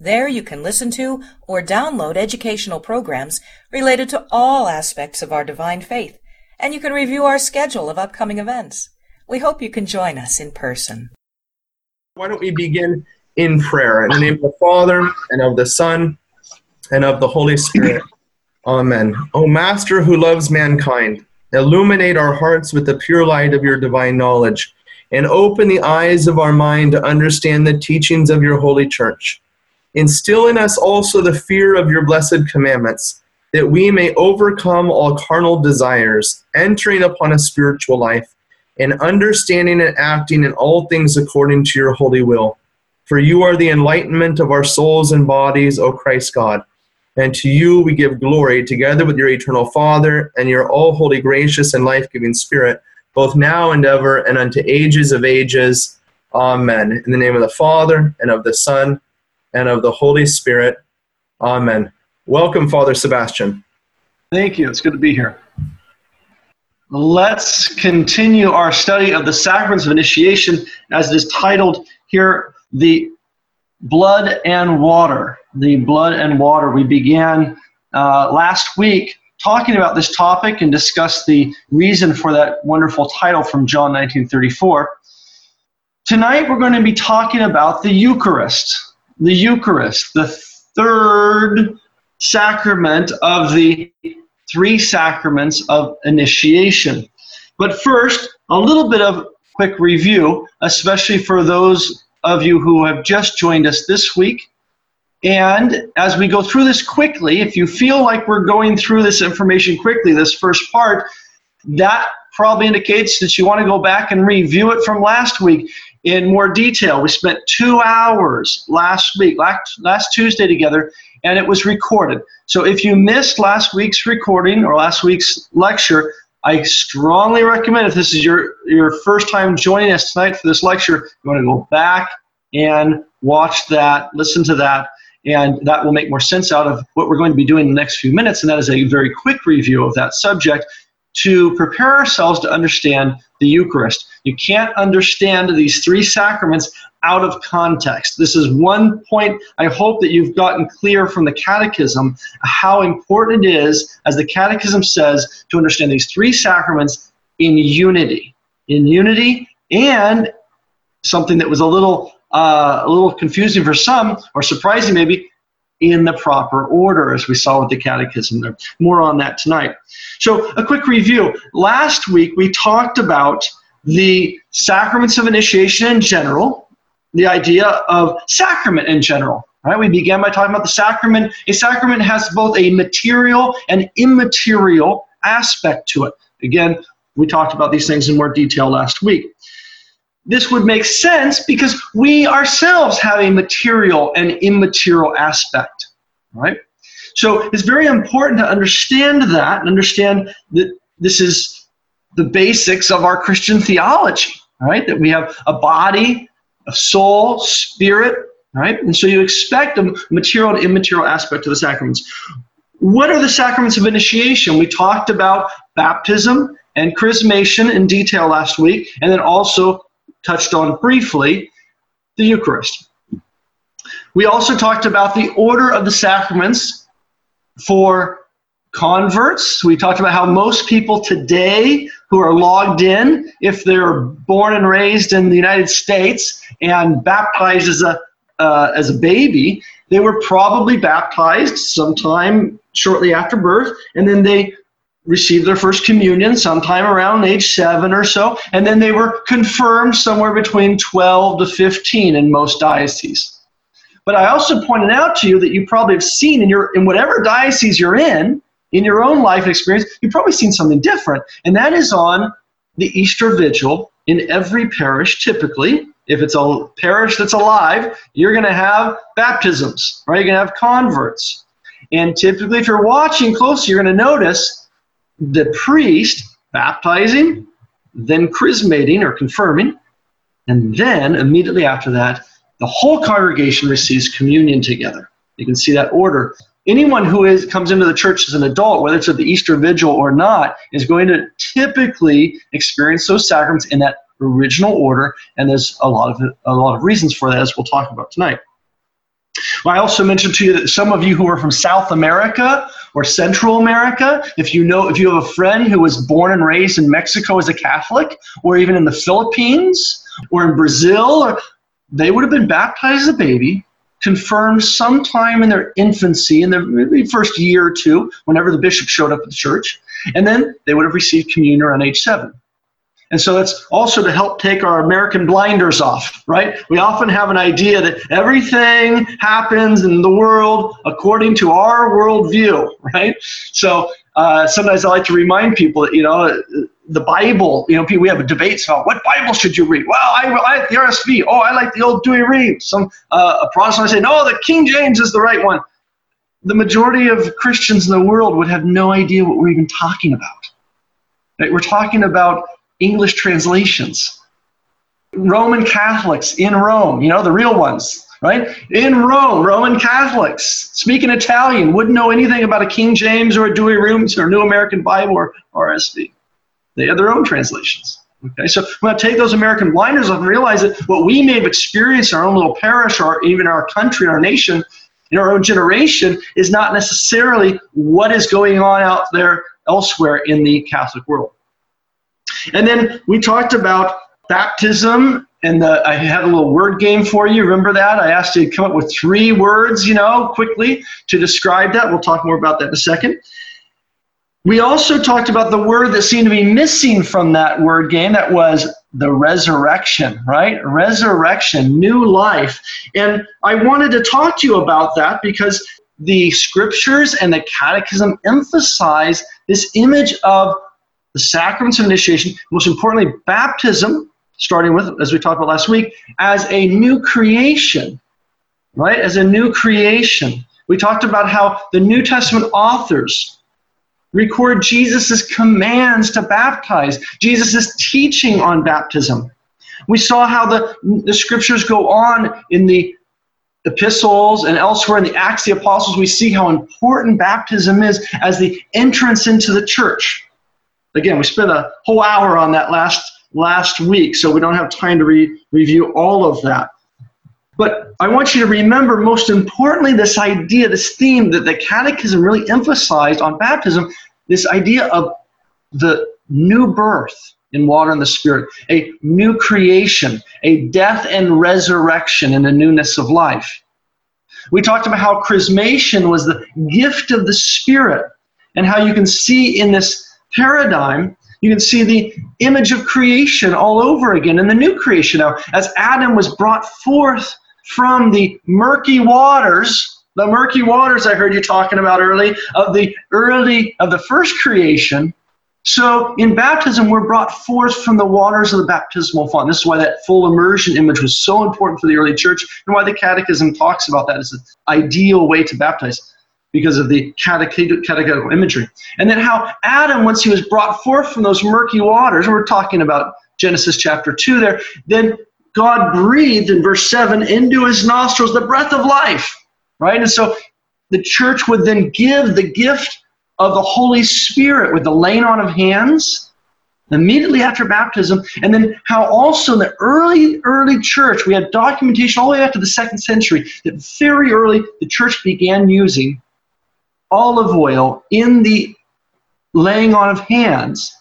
There you can listen to or download educational programs related to all aspects of our divine faith, and you can review our schedule of upcoming events. We hope you can join us in person. Why don't we begin in prayer? In the name of the Father, and of the Son, and of the Holy Spirit. Amen. O Master who loves mankind, illuminate our hearts with the pure light of your divine knowledge, and open the eyes of our mind to understand the teachings of your holy church Instill in us also the fear of your blessed commandments, that we may overcome all carnal desires, entering upon a spiritual life, and understanding and acting in all things according to your holy will. For you are the enlightenment of our souls and bodies, O Christ God. And to you we give glory, together with your eternal Father, and your all holy, gracious, and life giving Spirit, both now and ever, and unto ages of ages. Amen. In the name of the Father, and of the Son, and of the Holy Spirit. Amen. Welcome, Father Sebastian. Thank you. It's good to be here. Let's continue our study of the sacraments of initiation as it is titled here The Blood and Water. The Blood and Water. We began uh, last week talking about this topic and discussed the reason for that wonderful title from John 1934. Tonight we're going to be talking about the Eucharist the Eucharist, the third sacrament of the three sacraments of initiation. But first, a little bit of quick review, especially for those of you who have just joined us this week. And as we go through this quickly, if you feel like we're going through this information quickly, this first part, that probably indicates that you want to go back and review it from last week in more detail. We spent two hours last week, last, last Tuesday together, and it was recorded. So if you missed last week's recording or last week's lecture, I strongly recommend if this is your, your first time joining us tonight for this lecture, you want to go back and watch that, listen to that, and that will make more sense out of what we're going to be doing in the next few minutes, and that is a very quick review of that subject to prepare ourselves to understand the Eucharist. You can't understand these three sacraments out of context. This is one point I hope that you've gotten clear from the Catechism how important it is, as the Catechism says, to understand these three sacraments in unity. In unity and something that was a little uh, a little confusing for some or surprising maybe in the proper order, as we saw with the Catechism. There. More on that tonight. So, a quick review. Last week we talked about the sacraments of initiation in general, the idea of sacrament in general. Right? We began by talking about the sacrament. A sacrament has both a material and immaterial aspect to it. Again, we talked about these things in more detail last week this would make sense because we ourselves have a material and immaterial aspect, right? So it's very important to understand that and understand that this is the basics of our Christian theology, right? That we have a body, a soul, spirit, right? And so you expect a material and immaterial aspect to the sacraments. What are the sacraments of initiation? We talked about baptism and chrismation in detail last week, and then also touched on briefly the Eucharist. We also talked about the order of the sacraments for converts. We talked about how most people today who are logged in, if they're born and raised in the United States and baptized as a uh, as a baby, they were probably baptized sometime shortly after birth, and then they received their first communion sometime around age seven or so, and then they were confirmed somewhere between 12 to 15 in most dioceses. But I also pointed out to you that you probably have seen in your in whatever diocese you're in, in your own life experience, you've probably seen something different. And that is on the Easter Vigil in every parish, typically. If it's a parish that's alive, you're going to have baptisms, right? You're going to have converts. And typically, if you're watching closely, you're going to notice the priest baptizing, then chrismating or confirming, and then immediately after that, the whole congregation receives communion together. You can see that order. Anyone who is, comes into the church as an adult, whether it's at the Easter Vigil or not, is going to typically experience those sacraments in that original order, and there's a lot of a lot of reasons for that, as we'll talk about tonight. I also mentioned to you that some of you who are from South America or Central America, if you know, if you have a friend who was born and raised in Mexico as a Catholic, or even in the Philippines or in Brazil, they would have been baptized as a baby, confirmed sometime in their infancy, in the first year or two, whenever the bishop showed up at the church, and then they would have received communion around age seven. And so it's also to help take our American blinders off, right? We often have an idea that everything happens in the world according to our worldview, right? So uh, sometimes I like to remind people that, you know, the Bible, you know, we have debates about what Bible should you read? Well, I, I like the RSV. Oh, I like the old Douay-Rheims. Some uh, a Protestant say, no, the King James is the right one. The majority of Christians in the world would have no idea what we're even talking about. Right? We're talking about English translations. Roman Catholics in Rome, you know, the real ones, right? In Rome, Roman Catholics speaking Italian wouldn't know anything about a King James or a Douay-Rheims or a New American Bible or RSV. They had their own translations. Okay, so we going to take those American blinders off and realize that what we may have experienced in our own little parish or even our country, our nation, in our own generation is not necessarily what is going on out there elsewhere in the Catholic world. And then we talked about baptism, and the, I had a little word game for you. Remember that? I asked you to come up with three words, you know, quickly to describe that. We'll talk more about that in a second. We also talked about the word that seemed to be missing from that word game. That was the resurrection, right? Resurrection, new life. And I wanted to talk to you about that because the scriptures and the catechism emphasize this image of the sacraments of initiation, most importantly, baptism, starting with, as we talked about last week, as a new creation, right? As a new creation. We talked about how the New Testament authors record Jesus' commands to baptize, Jesus' teaching on baptism. We saw how the, the scriptures go on in the epistles and elsewhere in the Acts of the Apostles. We see how important baptism is as the entrance into the church. Again, we spent a whole hour on that last last week, so we don't have time to re- review all of that. But I want you to remember, most importantly, this idea, this theme that the Catechism really emphasized on baptism this idea of the new birth in water and the Spirit, a new creation, a death and resurrection in the newness of life. We talked about how chrismation was the gift of the Spirit, and how you can see in this paradigm, you can see the image of creation all over again in the new creation. Now, as Adam was brought forth from the murky waters, the murky waters I heard you talking about early, of the early, of the first creation. So in baptism, we're brought forth from the waters of the baptismal font. This is why that full immersion image was so important for the early church and why the catechism talks about that as an ideal way to baptize because of the catechetical imagery. And then how Adam, once he was brought forth from those murky waters, we're talking about Genesis chapter 2 there, then God breathed in verse 7 into his nostrils the breath of life, right? And so the church would then give the gift of the Holy Spirit with the laying on of hands immediately after baptism, and then how also in the early, early church, we had documentation all the way up to the second century that very early the church began using olive oil in the laying on of hands.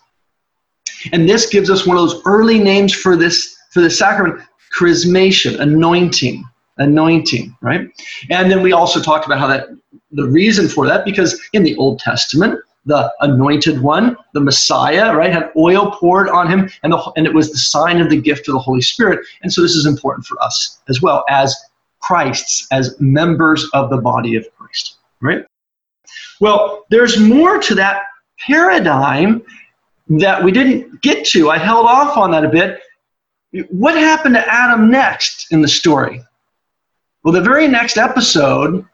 And this gives us one of those early names for this for the sacrament, chrismation, anointing, anointing, right? And then we also talked about how that the reason for that because in the Old Testament, the anointed one, the Messiah, right, had oil poured on him, and, the, and it was the sign of the gift of the Holy Spirit. And so this is important for us as well as Christ's, as members of the body of Christ, right? Well, there's more to that paradigm that we didn't get to. I held off on that a bit. What happened to Adam next in the story? Well, the very next episode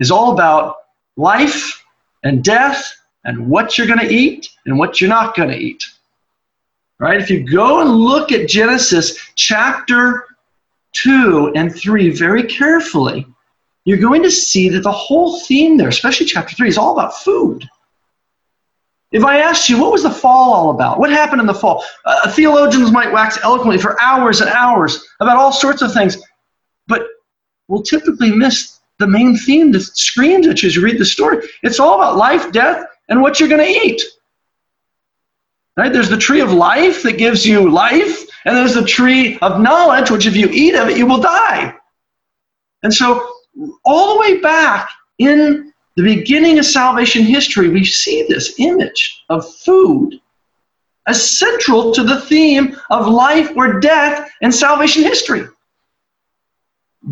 is all about life and death and what you're going to eat and what you're not going to eat. Right? If you go and look at Genesis chapter 2 and 3 very carefully, you're going to see that the whole theme there, especially chapter 3, is all about food. If I asked you, what was the fall all about? What happened in the fall? Uh, theologians might wax eloquently for hours and hours about all sorts of things, but we'll typically miss the main theme that screams at you as you read the story. It's all about life, death, and what you're going to eat. Right? There's the tree of life that gives you life, and there's the tree of knowledge, which if you eat of it, you will die. And so, all the way back in the beginning of salvation history, we see this image of food as central to the theme of life or death in salvation history.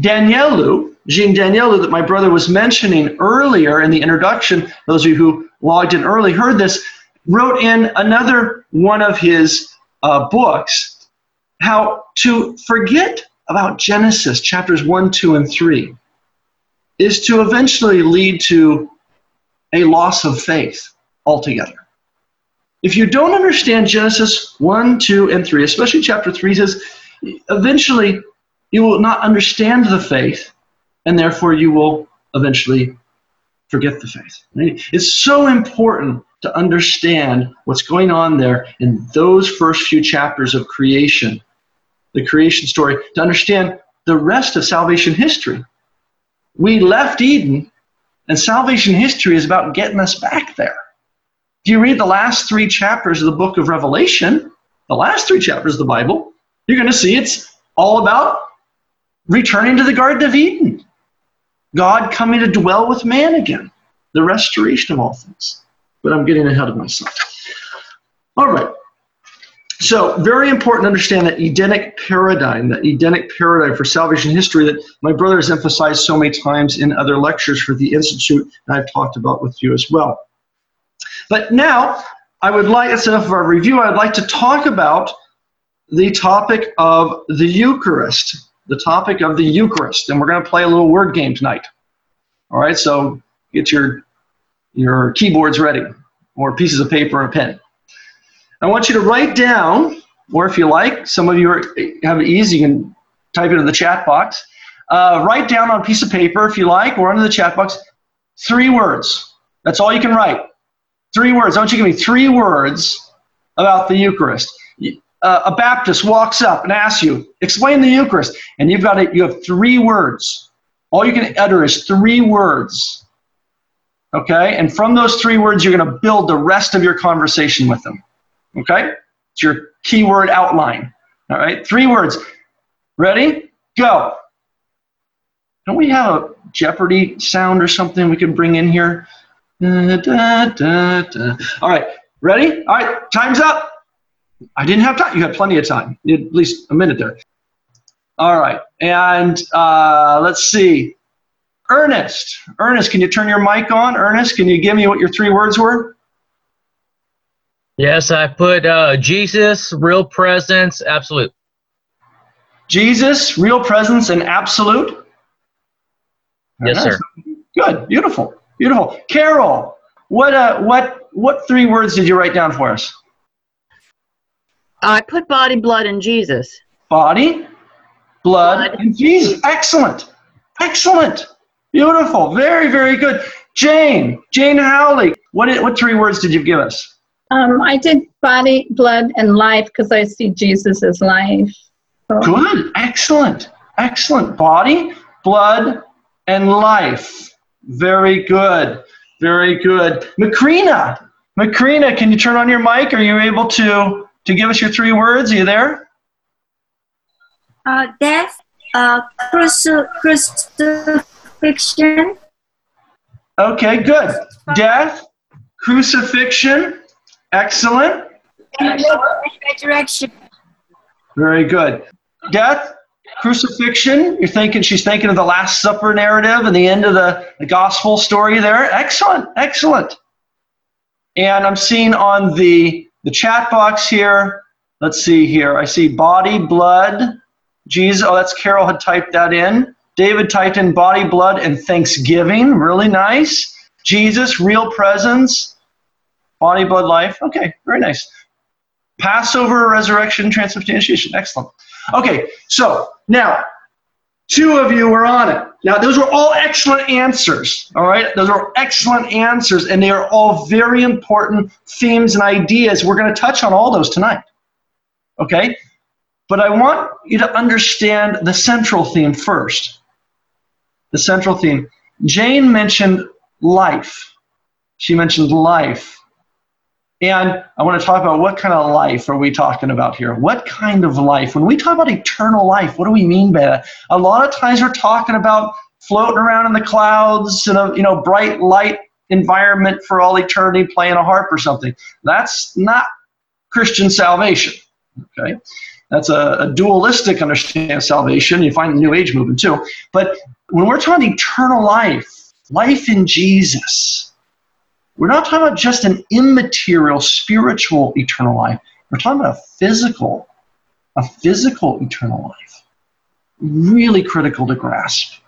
Daniélou, Jean Daniélou, that my brother was mentioning earlier in the introduction, those of you who logged in early heard this, wrote in another one of his uh, books how to forget about Genesis chapters 1, 2, and 3 is to eventually lead to a loss of faith altogether. If you don't understand Genesis 1, 2, and 3, especially chapter 3 says, eventually you will not understand the faith, and therefore you will eventually forget the faith. It's so important to understand what's going on there in those first few chapters of creation, the creation story, to understand the rest of salvation history. We left Eden, and salvation history is about getting us back there. If you read the last three chapters of the book of Revelation, the last three chapters of the Bible, you're going to see it's all about returning to the Garden of Eden. God coming to dwell with man again, the restoration of all things. But I'm getting ahead of myself. All right. So, very important to understand that Edenic paradigm, that Edenic paradigm for salvation history that my brother has emphasized so many times in other lectures for the Institute, and I've talked about with you as well. But now, I would like, that's enough of our review, I'd like to talk about the topic of the Eucharist the topic of the Eucharist, and we're going to play a little word game tonight. All right, so get your your keyboards ready, or pieces of paper and a pen. I want you to write down, or if you like, some of you are, have it easy, you can type it in the chat box. Uh, write down on a piece of paper, if you like, or under the chat box, three words. That's all you can write. Three words. I want you to give me three words about the Eucharist uh, a Baptist walks up and asks you, explain the Eucharist, and you've got it, you have three words. All you can utter is three words. Okay? And from those three words, you're going to build the rest of your conversation with them. Okay? It's your keyword outline. All right? Three words. Ready? Go. Don't we have a Jeopardy sound or something we can bring in here? Da, da, da, All right. Ready? All right. Time's up. I didn't have time. You had plenty of time. At least a minute there. All right. And uh, let's see. Ernest. Ernest, can you turn your mic on? Ernest, can you give me what your three words were? Yes, I put uh, Jesus, real presence, absolute. Jesus, real presence, and absolute? Yes, sir. Good. Beautiful. Beautiful. Carol, what, uh, what, what three words did you write down for us? I put body, blood, and Jesus. Body, blood, blood. and Jesus. Excellent. Excellent. Beautiful. Very, very good. Jane, Jane Howley, what, what three words did you give us? Um, I did body, blood, and life because I see Jesus as life. So. Good. Excellent. Excellent. Body, blood, and life. Very good. Very good. Macrina, Macrina, can you turn on your mic? Are you able to to give us your three words. Are you there? Uh, death, uh, crucifixion. Okay, good. Death, crucifixion. Excellent. And resurrection. Very good. Death, crucifixion. You're thinking she's thinking of the Last Supper narrative and the end of the, the gospel story there. Excellent, excellent. And I'm seeing on the the chat box here. Let's see here. I see body, blood, Jesus. Oh, that's Carol had typed that in. David typed in body, blood, and thanksgiving. Really nice. Jesus, real presence. Body, blood, life. Okay, very nice. Passover, resurrection, transubstantiation. Excellent. Okay, so now two of you were on it. Now, those were all excellent answers. All right, those are excellent answers, and they are all very important themes and ideas. We're going to touch on all those tonight. Okay, but I want you to understand the central theme first. The central theme. Jane mentioned life. She mentioned life. And I want to talk about what kind of life are we talking about here? What kind of life? When we talk about eternal life, what do we mean by that? A lot of times we're talking about floating around in the clouds in a you know bright light environment for all eternity, playing a harp or something. That's not Christian salvation. Okay, that's a, a dualistic understanding of salvation. You find the New Age movement too. But when we're talking eternal life, life in Jesus, we're not talking about just an immaterial, spiritual eternal life. We're talking about a physical, a physical eternal life. Really critical to grasp.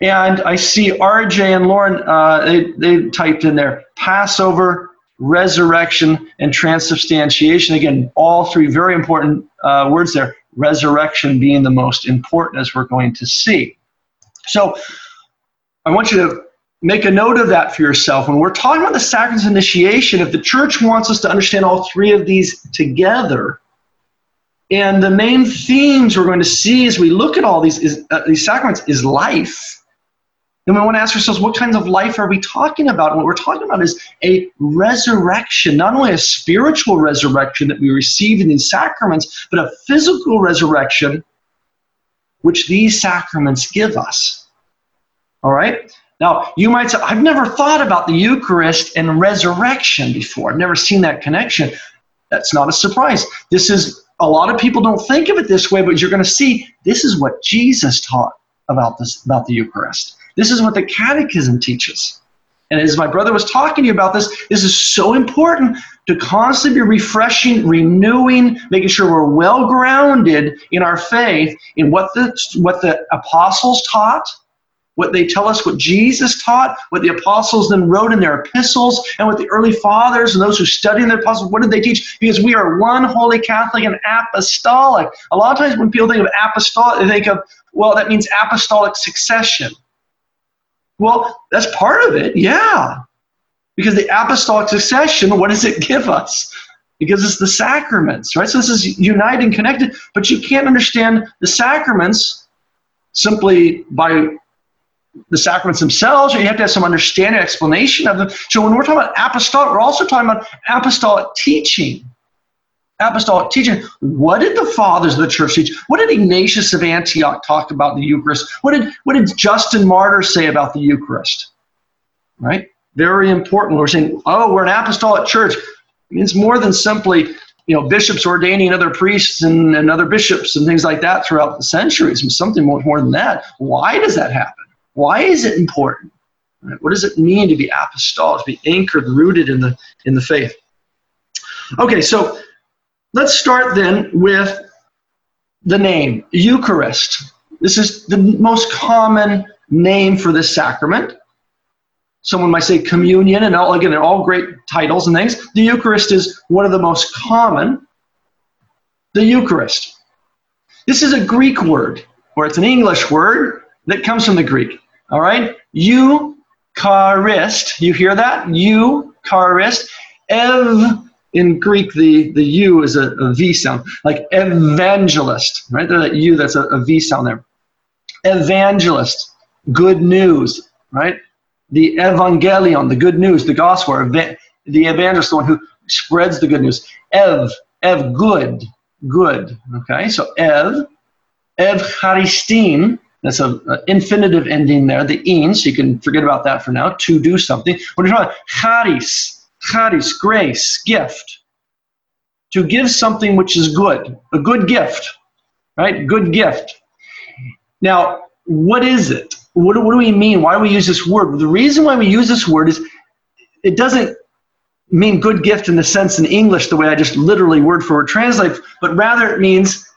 And I see RJ and Lauren, uh, they, they typed in there Passover, resurrection, and transubstantiation. Again, all three very important uh, words there. Resurrection being the most important, as we're going to see. So I want you to make a note of that for yourself. When we're talking about the sacraments initiation, if the church wants us to understand all three of these together, and the main themes we're going to see as we look at all these is, uh, these sacraments is life. Then we want to ask ourselves, what kinds of life are we talking about? And what we're talking about is a resurrection, not only a spiritual resurrection that we receive in these sacraments, but a physical resurrection which these sacraments give us. All right? Now, you might say, I've never thought about the Eucharist and resurrection before. I've never seen that connection. That's not a surprise. This is, a lot of people don't think of it this way, but you're going to see this is what Jesus taught about this, about the Eucharist. This is what the Catechism teaches. And as my brother was talking to you about this, this is so important to constantly be refreshing, renewing, making sure we're well grounded in our faith in what the what the apostles taught, what they tell us what Jesus taught, what the apostles then wrote in their epistles, and what the early fathers and those who studied the apostles, what did they teach? Because we are one holy Catholic and apostolic. A lot of times when people think of apostolic, they think of, well, that means apostolic succession. Well, that's part of it, yeah. Because the apostolic succession, what does it give us? Because it's the sacraments, right? So this is united and connected, but you can't understand the sacraments simply by the sacraments themselves, or you have to have some understanding, explanation of them. So when we're talking about apostolic, we're also talking about apostolic teaching apostolic teaching. What did the fathers of the church teach? What did Ignatius of Antioch talk about the Eucharist? What did what did Justin Martyr say about the Eucharist? Right? Very important. We're saying, oh, we're an apostolic church. It means more than simply you know bishops ordaining other priests and, and other bishops and things like that throughout the centuries. Something more, more than that. Why does that happen? Why is it important? Right? What does it mean to be apostolic, to be anchored, rooted in the in the faith? Okay, so Let's start then with the name Eucharist. This is the most common name for this sacrament. Someone might say communion, and all, again, all great titles and things. The Eucharist is one of the most common. The Eucharist. This is a Greek word, or it's an English word that comes from the Greek. All right? Eucharist. You hear that? Eucharist. Ev in Greek, the, the U is a, a V sound, like evangelist, right? There, that U, that's a, a V sound there. Evangelist, good news, right? The evangelion, the good news, the gospel, the evangelist, the one who spreads the good news. Ev, Ev, good, good, okay? So Ev, Evcharistin, that's an infinitive ending there, the in, so you can forget about that for now, to do something. What are you talking about? Charis, charis, grace, gift. To give something which is good, a good gift, right? Good gift. Now, what is it? What, what do we mean? Why do we use this word? The reason why we use this word is it doesn't mean good gift in the sense in English, the way I just literally word for word translate, but rather it means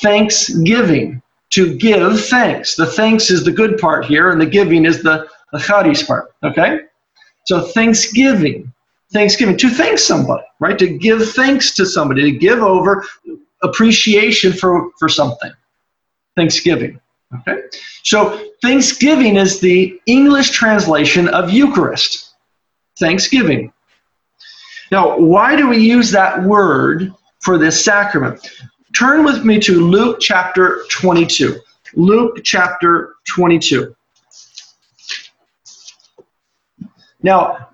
thanksgiving, to give thanks. The thanks is the good part here, and the giving is the, the charis part, okay? So thanksgiving. thanksgiving to thank somebody, right? To give thanks to somebody, to give over appreciation for, for something. Thanksgiving. Okay? So Thanksgiving is the English translation of Eucharist. Thanksgiving. Now, why do we use that word for this sacrament? Turn with me to Luke chapter 22. Luke chapter 22. Now,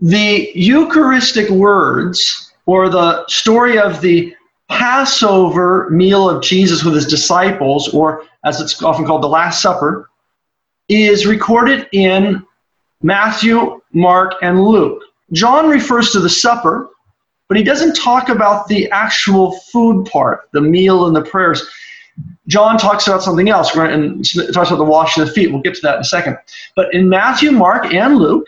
the Eucharistic words, or the story of the Passover meal of Jesus with his disciples, or as it's often called, the Last Supper, is recorded in Matthew, Mark, and Luke. John refers to the supper, but he doesn't talk about the actual food part, the meal and the prayers. John talks about something else? And talks about the washing of the feet. We'll get to that in a second. But in Matthew, Mark, and Luke,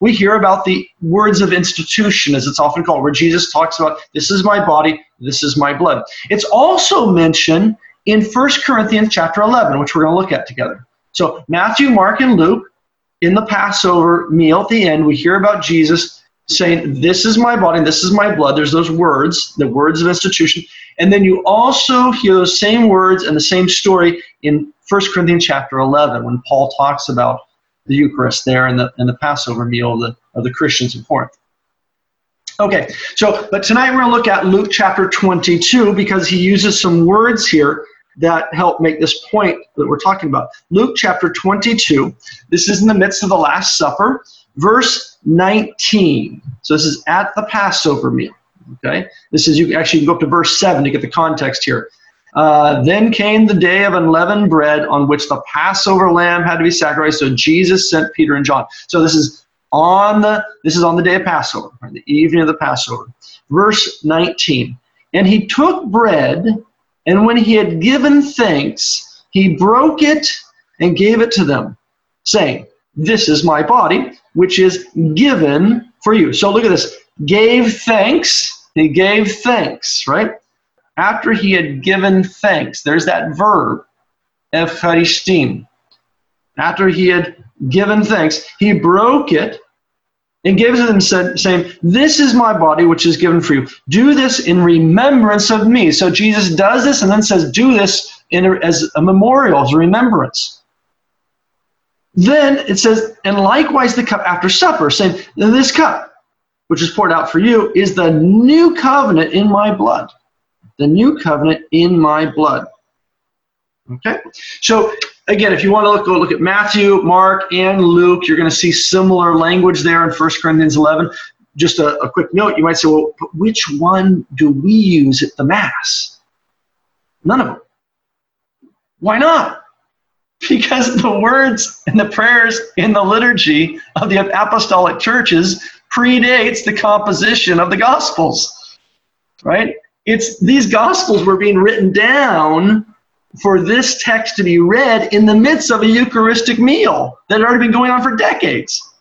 we hear about the words of institution, as it's often called, where Jesus talks about, this is my body, this is my blood. It's also mentioned in 1 Corinthians chapter 11, which we're going to look at together. So Matthew, Mark, and Luke, in the Passover meal at the end, we hear about Jesus saying, This is my body, this is my blood. There's those words, the words of institution. And then you also hear those same words and the same story in 1 Corinthians chapter 11 when Paul talks about the Eucharist there and the, and the Passover meal of the, of the Christians in Corinth. Okay, so, but tonight we're going to look at Luke chapter 22 because he uses some words here that help make this point that we're talking about. Luke chapter 22, this is in the midst of the Last Supper, verse 19. So this is at the Passover meal. Okay, this is you actually go up to verse 7 to get the context here. Uh, then came the day of unleavened bread on which the Passover lamb had to be sacrificed. So Jesus sent Peter and John. So this is on the this is on the day of Passover, right, the evening of the Passover. Verse 19. And he took bread, and when he had given thanks, he broke it and gave it to them, saying, This is my body, which is given for you. So look at this. Gave thanks. He gave thanks, right? after he had given thanks, there's that verb, Ephcharistin. After he had given thanks, he broke it and gave it to them, saying, This is my body, which is given for you. Do this in remembrance of me. So Jesus does this and then says, Do this in as a memorial, as a remembrance. Then it says, And likewise the cup after supper, saying, This cup, which is poured out for you, is the new covenant in my blood the new covenant in my blood. Okay? So again, if you want to look, go look at Matthew, Mark, and Luke, you're going to see similar language there in 1 Corinthians 11. Just a, a quick note, you might say, well, which one do we use at the Mass? None of them. Why not? Because the words and the prayers in the liturgy of the apostolic churches predates the composition of the Gospels, right? It's these gospels were being written down for this text to be read in the midst of a Eucharistic meal that had already been going on for decades.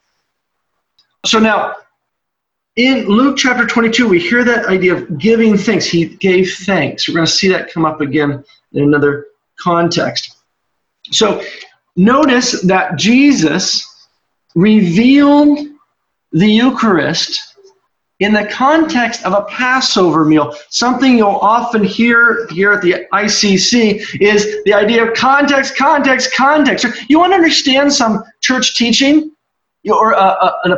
So now, in Luke chapter 22, we hear that idea of giving thanks. He gave thanks. We're going to see that come up again in another context. So notice that Jesus revealed the Eucharist in the context of a Passover meal, something you'll often hear here at the ICC is the idea of context, context, context. You want to understand some church teaching or uh, uh, a,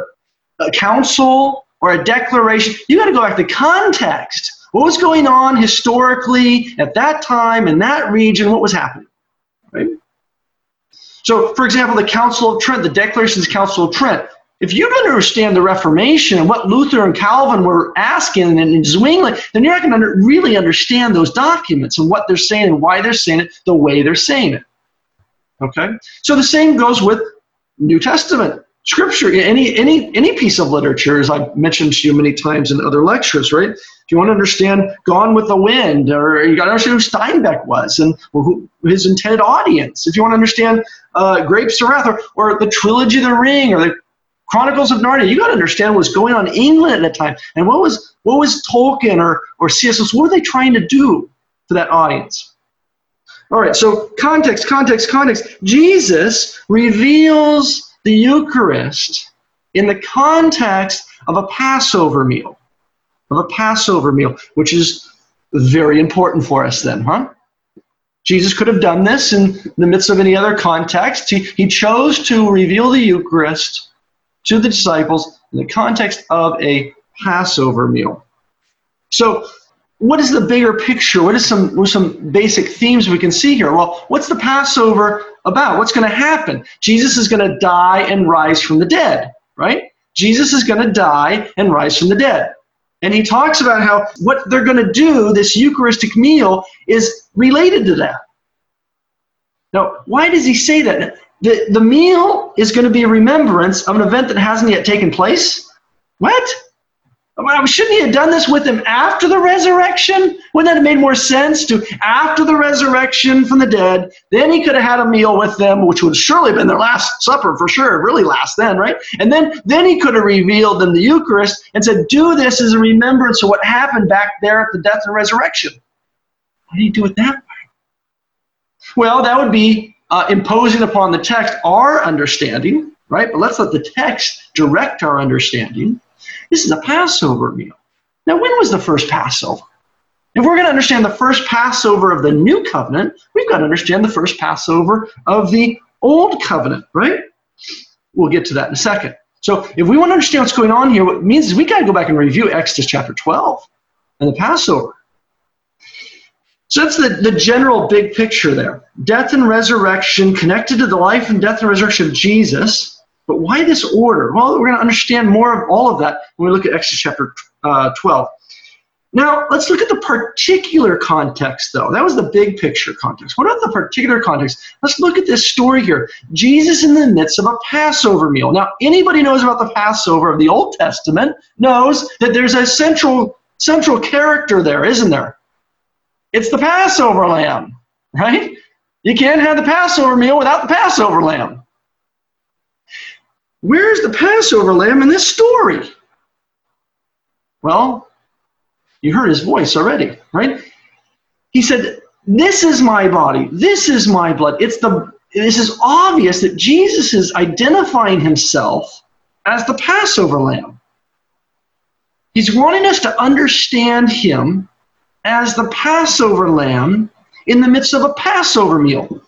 a, a council or a declaration, you got to go back to context. What was going on historically at that time in that region? What was happening? Right? So, for example, the Council of Trent, the Declarations Council of Trent, if you don't understand the Reformation and what Luther and Calvin were asking and Zwingli, then you're not going to really understand those documents and what they're saying and why they're saying it the way they're saying it. Okay? So the same goes with New Testament scripture. Any any any piece of literature, as I've mentioned to you many times in other lectures, right? If you want to understand Gone with the Wind, or you got to understand who Steinbeck was and who, his intended audience. If you want to understand uh, Grapes of Wrath, or, or the Trilogy of the Ring, or the Chronicles of Narnia. You got to understand what's going on in England at the time, and what was what was Tolkien or or C.S. What were they trying to do for that audience? All right. So context, context, context. Jesus reveals the Eucharist in the context of a Passover meal, of a Passover meal, which is very important for us then, huh? Jesus could have done this in the midst of any other context. He, he chose to reveal the Eucharist to the disciples in the context of a Passover meal. So, what is the bigger picture? What some some basic themes we can see here? Well, what's the Passover about? What's going to happen? Jesus is going to die and rise from the dead, right? Jesus is going to die and rise from the dead. And he talks about how what they're going to do, this Eucharistic meal, is related to that. Now, why does he say that? The, the meal is going to be a remembrance of an event that hasn't yet taken place? What? Shouldn't he have done this with him after the resurrection? Wouldn't that have made more sense to after the resurrection from the dead? Then he could have had a meal with them, which would surely have been their last supper for sure, really last then, right? And then then he could have revealed them the Eucharist and said, "Do this as a remembrance of what happened back there at the death and resurrection." Why did he do it that way? Well, that would be uh, imposing upon the text our understanding, right? But let's let the text direct our understanding. This is a Passover meal. Now, when was the first Passover? If we're going to understand the first Passover of the new covenant, we've got to understand the first Passover of the old covenant, right? We'll get to that in a second. So, if we want to understand what's going on here, what it means is we got to go back and review Exodus chapter 12 and the Passover. So that's the, the general big picture there. Death and resurrection connected to the life and death and resurrection of Jesus but why this order? Well, we're going to understand more of all of that when we look at Exodus chapter uh, 12. Now, let's look at the particular context, though. That was the big picture context. What about the particular context? Let's look at this story here. Jesus in the midst of a Passover meal. Now, anybody knows about the Passover of the Old Testament knows that there's a central central character there, isn't there? It's the Passover lamb, right? You can't have the Passover meal without the Passover lamb. Where's the Passover lamb in this story? Well, you heard his voice already, right? He said, This is my body, this is my blood. It's the this is obvious that Jesus is identifying himself as the Passover lamb. He's wanting us to understand him as the Passover lamb in the midst of a Passover meal.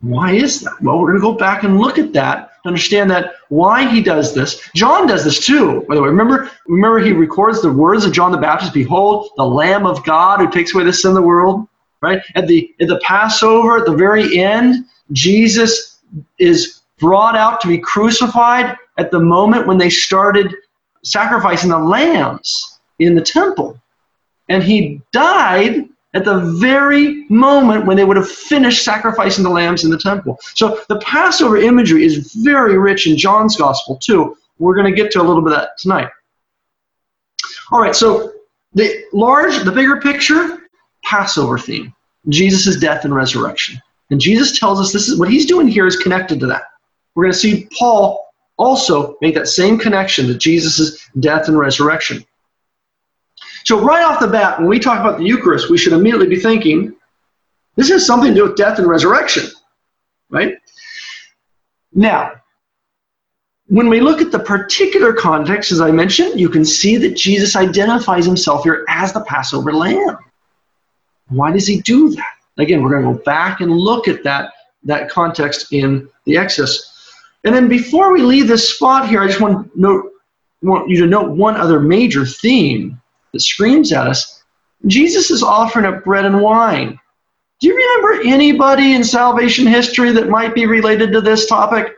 Why is that? Well, we're going to go back and look at that understand that why he does this. John does this too, by the way. Remember, remember he records the words of John the Baptist, Behold, the Lamb of God who takes away the sin of the world. Right? At the at the Passover, at the very end, Jesus is brought out to be crucified at the moment when they started sacrificing the lambs in the temple. And he died at the very moment when they would have finished sacrificing the lambs in the temple. So the Passover imagery is very rich in John's gospel too. We're going to get to a little bit of that tonight. All right, so the large, the bigger picture, Passover theme, Jesus' death and resurrection. And Jesus tells us this is what he's doing here is connected to that. We're going to see Paul also make that same connection to Jesus' death and resurrection. So, right off the bat, when we talk about the Eucharist, we should immediately be thinking this has something to do with death and resurrection, right? Now, when we look at the particular context, as I mentioned, you can see that Jesus identifies himself here as the Passover lamb. Why does he do that? Again, we're going to go back and look at that, that context in the Exodus. And then before we leave this spot here, I just want, note, want you to note one other major theme that screams at us. Jesus is offering up bread and wine. Do you remember anybody in salvation history that might be related to this topic?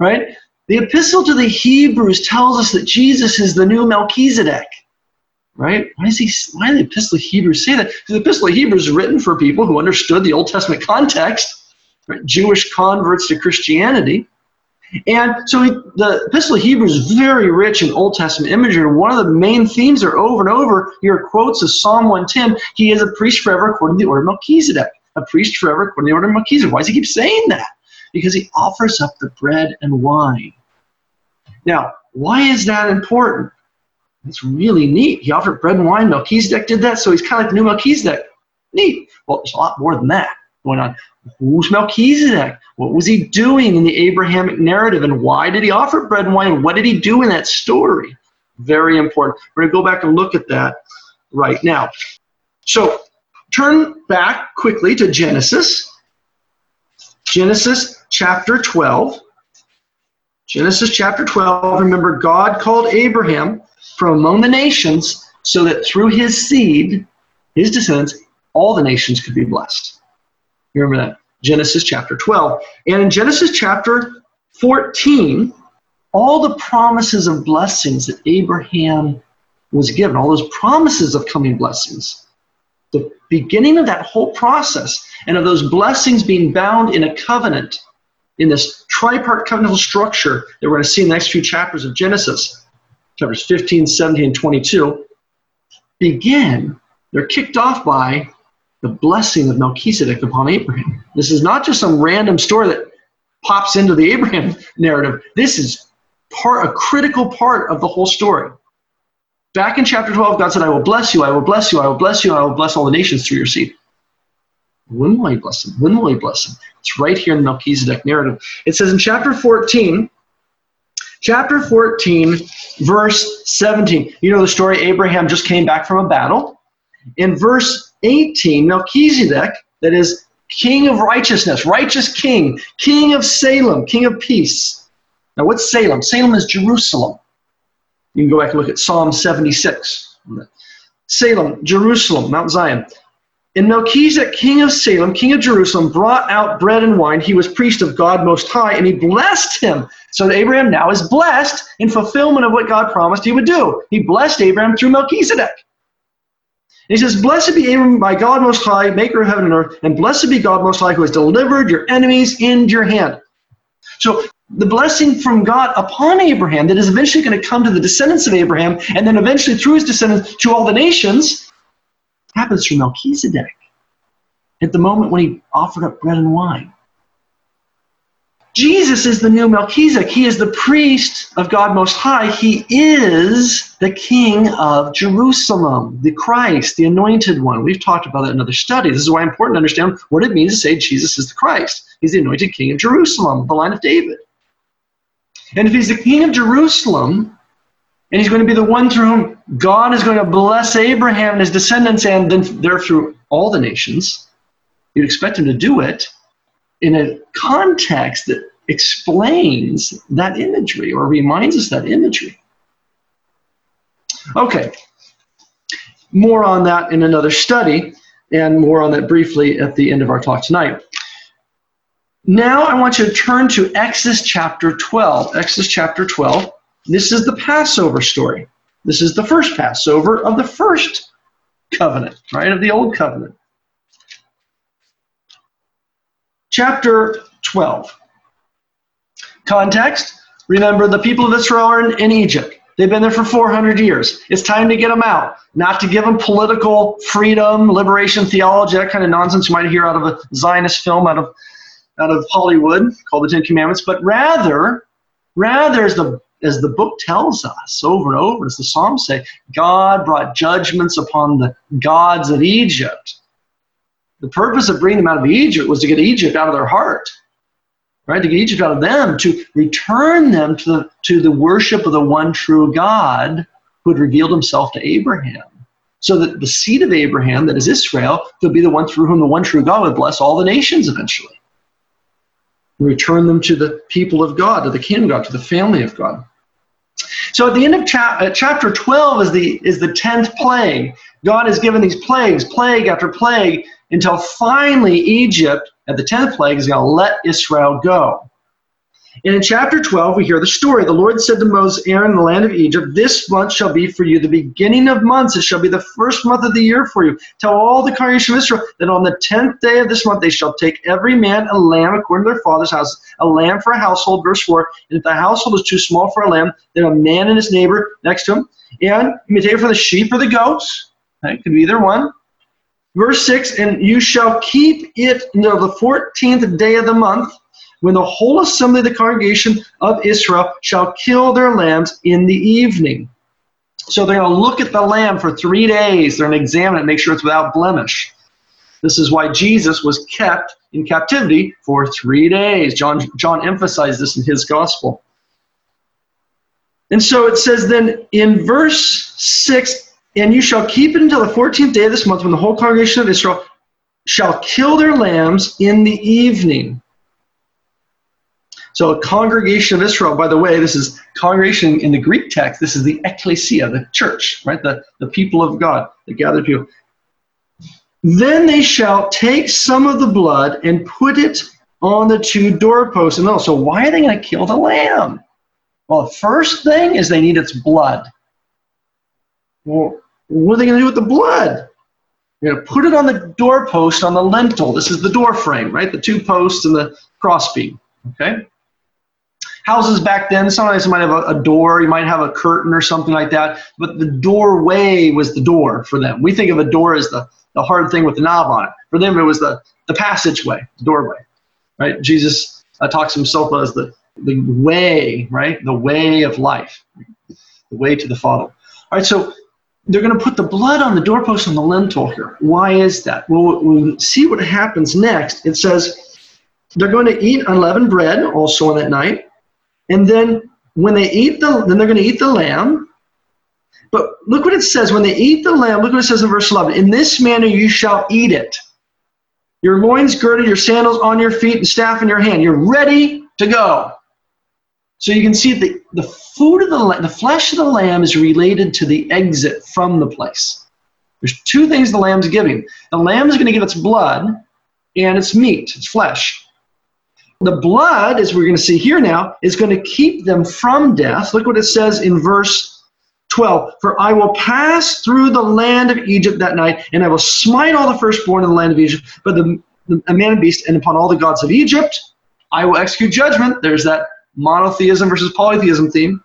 Right? The epistle to the Hebrews tells us that Jesus is the new Melchizedek. Right? Why is he why the epistle of Hebrews say that? Because the epistle of Hebrews is written for people who understood the Old Testament context, right? Jewish converts to Christianity. And so he, the Epistle of Hebrews is very rich in Old Testament imagery. One of the main themes are over and over here quotes of Psalm 110. He is a priest forever according to the order of Melchizedek. A priest forever according to the order of Melchizedek. Why does he keep saying that? Because he offers up the bread and wine. Now, why is that important? It's really neat. He offered bread and wine. Melchizedek did that, so he's kind of like the new Melchizedek. Neat. Well, there's a lot more than that going on. Who's Melchizedek? What was he doing in the Abrahamic narrative? And why did he offer bread and wine? What did he do in that story? Very important. We're going to go back and look at that right now. So turn back quickly to Genesis. Genesis chapter 12. Genesis chapter 12. Remember, God called Abraham from among the nations so that through his seed, his descendants, all the nations could be blessed. You remember that? Genesis chapter 12. And in Genesis chapter 14, all the promises of blessings that Abraham was given, all those promises of coming blessings, the beginning of that whole process and of those blessings being bound in a covenant, in this tripart covenantal structure that we're going to see in the next few chapters of Genesis, chapters 15, 17, and 22, begin, they're kicked off by the blessing of Melchizedek upon Abraham. This is not just some random story that pops into the Abraham narrative. This is part, a critical part of the whole story. Back in chapter 12, God said, I will bless you, I will bless you, I will bless you, I will bless all the nations through your seed. When will he bless them? When will he bless them? It's right here in the Melchizedek narrative. It says in chapter 14, chapter 14, verse 17. You know the story, Abraham just came back from a battle. In verse 18, Melchizedek, that is king of righteousness, righteous king, king of Salem, king of peace. Now, what's Salem? Salem is Jerusalem. You can go back and look at Psalm 76. Salem, Jerusalem, Mount Zion. And Melchizedek, king of Salem, king of Jerusalem, brought out bread and wine. He was priest of God Most High, and he blessed him. So Abraham now is blessed in fulfillment of what God promised he would do. He blessed Abraham through Melchizedek. He says, Blessed be Abraham by God Most High, maker of heaven and earth, and blessed be God Most High, who has delivered your enemies into your hand. So the blessing from God upon Abraham that is eventually going to come to the descendants of Abraham, and then eventually through his descendants to all the nations, happens through Melchizedek at the moment when he offered up bread and wine. Jesus is the new Melchizedek. He is the priest of God Most High. He is the king of Jerusalem, the Christ, the anointed one. We've talked about that in other studies. This is why it's important to understand what it means to say Jesus is the Christ. He's the anointed king of Jerusalem, the line of David. And if he's the king of Jerusalem, and he's going to be the one through whom God is going to bless Abraham and his descendants, and then there through all the nations, you'd expect him to do it in a context that explains that imagery or reminds us that imagery. Okay, more on that in another study, and more on that briefly at the end of our talk tonight. Now I want you to turn to Exodus chapter 12. Exodus chapter 12. This is the Passover story. This is the first Passover of the first covenant, right, of the old covenant. Chapter 12. Context remember, the people of Israel are in, in Egypt. They've been there for 400 years. It's time to get them out, not to give them political freedom, liberation theology, that kind of nonsense you might hear out of a Zionist film out of, out of Hollywood called the Ten Commandments, but rather, rather as the as the book tells us over and over, as the Psalms say, God brought judgments upon the gods of Egypt. The purpose of bringing them out of Egypt was to get Egypt out of their heart right? To get Egypt out of them, to return them to the, to the worship of the one true God who had revealed himself to Abraham. So that the seed of Abraham, that is Israel, will be the one through whom the one true God would bless all the nations eventually. Return them to the people of God, to the kingdom of God, to the family of God. So at the end of cha- uh, chapter 12 is the, is the 10th plague. God has given these plagues, plague after plague, until finally Egypt at the 10th plague is going to let Israel go. And in chapter 12, we hear the story. The Lord said to Moses, Aaron, in the land of Egypt, This month shall be for you the beginning of months. It shall be the first month of the year for you. Tell all the congregation of Israel that on the 10th day of this month they shall take every man a lamb according to their father's house, a lamb for a household. Verse 4. And if the household is too small for a lamb, then a man and his neighbor next to him. And you may take it for the sheep or the goats. It could be either one. Verse 6 And you shall keep it until the 14th day of the month, when the whole assembly of the congregation of Israel shall kill their lambs in the evening. So they're going to look at the lamb for three days. They're going to examine it, make sure it's without blemish. This is why Jesus was kept in captivity for three days. John, John emphasized this in his gospel. And so it says then in verse 6 And you shall keep it until the 14th day of this month when the whole congregation of Israel shall kill their lambs in the evening. So, a congregation of Israel, by the way, this is congregation in the Greek text, this is the ecclesia, the church, right? The, the people of God, the gathered people. Then they shall take some of the blood and put it on the two doorposts. And so, why are they going to kill the lamb? Well, the first thing is they need its blood. Well, what are they going to do with the blood? You're going to put it on the doorpost on the lintel. This is the door frame, right? The two posts and the crossbeam. Okay? Houses back then, sometimes you might have a, a, door, you might have a curtain or something like that, but the doorway was the door for them. We think of a door as the, the hard thing with the knob on it. For them, it was the, the passageway, the doorway. Right? Jesus uh, talks himself as the, the way, right? The way of life, the way to the Father. All right, so they're going to put the blood on the doorpost on the lintel here. Why is that? Well, we'll see what happens next. It says they're going to eat unleavened bread also on that night. And then when they eat the, then they're going to eat the lamb. But look what it says. When they eat the lamb, look what it says in verse 11. In this manner you shall eat it. Your loins girded, your sandals on your feet, and staff in your hand. You're ready to go. So you can see the, the food of the the flesh of the lamb is related to the exit from the place. There's two things the lamb's giving. The lamb is going to give its blood and its meat, its flesh. The blood, as we're going to see here now, is going to keep them from death. Look what it says in verse 12. For I will pass through the land of Egypt that night, and I will smite all the firstborn in the land of Egypt, but the, the a man and beast, and upon all the gods of Egypt, I will execute judgment. There's that monotheism versus polytheism theme.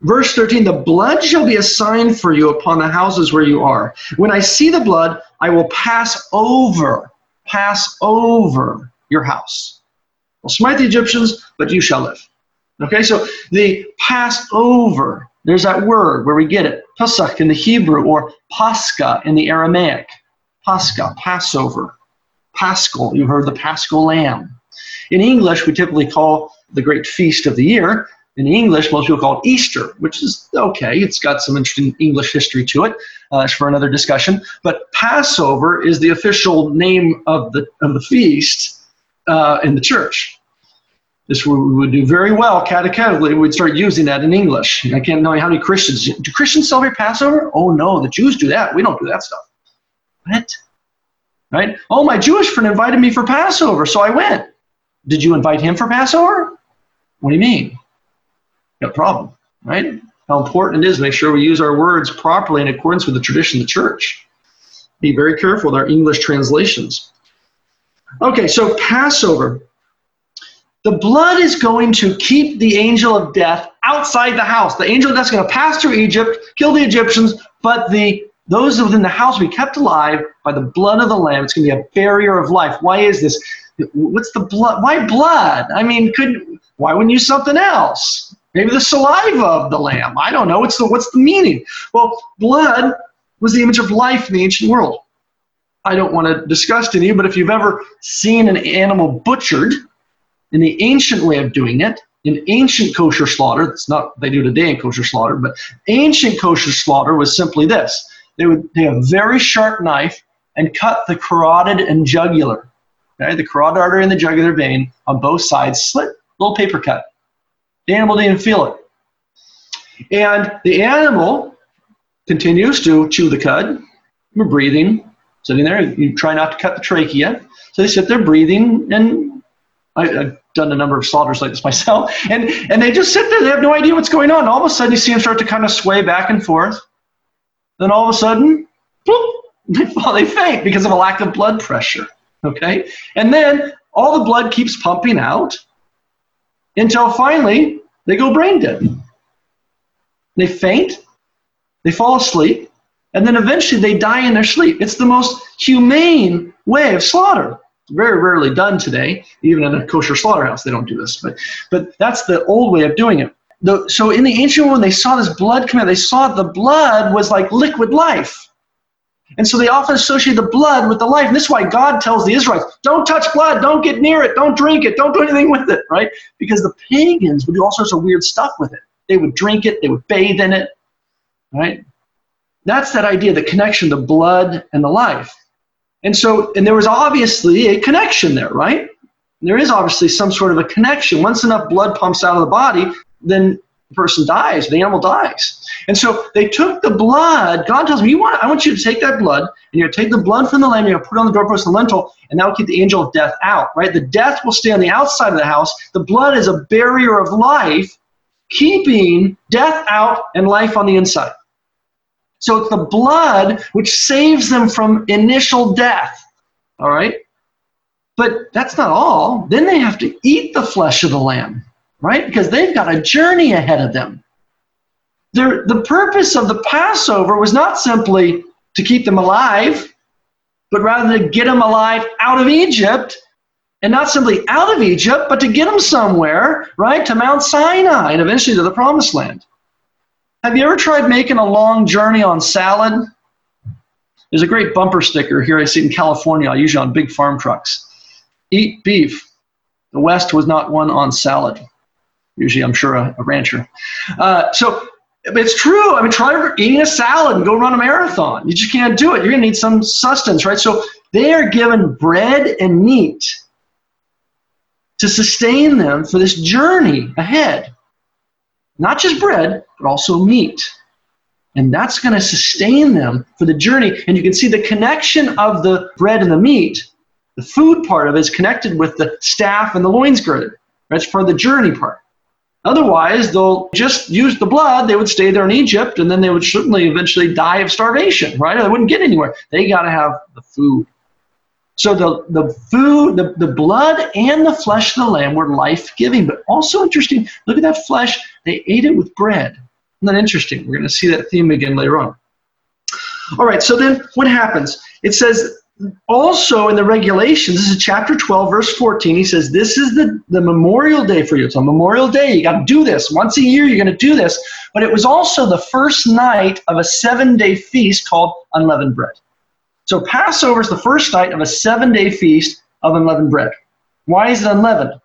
Verse 13, the blood shall be a sign for you upon the houses where you are. When I see the blood, I will pass over, pass over your house. I'll smite the Egyptians, but you shall live. Okay, so the Passover, there's that word where we get it, Pesach in the Hebrew or Pascha in the Aramaic. Pascha, Passover. Paschal, you heard the Paschal lamb. In English, we typically call the great feast of the year. In English, most people call it Easter, which is okay. It's got some interesting English history to it. Uh, for another discussion. But Passover is the official name of the of the feast uh, in the church. This we would do very well catechetically. We'd start using that in English. I can't know how many Christians do Christians celebrate Passover. Oh no, the Jews do that. We don't do that stuff. What? Right? Oh, my Jewish friend invited me for Passover, so I went. Did you invite him for Passover? What do you mean? A problem, right? How important it is to make sure we use our words properly in accordance with the tradition of the church. Be very careful with our English translations. Okay, so Passover. The blood is going to keep the angel of death outside the house. The angel of going to pass through Egypt, kill the Egyptians, but the those within the house will be kept alive by the blood of the lamb. It's going to be a barrier of life. Why is this? What's the blood? Why blood? I mean, could why wouldn't use something else? Maybe the saliva of the lamb. I don't know. What's the what's the meaning? Well, blood was the image of life in the ancient world. I don't want to discuss to you, but if you've ever seen an animal butchered in the ancient way of doing it, in ancient kosher slaughter, it's not they do today in kosher slaughter, but ancient kosher slaughter was simply this. They would take a very sharp knife and cut the carotid and jugular. Okay, the carotid artery and the jugular vein on both sides, slit, little paper cut. The animal didn't feel it. And the animal continues to chew the cud, We're breathing, sitting there. You try not to cut the trachea. So they sit there breathing, and I, have done a number of slaughters like this myself. And, and they just sit there. They have no idea what's going on. All of a sudden, you see them start to kind of sway back and forth. Then all of a sudden, they fall, they faint because of a lack of blood pressure. Okay? And then all the blood keeps pumping out until finally they go brain dead. They faint, they fall asleep, and then eventually they die in their sleep. It's the most humane way of slaughter. Very rarely done today, even in a kosher slaughterhouse. They don't do this, but but that's the old way of doing it. The, so in the ancient world, they saw this blood come out, they saw the blood was like liquid life. And so they often associate the blood with the life. And this is why God tells the Israelites, don't touch blood, don't get near it, don't drink it, don't do anything with it, right? Because the pagans would do all sorts of weird stuff with it. They would drink it, they would bathe in it, right? That's that idea, the connection, the blood and the life. And so, and there was obviously a connection there, right? There is obviously some sort of a connection. Once enough blood pumps out of the body, then the person dies, the animal dies. And so they took the blood. God tells me, you want, I want you to take that blood, and you're going to take the blood from the lamb, you're going to put it on the doorpost and the lintel, and that will keep the angel of death out, right? The death will stay on the outside of the house. The blood is a barrier of life, keeping death out and life on the inside. So it's the blood which saves them from initial death, all right? But that's not all. Then they have to eat the flesh of the lamb right? Because they've got a journey ahead of them. They're, the purpose of the Passover was not simply to keep them alive, but rather to get them alive out of Egypt, and not simply out of Egypt, but to get them somewhere, right, to Mount Sinai and eventually to the Promised Land. Have you ever tried making a long journey on salad? There's a great bumper sticker here I see in California, usually on big farm trucks. Eat beef. The West was not one on salad usually I'm sure a, a rancher. Uh, so it's true. I mean, try eating a salad and go run a marathon. You just can't do it. You're going to need some sustenance, right? So they are given bread and meat to sustain them for this journey ahead. Not just bread, but also meat. And that's going to sustain them for the journey. And you can see the connection of the bread and the meat. The food part of it is connected with the staff and the loins girded. That's for the journey part. Otherwise, they'll just use the blood. They would stay there in Egypt, and then they would certainly eventually die of starvation, right? They wouldn't get anywhere. They got to have the food. So the, the food, the, the blood and the flesh of the lamb were life giving, but also interesting. Look at that flesh. They ate it with bread. Isn't that interesting? We're going to see that theme again later on. All right, so then what happens? It says also in the regulations, this is chapter 12, verse 14. He says, This is the, the memorial day for you. It's a memorial day. You got to do this. Once a year, you're going to do this. But it was also the first night of a seven day feast called unleavened bread. So Passover is the first night of a seven day feast of unleavened bread. Why is it unleavened?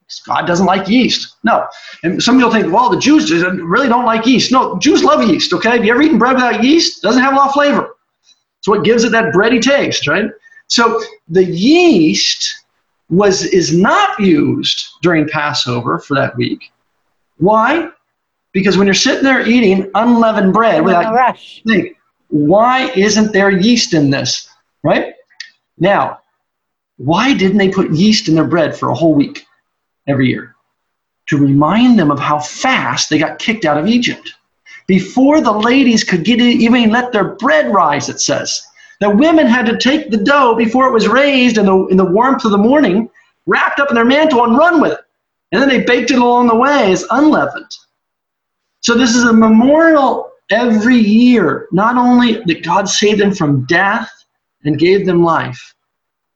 Because God doesn't like yeast. No. And some people think, well, the Jews really don't like yeast. No, Jews love yeast, okay? Have you ever eaten bread without yeast? It doesn't have a lot of flavor. It's what gives it that bready taste, right? So the yeast was is not used during Passover for that week. Why? Because when you're sitting there eating unleavened bread without rush. think, why isn't there yeast in this? Right? Now, why didn't they put yeast in their bread for a whole week every year? To remind them of how fast they got kicked out of Egypt before the ladies could get it, even let their bread rise, it says. The women had to take the dough before it was raised in the, in the warmth of the morning, wrapped up in their mantle, and run with it. And then they baked it along the way as unleavened. So this is a memorial every year, not only that God saved them from death and gave them life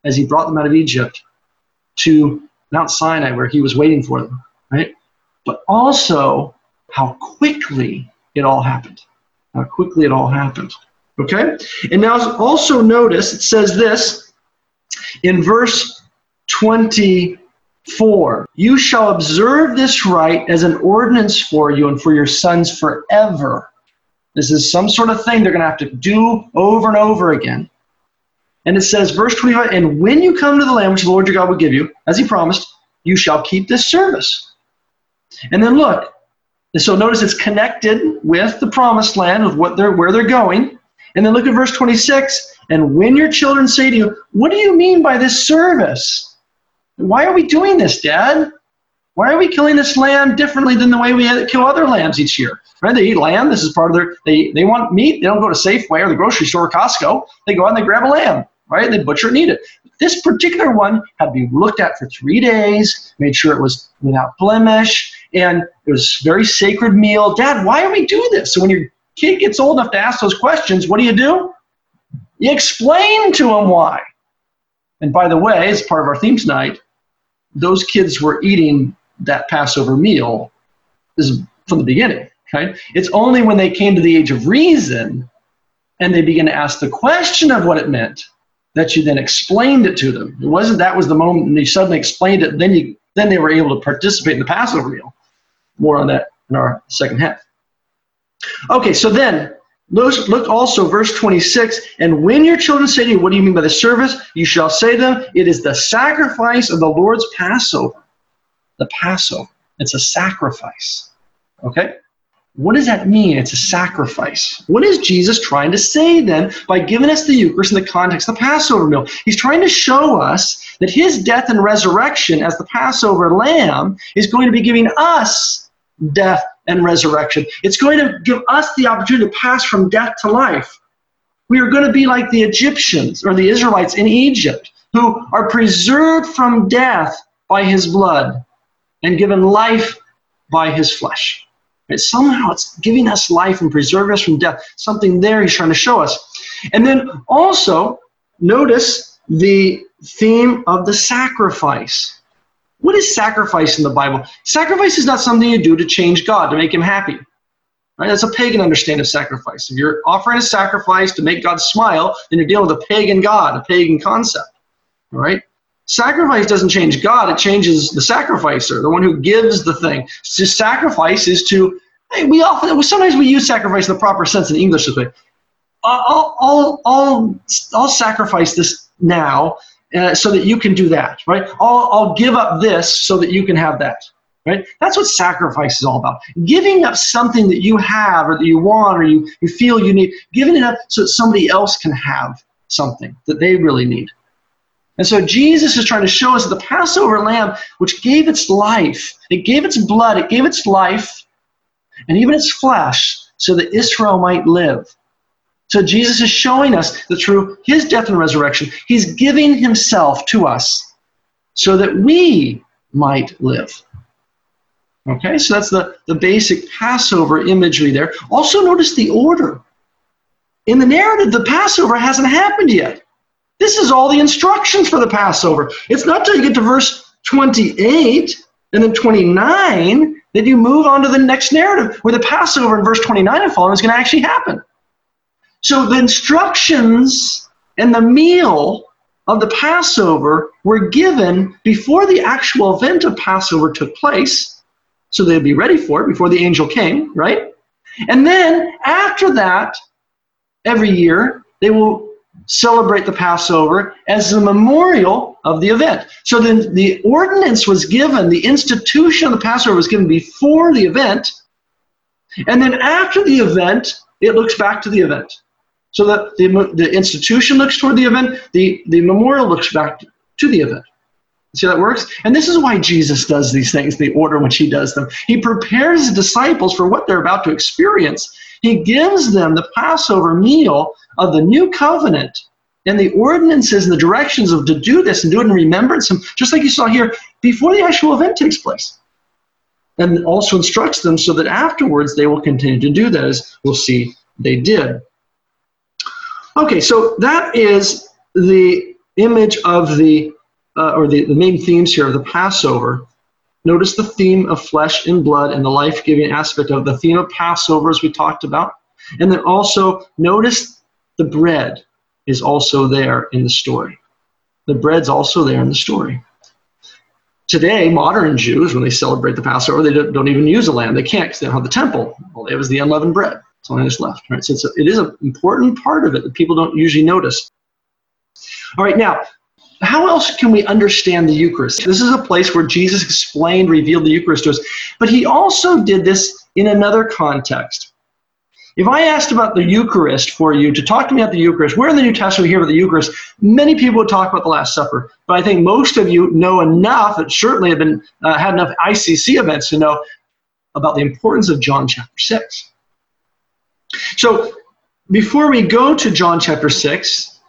as he brought them out of Egypt to Mount Sinai where he was waiting for them, right? But also how quickly it all happened. How quickly it all happened. Okay? And now also notice it says this in verse 24 You shall observe this rite as an ordinance for you and for your sons forever. This is some sort of thing they're going to have to do over and over again. And it says, verse 25, and when you come to the land which the Lord your God will give you, as he promised, you shall keep this service. And then look, and so notice it's connected with the promised land, of what they're where they're going. And then look at verse 26. And when your children say to you, What do you mean by this service? Why are we doing this, Dad? Why are we killing this lamb differently than the way we kill other lambs each year? Right? They eat lamb. This is part of their. They they want meat. They don't go to Safeway or the grocery store or Costco. They go out and they grab a lamb. Right? They butcher and eat it. This particular one had to be looked at for three days, made sure it was without blemish, and it was very sacred meal. Dad, why are we doing this? So when your kid gets old enough to ask those questions, what do you do? You explain to them why. And by the way, as part of our theme tonight, those kids were eating that Passover meal is from the beginning. Okay? It's only when they came to the age of reason and they began to ask the question of what it meant, that you then explained it to them. It wasn't that was the moment when you suddenly explained it, then you then they were able to participate in the Passover meal. More on that in our second half. Okay, so then look also verse 26. And when your children say to you, What do you mean by the service? You shall say to them, It is the sacrifice of the Lord's Passover. The Passover. It's a sacrifice. Okay? What does that mean? It's a sacrifice. What is Jesus trying to say then by giving us the Eucharist in the context of the Passover meal? He's trying to show us that his death and resurrection as the Passover lamb is going to be giving us death and resurrection. It's going to give us the opportunity to pass from death to life. We are going to be like the Egyptians or the Israelites in Egypt who are preserved from death by his blood and given life by his flesh. Right? Somehow it's giving us life and preserving us from death. Something there he's trying to show us. And then also notice the theme of the sacrifice. What is sacrifice in the Bible? Sacrifice is not something you do to change God, to make him happy. Right? That's a pagan understanding of sacrifice. If you're offering a sacrifice to make God smile, then you're dealing with a pagan God, a pagan concept. All right? Sacrifice doesn't change God, it changes the sacrificer, the one who gives the thing. To sacrifice is to, hey, we often, sometimes we use sacrifice in the proper sense in English this uh, way. I'll, I'll, I'll, I'll sacrifice this now uh, so that you can do that, right? I'll, I'll give up this so that you can have that, right? That's what sacrifice is all about. Giving up something that you have or that you want or you, you feel you need, giving it up so that somebody else can have something that they really need. And so Jesus is trying to show us the Passover lamb, which gave its life, it gave its blood, it gave its life, and even its flesh, so that Israel might live. So Jesus is showing us that through his death and resurrection, he's giving himself to us so that we might live. Okay, so that's the, the basic Passover imagery there. Also, notice the order. In the narrative, the Passover hasn't happened yet. This is all the instructions for the Passover. It's not till you get to verse 28 and then 29 that you move on to the next narrative where the Passover in verse 29 and following is going to actually happen. So the instructions and the meal of the Passover were given before the actual event of Passover took place. So they'd be ready for it before the angel came, right? And then after that, every year, they will celebrate the Passover as a memorial of the event. So then the ordinance was given, the institution of the Passover was given before the event, and then after the event, it looks back to the event. So that the, the institution looks toward the event, the, the memorial looks back to the event. See how that works? And this is why Jesus does these things, the order in which he does them. He prepares his disciples for what they're about to experience. He gives them the Passover meal of the new covenant and the ordinances and the directions of to do this and do it in remembrance, and just like you saw here, before the actual event takes place. And also instructs them so that afterwards they will continue to do that, as we'll see they did. Okay, so that is the image of the, uh, or the, the main themes here of the Passover. Notice the theme of flesh and blood and the life giving aspect of the theme of Passover, as we talked about. And then also notice the bread is also there in the story. The bread's also there in the story. Today, modern Jews, when they celebrate the Passover, they don't, even use a lamb. They can't because they don't have the temple. All they have is the unleavened bread. It's only that's left. Right? So it's a, it is an important part of it that people don't usually notice. All right, now, how else can we understand the Eucharist? This is a place where Jesus explained, revealed the Eucharist to us, but he also did this in another context. If I asked about the Eucharist for you to talk to me about the Eucharist, where in the New Testament we hear about the Eucharist, many people would talk about the Last Supper. But I think most of you know enough, and certainly have been uh, had enough ICC events to know about the importance of John chapter 6. So before we go to John chapter 6,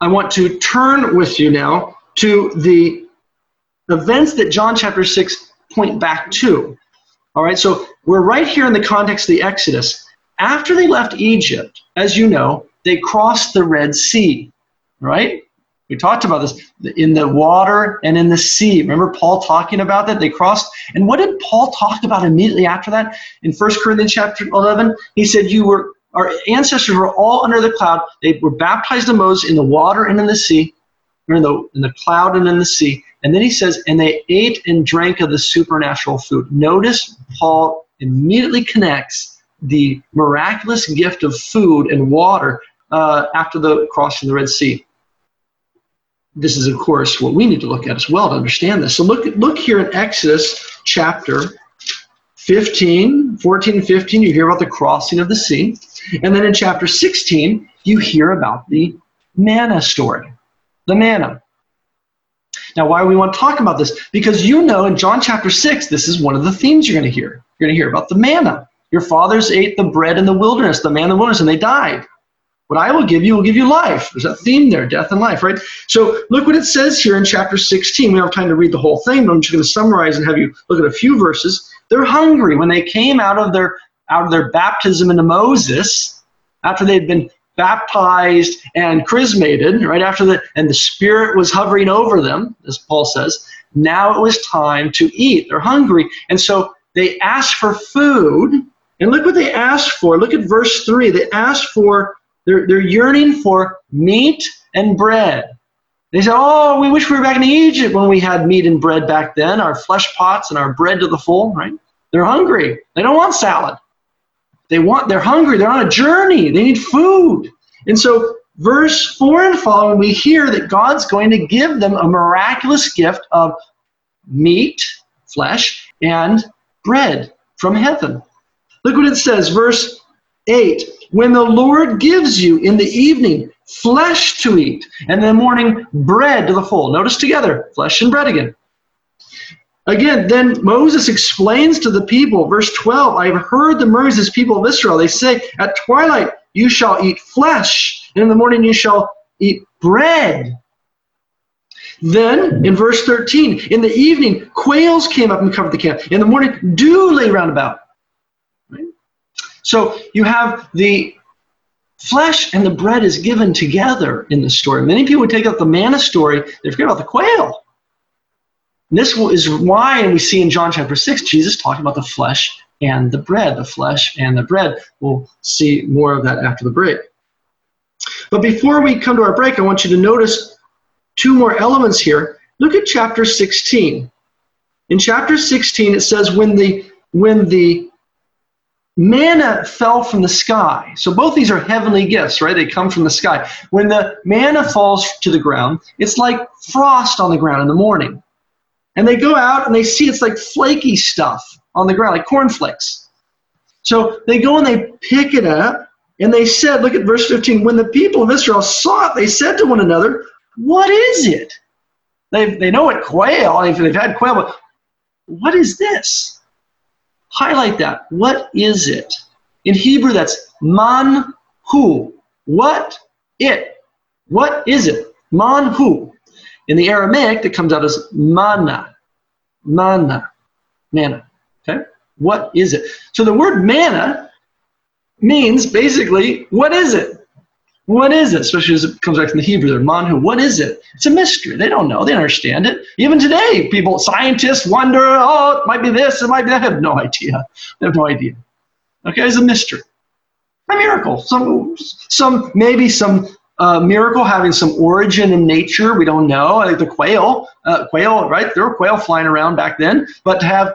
I want to turn with you now to the events that John chapter 6 point back to. All right, so we're right here in the context of the Exodus. After they left Egypt, as you know, they crossed the Red Sea, right? We talked about this in the water and in the sea. Remember Paul talking about that? They crossed. And what did Paul talk about immediately after that? In 1 Corinthians chapter 11, he said, You were our ancestors were all under the cloud. They were baptized in Moses in the water and in the sea, or in the, in the cloud and in the sea. And then he says, and they ate and drank of the supernatural food. Notice Paul immediately connects the miraculous gift of food and water uh, after the crossing the Red Sea. This is, of course, what we need to look at as well to understand this. So look, look here in Exodus chapter 15, 14, 15, you hear about the crossing of the sea. And then in chapter 16, you hear about the manna story. The manna. Now, why we want to talk about this? Because you know in John chapter 6, this is one of the themes you're going to hear. You're going to hear about the manna. Your fathers ate the bread in the wilderness, the manna in the wilderness, and they died. What I will give you will give you life. There's that theme there, death and life, right? So look what it says here in chapter 16. We don't have time to read the whole thing, but I'm just going to summarize and have you look at a few verses. They're hungry when they came out of their out of their baptism into Moses, after they'd been baptized and chrismated, right after the and the Spirit was hovering over them, as Paul says. Now it was time to eat. They're hungry, and so they asked for food. And look what they asked for. Look at verse three. They asked for they're, they're yearning for meat and bread. They say, Oh, we wish we were back in Egypt when we had meat and bread back then, our flesh pots and our bread to the full, right? They're hungry. They don't want salad. They want, they're hungry. They're on a journey. They need food. And so, verse 4 and following, we hear that God's going to give them a miraculous gift of meat, flesh, and bread from heaven. Look what it says, verse 8 When the Lord gives you in the evening flesh to eat, and in the morning bread to the full. Notice together, flesh and bread again. Again, then Moses explains to the people, verse 12, I have heard the Moses people of Israel. They say, At twilight you shall eat flesh, and in the morning you shall eat bread. Then, in verse 13, in the evening, quails came up and covered the camp. In the morning, dew lay round about. So you have the flesh and the bread is given together in the story. Many people take up the manna story, they forget about the quail. And this is why we see in John chapter 6, Jesus talking about the flesh and the bread, the flesh and the bread. We'll see more of that after the break. But before we come to our break, I want you to notice two more elements here. Look at chapter 16. In chapter 16, it says, when the, when the manna fell from the sky. So both these are heavenly gifts, right? They come from the sky. When the manna falls to the ground, it's like frost on the ground in the morning. And they go out and they see it's like flaky stuff on the ground, like cornflakes. So they go and they pick it up, and they said, look at verse 15, when the people of Israel saw it, they said to one another, What is it? They, they know it quail, they've had quail, but what is this? Highlight that. What is it? In Hebrew, that's man hu. What it? What is it? Man hu. In the Aramaic, that comes out as manna. Manna. Manna. Okay? What is it? So the word manna means basically, what is it? What is it? Especially as it comes back from the Hebrew there, manhu. What is it? It's a mystery. They don't know. They don't understand it. Even today, people, scientists wonder, oh, it might be this, it might be that. I have no idea. They have no idea. Okay, it's a mystery. A miracle. Some, some maybe some uh, miracle having some origin in nature. We don't know. Like the quail, uh, quail, right? There were quail flying around back then, but to have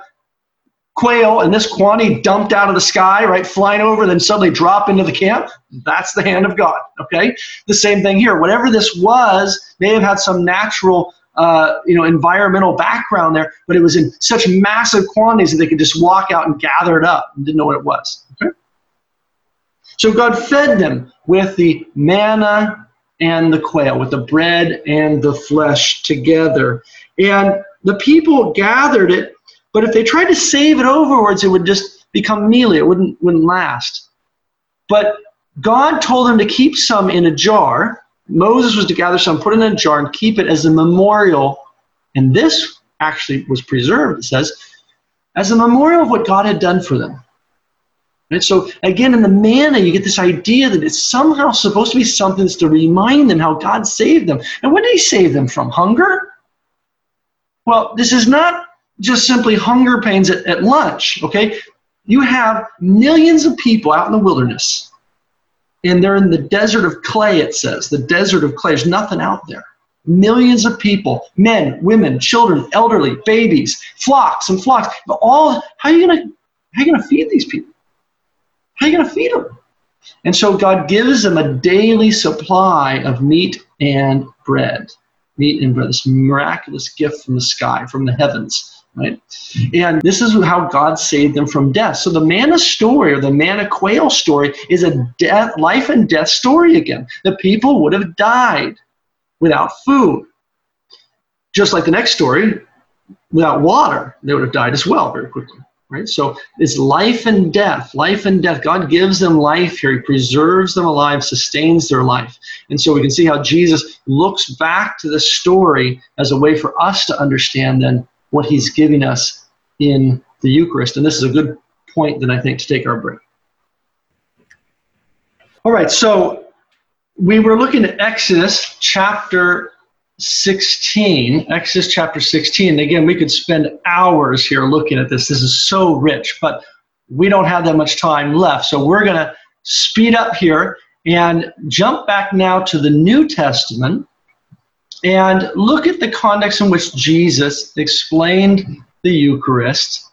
quail in this quantity dumped out of the sky, right, flying over, then suddenly drop into the camp, that's the hand of God. Okay, the same thing here. Whatever this was, may have had some natural. Uh, you know, environmental background there, but it was in such massive quantities that they could just walk out and gather it up and didn't know what it was. Okay? So God fed them with the manna and the quail, with the bread and the flesh together. And the people gathered it, but if they tried to save it overwards, it would just become mealy. It wouldn't, wouldn't last. But God told them to keep some in a jar. Moses was to gather some, put it in a jar, and keep it as a memorial. And this actually was preserved, it says, as a memorial of what God had done for them. And so again, in the manna, you get this idea that it's somehow supposed to be something that's to remind them how God saved them. And what did He save them from? Hunger? Well, this is not just simply hunger pains at, at lunch, okay? You have millions of people out in the wilderness, and they're in the desert of clay, it says. The desert of clay. There's nothing out there. Millions of people, men, women, children, elderly, babies, flocks and flocks. But all how are you gonna how are you gonna feed these people? How are you gonna feed them? And so God gives them a daily supply of meat and bread. Meat and bread, this miraculous gift from the sky, from the heavens right? And this is how God saved them from death. So the manna story or the manna quail story is a death, life and death story again. The people would have died without food. Just like the next story, without water, they would have died as well very quickly. Right? So it's life and death, life and death. God gives them life here. He preserves them alive, sustains their life. And so we can see how Jesus looks back to the story as a way for us to understand then what he's giving us in the Eucharist. And this is a good point then I think to take our break. All right, so we were looking at Exodus chapter 16. Exodus chapter 16. And again, we could spend hours here looking at this. This is so rich, but we don't have that much time left. So we're going to speed up here and jump back now to the New Testament and look at the context in which Jesus explained the Eucharist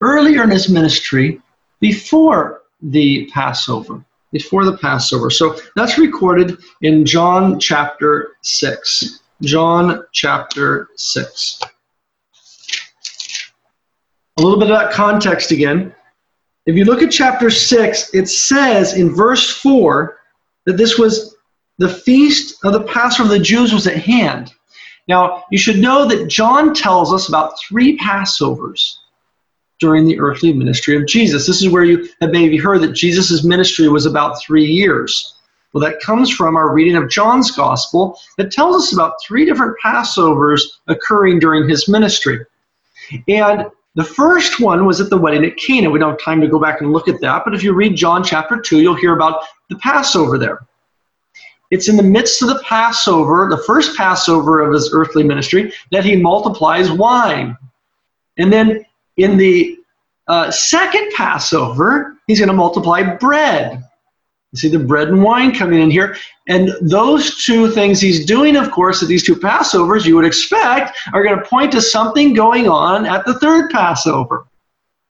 earlier in his ministry before the Passover. Before the Passover. So that's recorded in John chapter 6. John chapter 6. A little bit of that context again. If you look at chapter 6, it says in verse 4 that this was the feast of the Passover of the Jews was at hand. Now, you should know that John tells us about three Passovers during the earthly ministry of Jesus. This is where you have maybe heard that Jesus' ministry was about three years. Well, that comes from our reading of John's Gospel that tells us about three different Passovers occurring during his ministry. And the first one was at the wedding at Cana. We don't have time to go back and look at that, but if you read John chapter 2, you'll hear about the Passover there. It's in the midst of the Passover, the first Passover of his earthly ministry, that he multiplies wine. And then in the uh, second Passover, he's going to multiply bread. You see the bread and wine coming in here. And those two things he's doing, of course, at these two Passovers, you would expect, are going to point to something going on at the third Passover.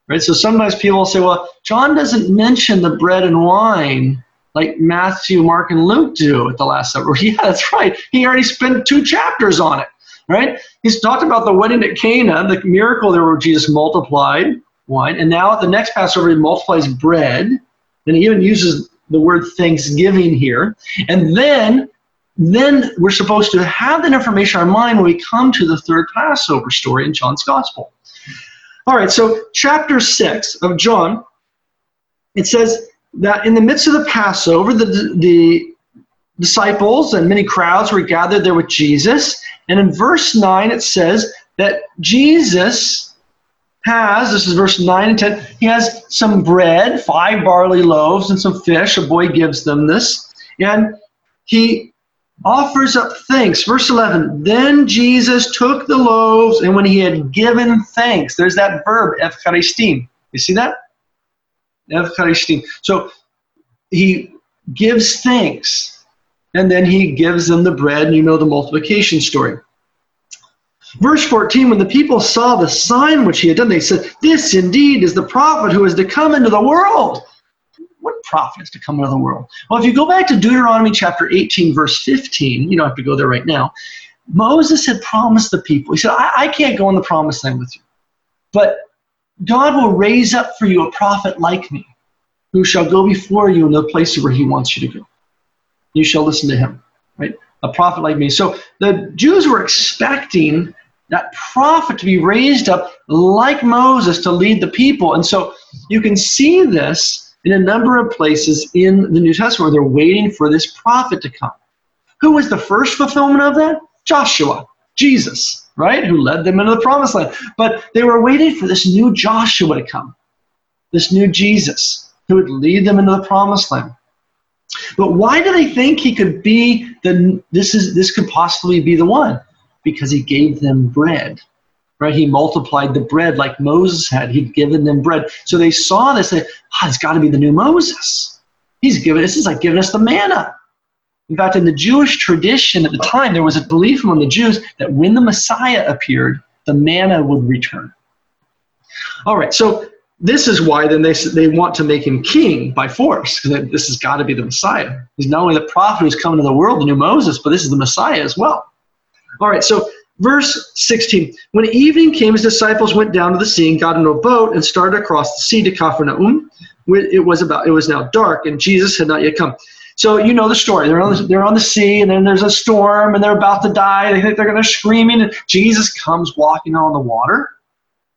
Right? So sometimes people will say, well, John doesn't mention the bread and wine like Matthew, Mark, and Luke do at the Last Supper. Yeah, that's right. He already spent two chapters on it, right? He's talked about the wedding at Cana, the miracle there where Jesus multiplied wine, and now at the next Passover he multiplies bread, and he even uses the word thanksgiving here. And then then we're supposed to have that information in our mind when we come to the third Passover story in John's Gospel. All right, so chapter 6 of John, it says, that in the midst of the Passover, the, the disciples and many crowds were gathered there with Jesus. And in verse 9, it says that Jesus has, this is verse 9 and 10, he has some bread, five barley loaves, and some fish. A boy gives them this. And he offers up thanks. Verse 11 Then Jesus took the loaves, and when he had given thanks, there's that verb, Eucharistin. You see that? So he gives thanks, and then he gives them the bread, and you know the multiplication story. Verse 14, when the people saw the sign which he had done, they said, This indeed is the prophet who is to come into the world. What prophet is to come into the world? Well, if you go back to Deuteronomy chapter 18, verse 15, you don't have to go there right now. Moses had promised the people, he said, I, I can't go in the promised land with you, but God will raise up for you a prophet like me, who shall go before you in the places where he wants you to go. You shall listen to him, right? A prophet like me. So the Jews were expecting that prophet to be raised up like Moses to lead the people. And so you can see this in a number of places in the New Testament where they're waiting for this prophet to come. Who was the first fulfillment of that? Joshua, Jesus right? Who led them into the promised land. But they were waiting for this new Joshua to come, this new Jesus who would lead them into the promised land. But why do they think he could be the this is this could possibly be the one? Because he gave them bread. Right? He multiplied the bread like Moses had. He'd given them bread. So they saw this, they, oh, ah, it's got to be the new Moses. He's given this is like giving us the manna. In fact, in the Jewish tradition at the time, there was a belief among the Jews that when the Messiah appeared, the manna would return. All right, so this is why then they, they want to make him king by force, because this has got to be the Messiah. He's not only the prophet who's coming to the world, the new Moses, but this is the Messiah as well. All right, so verse 16. When evening came, his disciples went down to the sea and got into a boat and started across the sea to Capernaum. It was about it was now dark, and Jesus had not yet come. So you know the story. They're on the, they're on the sea, and then there's a storm, and they're about to die. They think they're going to screaming, and Jesus comes walking on the water,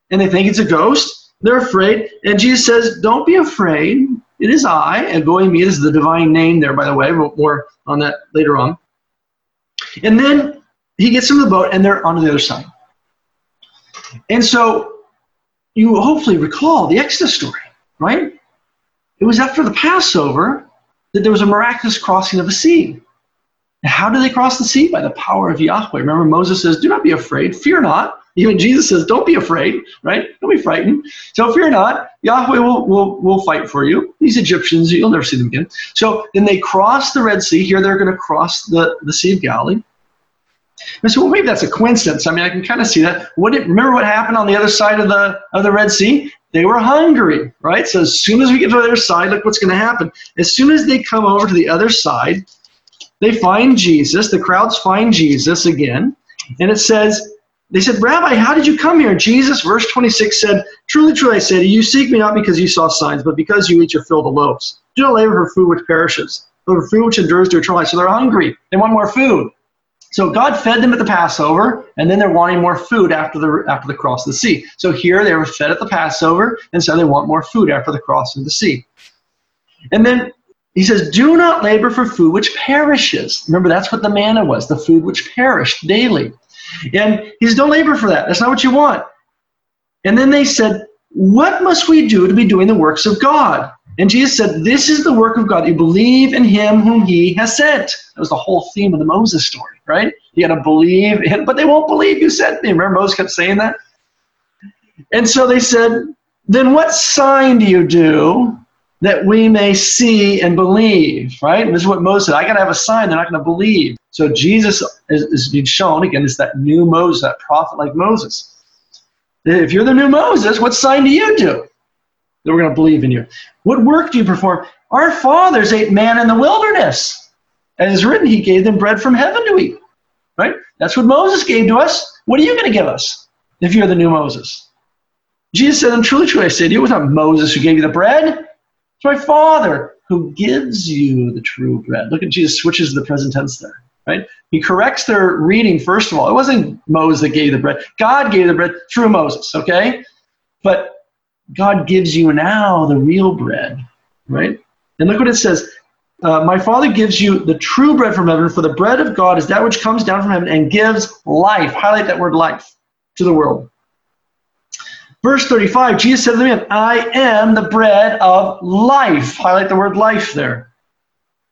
and they think it's a ghost. They're afraid, and Jesus says, "Don't be afraid. It is I." And Elohim is the divine name there, by the way. More on that later on. And then he gets in the boat, and they're on the other side. And so you hopefully recall the Exodus story, right? It was after the Passover that there was a miraculous crossing of the sea. And how did they cross the sea? By the power of Yahweh. Remember, Moses says, Do not be afraid, fear not. Even Jesus says, Don't be afraid, right? Don't be frightened. So fear not. Yahweh will, will, will fight for you. These Egyptians, you'll never see them again. So then they cross the Red Sea. Here they're going to cross the, the Sea of Galilee. And so well, maybe that's a coincidence. I mean, I can kind of see that. What remember what happened on the other side of the of the Red Sea? They were hungry, right? So as soon as we get to the other side, look what's going to happen. As soon as they come over to the other side, they find Jesus. The crowds find Jesus again. And it says, they said, Rabbi, how did you come here? Jesus, verse 26 said, Truly, truly, I say to you, seek me not because you saw signs, but because you eat your fill of loaves. Do not labor for food which perishes, but for food which endures to eternal life. So they're hungry. They want more food. So God fed them at the Passover, and then they're wanting more food after the after the cross of the sea. So here they were fed at the Passover, and so they want more food after the cross of the sea. And then he says, "Do not labor for food which perishes." Remember, that's what the manna was, the food which perished daily. And he says, "Don't labor for that. That's not what you want." And then they said, "What must we do to be doing the works of God?" And Jesus said, This is the work of God. You believe in him whom he has sent. That was the whole theme of the Moses story, right? You got to believe in, but they won't believe you sent me. Remember Moses kept saying that? And so they said, Then what sign do you do that we may see and believe, right? And this is what Moses said. I got to have a sign. They're not going to believe. So Jesus is, is being shown, again, is that new Moses, that prophet like Moses. If you're the new Moses, what sign do you do? That we're going to believe in you. What work do you perform? Our fathers ate man in the wilderness. As it is written, he gave them bread from heaven to eat. Right? That's what Moses gave to us. What are you going to give us if you're the new Moses? Jesus said, "I'm truly, truly, I say to you, it was not Moses who gave you the bread. It's my Father who gives you the true bread." Look at Jesus switches the present tense there. Right? He corrects their reading first of all. It wasn't Moses that gave the bread. God gave the bread through Moses. Okay, but God gives you now the real bread, right? And look what it says. Uh, my Father gives you the true bread from heaven, for the bread of God is that which comes down from heaven and gives life. Highlight that word life to the world. Verse 35, Jesus said to the man, I am the bread of life. Highlight the word life there.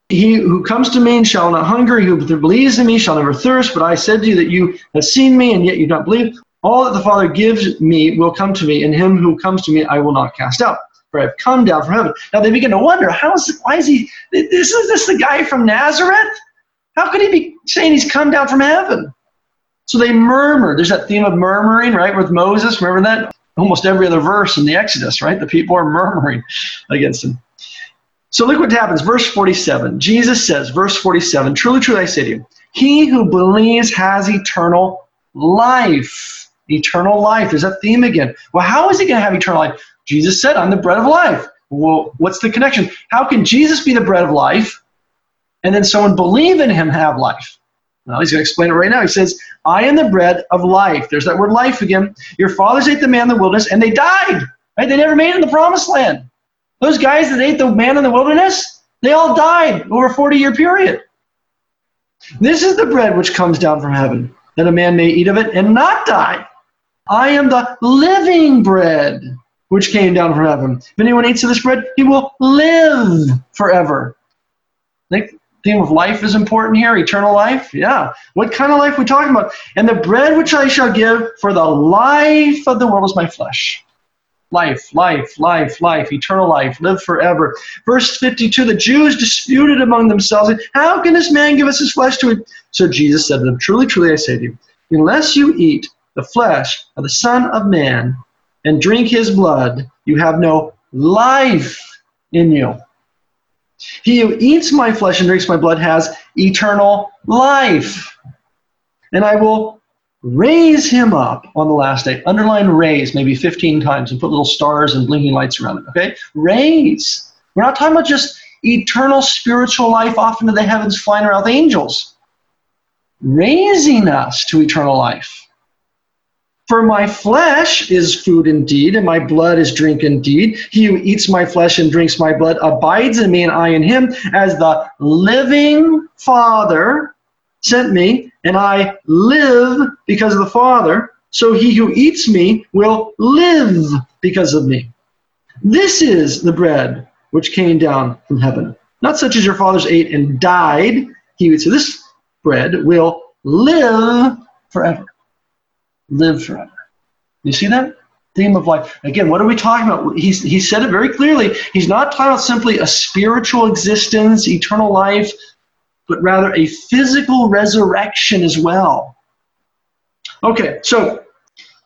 He who comes to me and shall not hunger, he who believes in me shall never thirst. But I said to you that you have seen me, and yet you do not believe. All that the Father gives me will come to me, and him who comes to me I will not cast out. For I have come down from heaven. Now they begin to wonder, how is why is he this is this the guy from Nazareth? How could he be saying he's come down from heaven? So they murmur. There's that theme of murmuring, right, with Moses. Remember that? Almost every other verse in the Exodus, right? The people are murmuring against him. So look what happens. Verse 47. Jesus says, verse 47, truly, truly I say to you, he who believes has eternal life eternal life. There's that theme again. Well, how is he going to have eternal life? Jesus said, I'm the bread of life. Well, what's the connection? How can Jesus be the bread of life and then someone believe in him have life? Well, he's going to explain it right now. He says, I am the bread of life. There's that word life again. Your fathers ate the man in the wilderness and they died. Right? They never made it in the promised land. Those guys that ate the man in the wilderness, they all died over a 40 year period. This is the bread which comes down from heaven, that a man may eat of it and not die. I am the living bread which came down from heaven. If anyone eats of this bread, he will live forever. Think theme of life is important here, eternal life. Yeah. What kind of life we talking about? And the bread which I shall give for the life of the world is my flesh. Life, life, life, life, eternal life, live forever. Verse 52 the Jews disputed among themselves, How can this man give us his flesh to eat? So Jesus said to them, Truly, truly, I say to you, unless you eat the flesh of the Son of Man and drink his blood, you have no life in you. He who eats my flesh and drinks my blood has eternal life. And I will raise him up on the last day. Underline raise maybe 15 times and put little stars and blinking lights around it. Okay? Raise. We're not talking about just eternal spiritual life off into the heavens flying around with angels. Raising us to eternal life. For my flesh is food indeed, and my blood is drink indeed. He who eats my flesh and drinks my blood abides in me, and I in him, as the living Father sent me, and I live because of the Father. So he who eats me will live because of me. This is the bread which came down from heaven. Not such as your fathers ate and died. He eats of this bread will live forever live forever. You see that? Theme of life. Again, what are we talking about? He's, he said it very clearly. He's not talking about simply a spiritual existence, eternal life, but rather a physical resurrection as well. Okay, so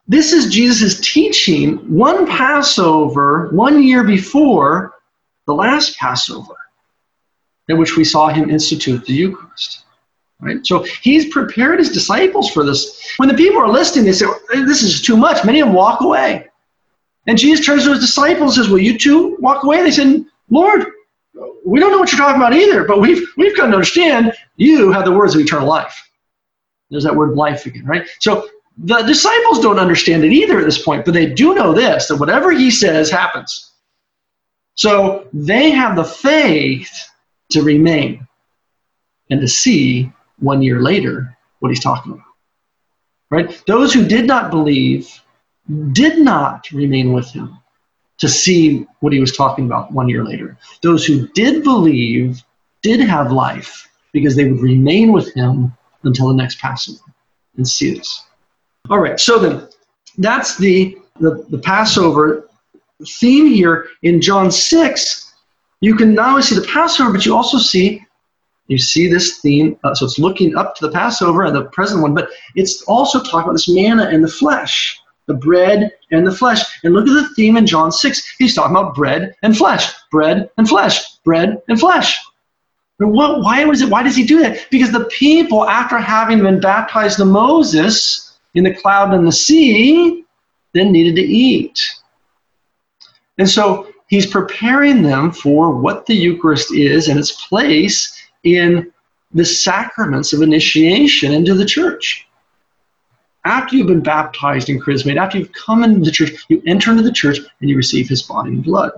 this is Jesus' teaching one Passover, one year before the last Passover, in which we saw him institute the Eucharist. Right? So he's prepared his disciples for this. When the people are listening, they say, This is too much. Many of them walk away. And Jesus turns to his disciples and says, Will you two walk away? They said, Lord, we don't know what you're talking about either, but we've, we've come to understand you have the words of eternal life. There's that word life again, right? So the disciples don't understand it either at this point, but they do know this that whatever he says happens. So they have the faith to remain and to see one year later what he's talking about. Right? Those who did not believe did not remain with him to see what he was talking about one year later. Those who did believe did have life because they would remain with him until the next Passover and see this. All right, so then that's the, the, the Passover theme here in John 6. You can not only see the Passover, but you also see you see this theme. Uh, so it's looking up to the Passover and the present one, but it's also talking about this manna and the flesh, the bread and the flesh. And look at the theme in John 6. He's talking about bread and flesh, bread and flesh, bread and flesh. What, why was it? Why does he do that? Because the people, after having been baptized to Moses in the cloud and the sea, then needed to eat. And so he's preparing them for what the Eucharist is and its place in the sacraments of initiation into the church. After you've been baptized in chrismate, after you've come into the church, you enter into the church and you receive his body and blood.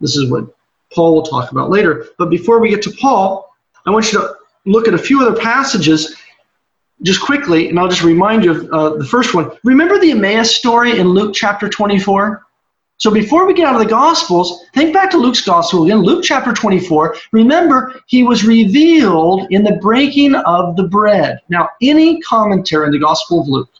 This is what Paul will talk about later. But before we get to Paul, I want you to look at a few other passages just quickly, and I'll just remind you of uh, the first one. Remember the Emmaus story in Luke chapter 24? So before we get out of the Gospels, think back to Luke's Gospel again, Luke chapter 24. Remember, he was revealed in the breaking of the bread. Now, any commentary in the Gospel of Luke,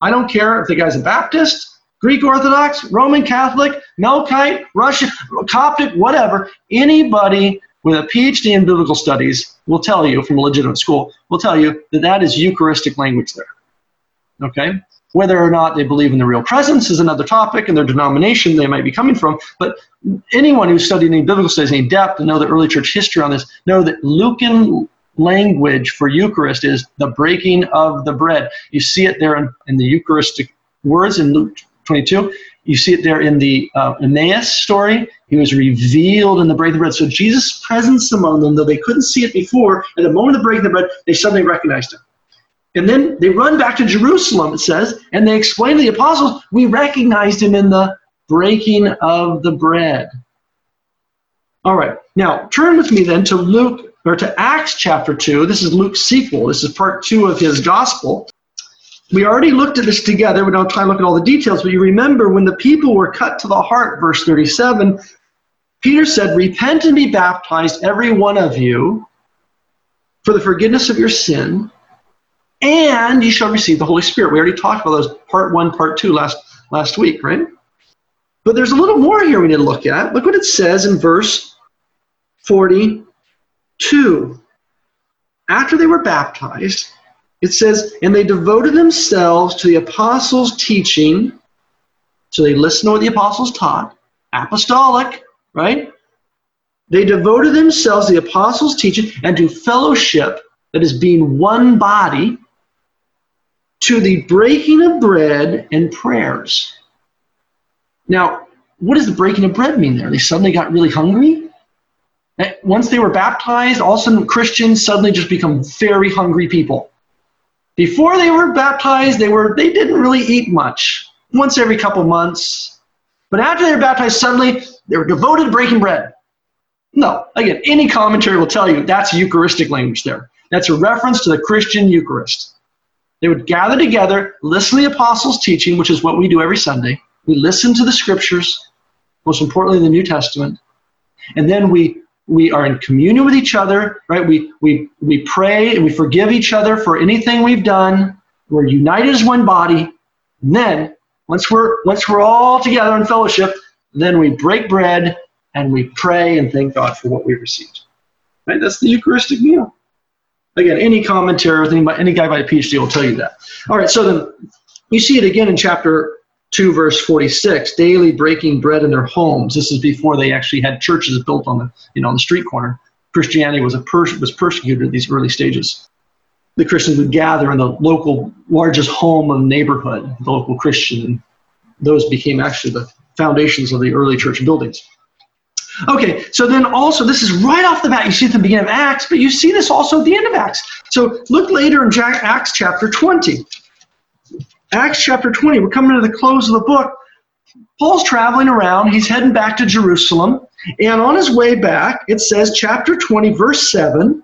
I don't care if the guy's a Baptist, Greek Orthodox, Roman Catholic, Melkite, Russian, Coptic, whatever, anybody with a PhD in biblical studies will tell you from a legitimate school, will tell you that that is Eucharistic language there. Okay? Whether or not they believe in the real presence is another topic, and their denomination they might be coming from. But anyone who's studied any biblical studies in depth and know the early church history on this know that Lucan language for Eucharist is the breaking of the bread. You see it there in, in the Eucharistic words in Luke 22. You see it there in the uh, Emmaus story. He was revealed in the breaking of the bread. So Jesus' presence among them, though they couldn't see it before, at the moment of breaking the bread, they suddenly recognized him. And then they run back to Jerusalem, it says, and they explain to the apostles, we recognized him in the breaking of the bread. All right, now turn with me then to Luke, or to Acts chapter 2. This is Luke's sequel. This is part two of his gospel. We already looked at this together. We don't try to look at all the details, but you remember when the people were cut to the heart, verse 37, Peter said, Repent and be baptized, every one of you, for the forgiveness of your sin and you shall receive the Holy Spirit. We already talked about those part one, part two last last week, right? But there's a little more here we need to look at. Look what it says in verse 42. After they were baptized, it says, and they devoted themselves to the apostles' teaching. So they listened to what the apostles taught, apostolic, right? They devoted themselves to the apostles' teaching and to fellowship, that is, being one body, to the breaking of bread and prayers. Now, what does the breaking of bread mean there? They suddenly got really hungry? Eh, Once they were baptized, all of a sudden Christians suddenly just become very hungry people. Before they were baptized, they were they didn't really eat much. Once every couple months. But after they were baptized, suddenly they were devoted to breaking bread. No, again, any commentary will tell you that's Eucharistic language there. That's a reference to the Christian Eucharist. They would gather together, listen to the apostles' teaching, which is what we do every Sunday. We listen to the scriptures, most importantly, the New Testament, and then we we are in communion with each other, right? We we we pray and we forgive each other for anything we've done. We're united as one body. And then once we're once we're all together in fellowship, then we break bread and we pray and thank God for what we received. Right? That's the Eucharistic meal. Again, any commentator, any, any guy by a PhD will tell you that. All right, so then you see it again in chapter 2, verse 46, daily breaking bread in their homes. This is before they actually had churches built on the, you know, on the street corner. Christianity was, a pers- was persecuted at these early stages. The Christians would gather in the local largest home of the neighborhood, the local Christian, and those became actually the foundations of the early church buildings. Okay, so then also, this is right off the bat. You see at the beginning of Acts, but you see this also at the end of Acts. So look later in Acts chapter 20. Acts chapter 20, we're coming to the close of the book. Paul's traveling around, he's heading back to Jerusalem, and on his way back, it says, chapter 20, verse 7,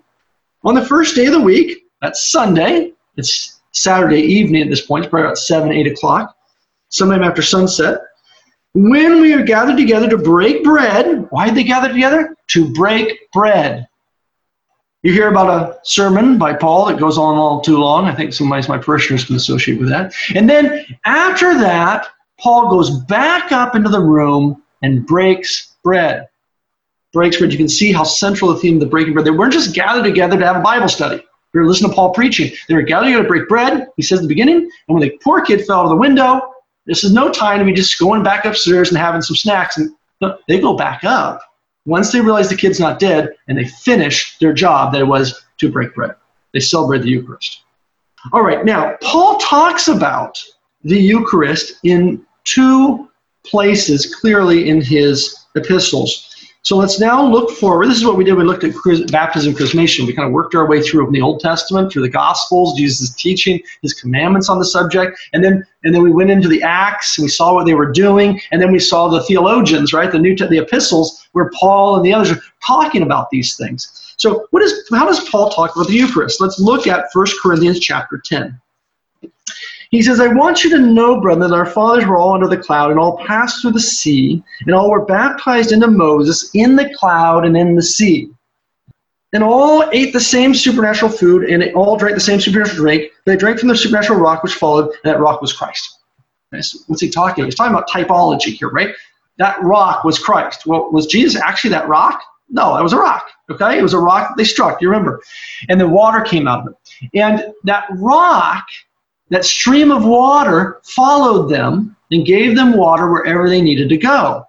on the first day of the week, that's Sunday, it's Saturday evening at this point, it's probably about 7, 8 o'clock, sometime after sunset. When we are gathered together to break bread, why did they gather together? To break bread. You hear about a sermon by Paul that goes on all too long. I think some of my parishioners can associate with that. And then after that, Paul goes back up into the room and breaks bread. Breaks bread. You can see how central the theme of the breaking bread. They weren't just gathered together to have a Bible study. They were listening to Paul preaching. They were gathered together to break bread. He says at the beginning. And when the poor kid fell out of the window, this is no time to be just going back upstairs and having some snacks. And no, they go back up once they realize the kid's not dead and they finish their job that it was to break bread. They celebrate the Eucharist. All right, now, Paul talks about the Eucharist in two places clearly in his epistles. So let's now look forward. This is what we did. We looked at baptism and chrismation. We kind of worked our way through from the Old Testament, through the Gospels, Jesus' teaching, his commandments on the subject, and then and then we went into the Acts and we saw what they were doing, and then we saw the theologians, right, the New the epistles, where Paul and the others are talking about these things. So what is how does Paul talk about the Eucharist? Let's look at 1 Corinthians chapter 10. He says, I want you to know, brother, that our fathers were all under the cloud and all passed through the sea, and all were baptized into Moses in the cloud and in the sea. And all ate the same supernatural food, and all drank the same supernatural drink. They drank from the supernatural rock which followed, and that rock was Christ. What's he talking? He's talking about typology here, right? That rock was Christ. Well, was Jesus actually that rock? No, that was a rock. Okay, it was a rock that they struck. You remember? And the water came out of it. And that rock that stream of water followed them and gave them water wherever they needed to go.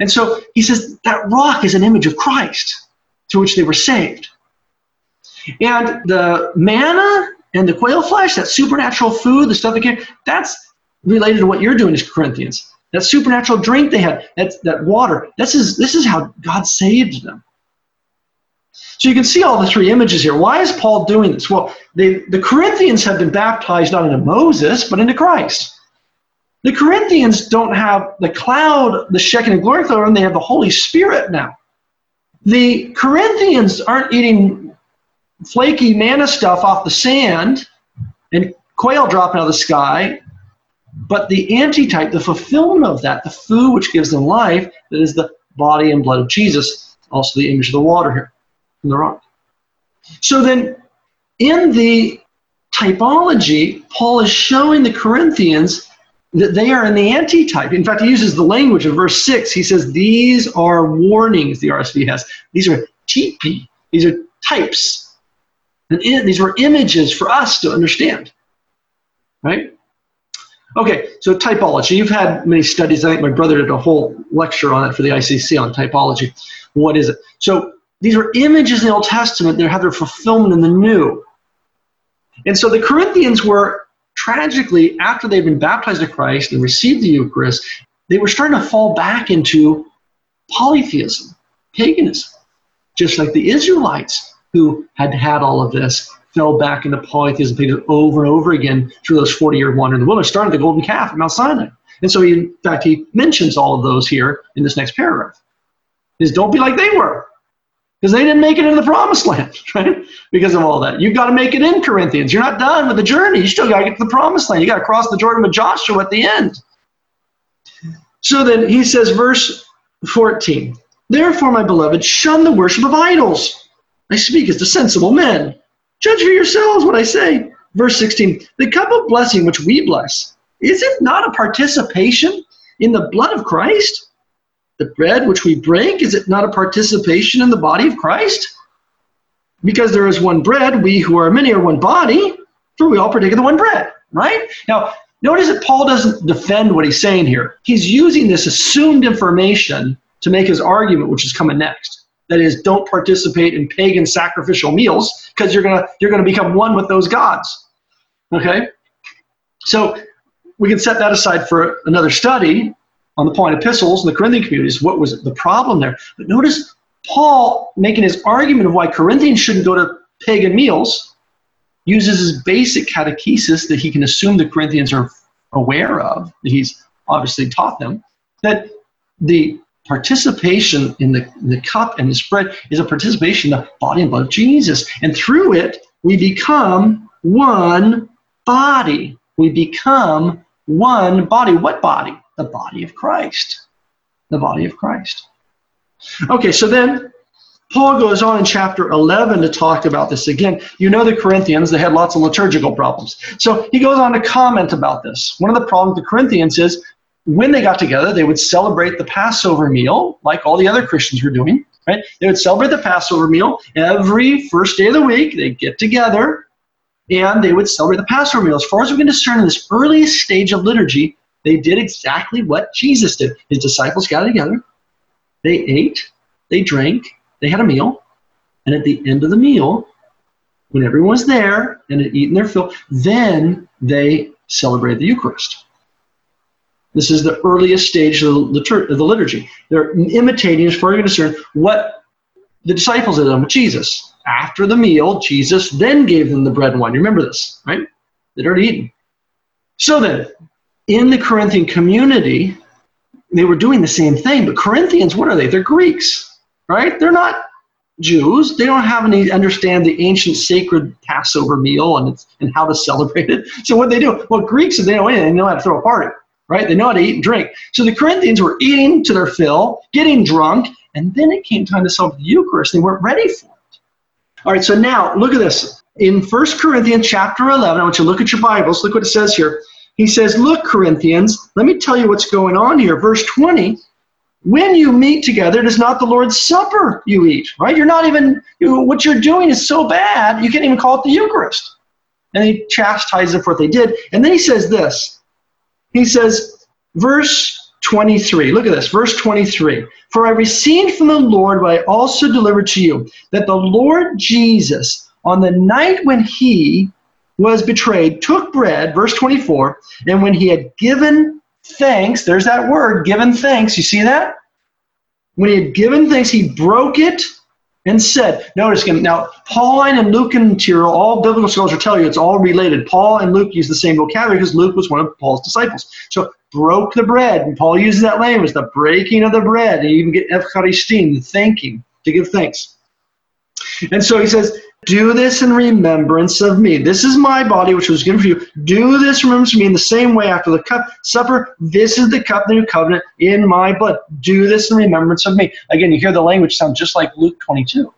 And so he says that rock is an image of Christ through which they were saved. And the manna and the quail flesh, that supernatural food, the stuff that came, that's related to what you're doing as Corinthians. That supernatural drink they had, that, that water, this is, this is how God saved them. So you can see all the three images here. Why is Paul doing this? Well, they, the Corinthians have been baptized not into Moses, but into Christ. The Corinthians don't have the cloud, the Shekinah glory cloud, and they have the Holy Spirit now. The Corinthians aren't eating flaky manna stuff off the sand and quail dropping out of the sky, but the antitype, the fulfillment of that, the food which gives them life, that is the body and blood of Jesus, also the image of the water here from the rock. So then, in the typology, Paul is showing the Corinthians that they are in the antitype. In fact, he uses the language of verse 6. He says, These are warnings, the RSV has. These are typoi. These are types. And in, these were images for us to understand. Right? Okay, so typology. You've had many studies. I think my brother did a whole lecture on it for the ICC on typology. What is it? So these are images in the Old Testament that have their fulfillment in the New. And so the Corinthians were tragically, after they'd been baptized in Christ and received the Eucharist, they were starting to fall back into polytheism, paganism, just like the Israelites who had had all of this fell back into polytheism paganism over and over again through those 40 year wander in the wilderness, started the golden calf at Mount Sinai. And so, he, in fact, he mentions all of those here in this next paragraph. Is don't be like they were because they didn't make it into the promised land, right? Because of all that. You've got to make it in, Corinthians. You're not done with the journey. You still got to get to the promised land. You got to cross the Jordan with Joshua at the end. So then he says, verse 14 Therefore, my beloved, shun the worship of idols. I speak as to sensible men. Judge for yourselves what I say. Verse 16 The cup of blessing which we bless, is it not a participation in the blood of Christ? The bread which we break, is it not a participation in the body of Christ? Because there is one bread, we who are many are one body, for we all partake of the one bread, right? Now, notice that Paul doesn't defend what he's saying here. He's using this assumed information to make his argument, which is coming next. That is, don't participate in pagan sacrificial meals because you're gonna you're gonna become one with those gods. Okay, so we can set that aside for another study on the Pauline epistles and the Corinthian communities. What was the problem there? But notice Paul making his argument of why Corinthians shouldn't go to pagan meals uses his basic catechesis that he can assume the Corinthians are aware of, that he's obviously taught them, that the participation in the, in the cup and the spread is a participation in the body and blood of Jesus. And through it, we become one body. We become one body. What body? The body of Christ. The body of Christ. Okay, so then Paul goes on in chapter 11 to talk about this again. You know the Corinthians, they had lots of liturgical problems. So he goes on to comment about this. One of the problems with the Corinthians is when they got together, they would celebrate the Passover meal, like all the other Christians were doing. Right? They would celebrate the Passover meal every first day of the week. They'd get together and they would celebrate the Passover meal. As far as we can discern in this earliest stage of liturgy, they did exactly what Jesus did. His disciples got together, they ate, they drank, they had a meal, and at the end of the meal, when everyone was there and had eaten their fill, then they celebrated the Eucharist. This is the earliest stage of the, liturgy. They're imitating, as far as you can discern, what the disciples had done with Jesus. After the meal, Jesus then gave them the bread and wine. You remember this, right? They'd already eaten. So then, in the Corinthian community, they were doing the same thing. But Corinthians, what are they? They're Greeks, right? They're not Jews. They don't have any understand the ancient sacred Passover meal and and how to celebrate it. So what they do? Well, Greeks, they know anything. They know how to throw a party, right? They know how to eat and drink. So the Corinthians were eating to their fill, getting drunk, and then it came time to celebrate the Eucharist. They weren't ready for it. All right. So now look at this in 1 Corinthians chapter 11. I want you to look at your Bibles. Look what it says here. He says, Look, Corinthians, let me tell you what's going on here. Verse 20 when you meet together, it is not the Lord's Supper you eat, right? You're not even, you, what you're doing is so bad, you can't even call it the Eucharist. And he chastises them for what they did. And then he says this. He says, verse 23, look at this, verse 23. For I received from the Lord what I also delivered to you, that the Lord Jesus, on the night when he was betrayed, took bread, verse 24, and when he had given thanks, there's that word, given thanks, you see that? When he had given thanks, he broke it and said, notice again, now Pauline and Lucan material, all biblical scholars will tell you it's all related. Paul and Luke use the same vocabulary because Luke was one of Paul's disciples. So broke the bread, and Paul uses that language, the breaking of the bread, and you even get Evcharistin, the thanking, to give thanks. And so he says, do this in remembrance of me. This is my body, which was given for you. Do this in remembrance of me in the same way after the cup supper. This is the cup the new covenant in my blood. Do this in remembrance of me. Again, you hear the language sound just like Luke 22.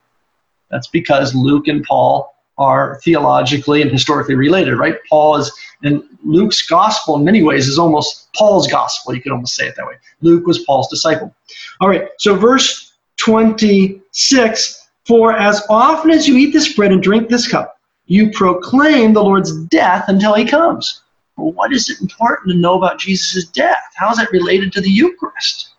That's because Luke and Paul are theologically and historically related, right? Paul is, and Luke's gospel in many ways is almost Paul's gospel. You could almost say it that way. Luke was Paul's disciple. All right, so verse 26 For as often as you eat this bread and drink this cup, you proclaim the Lord's death until he comes. What is it important to know about Jesus' death? How is that related to the Eucharist?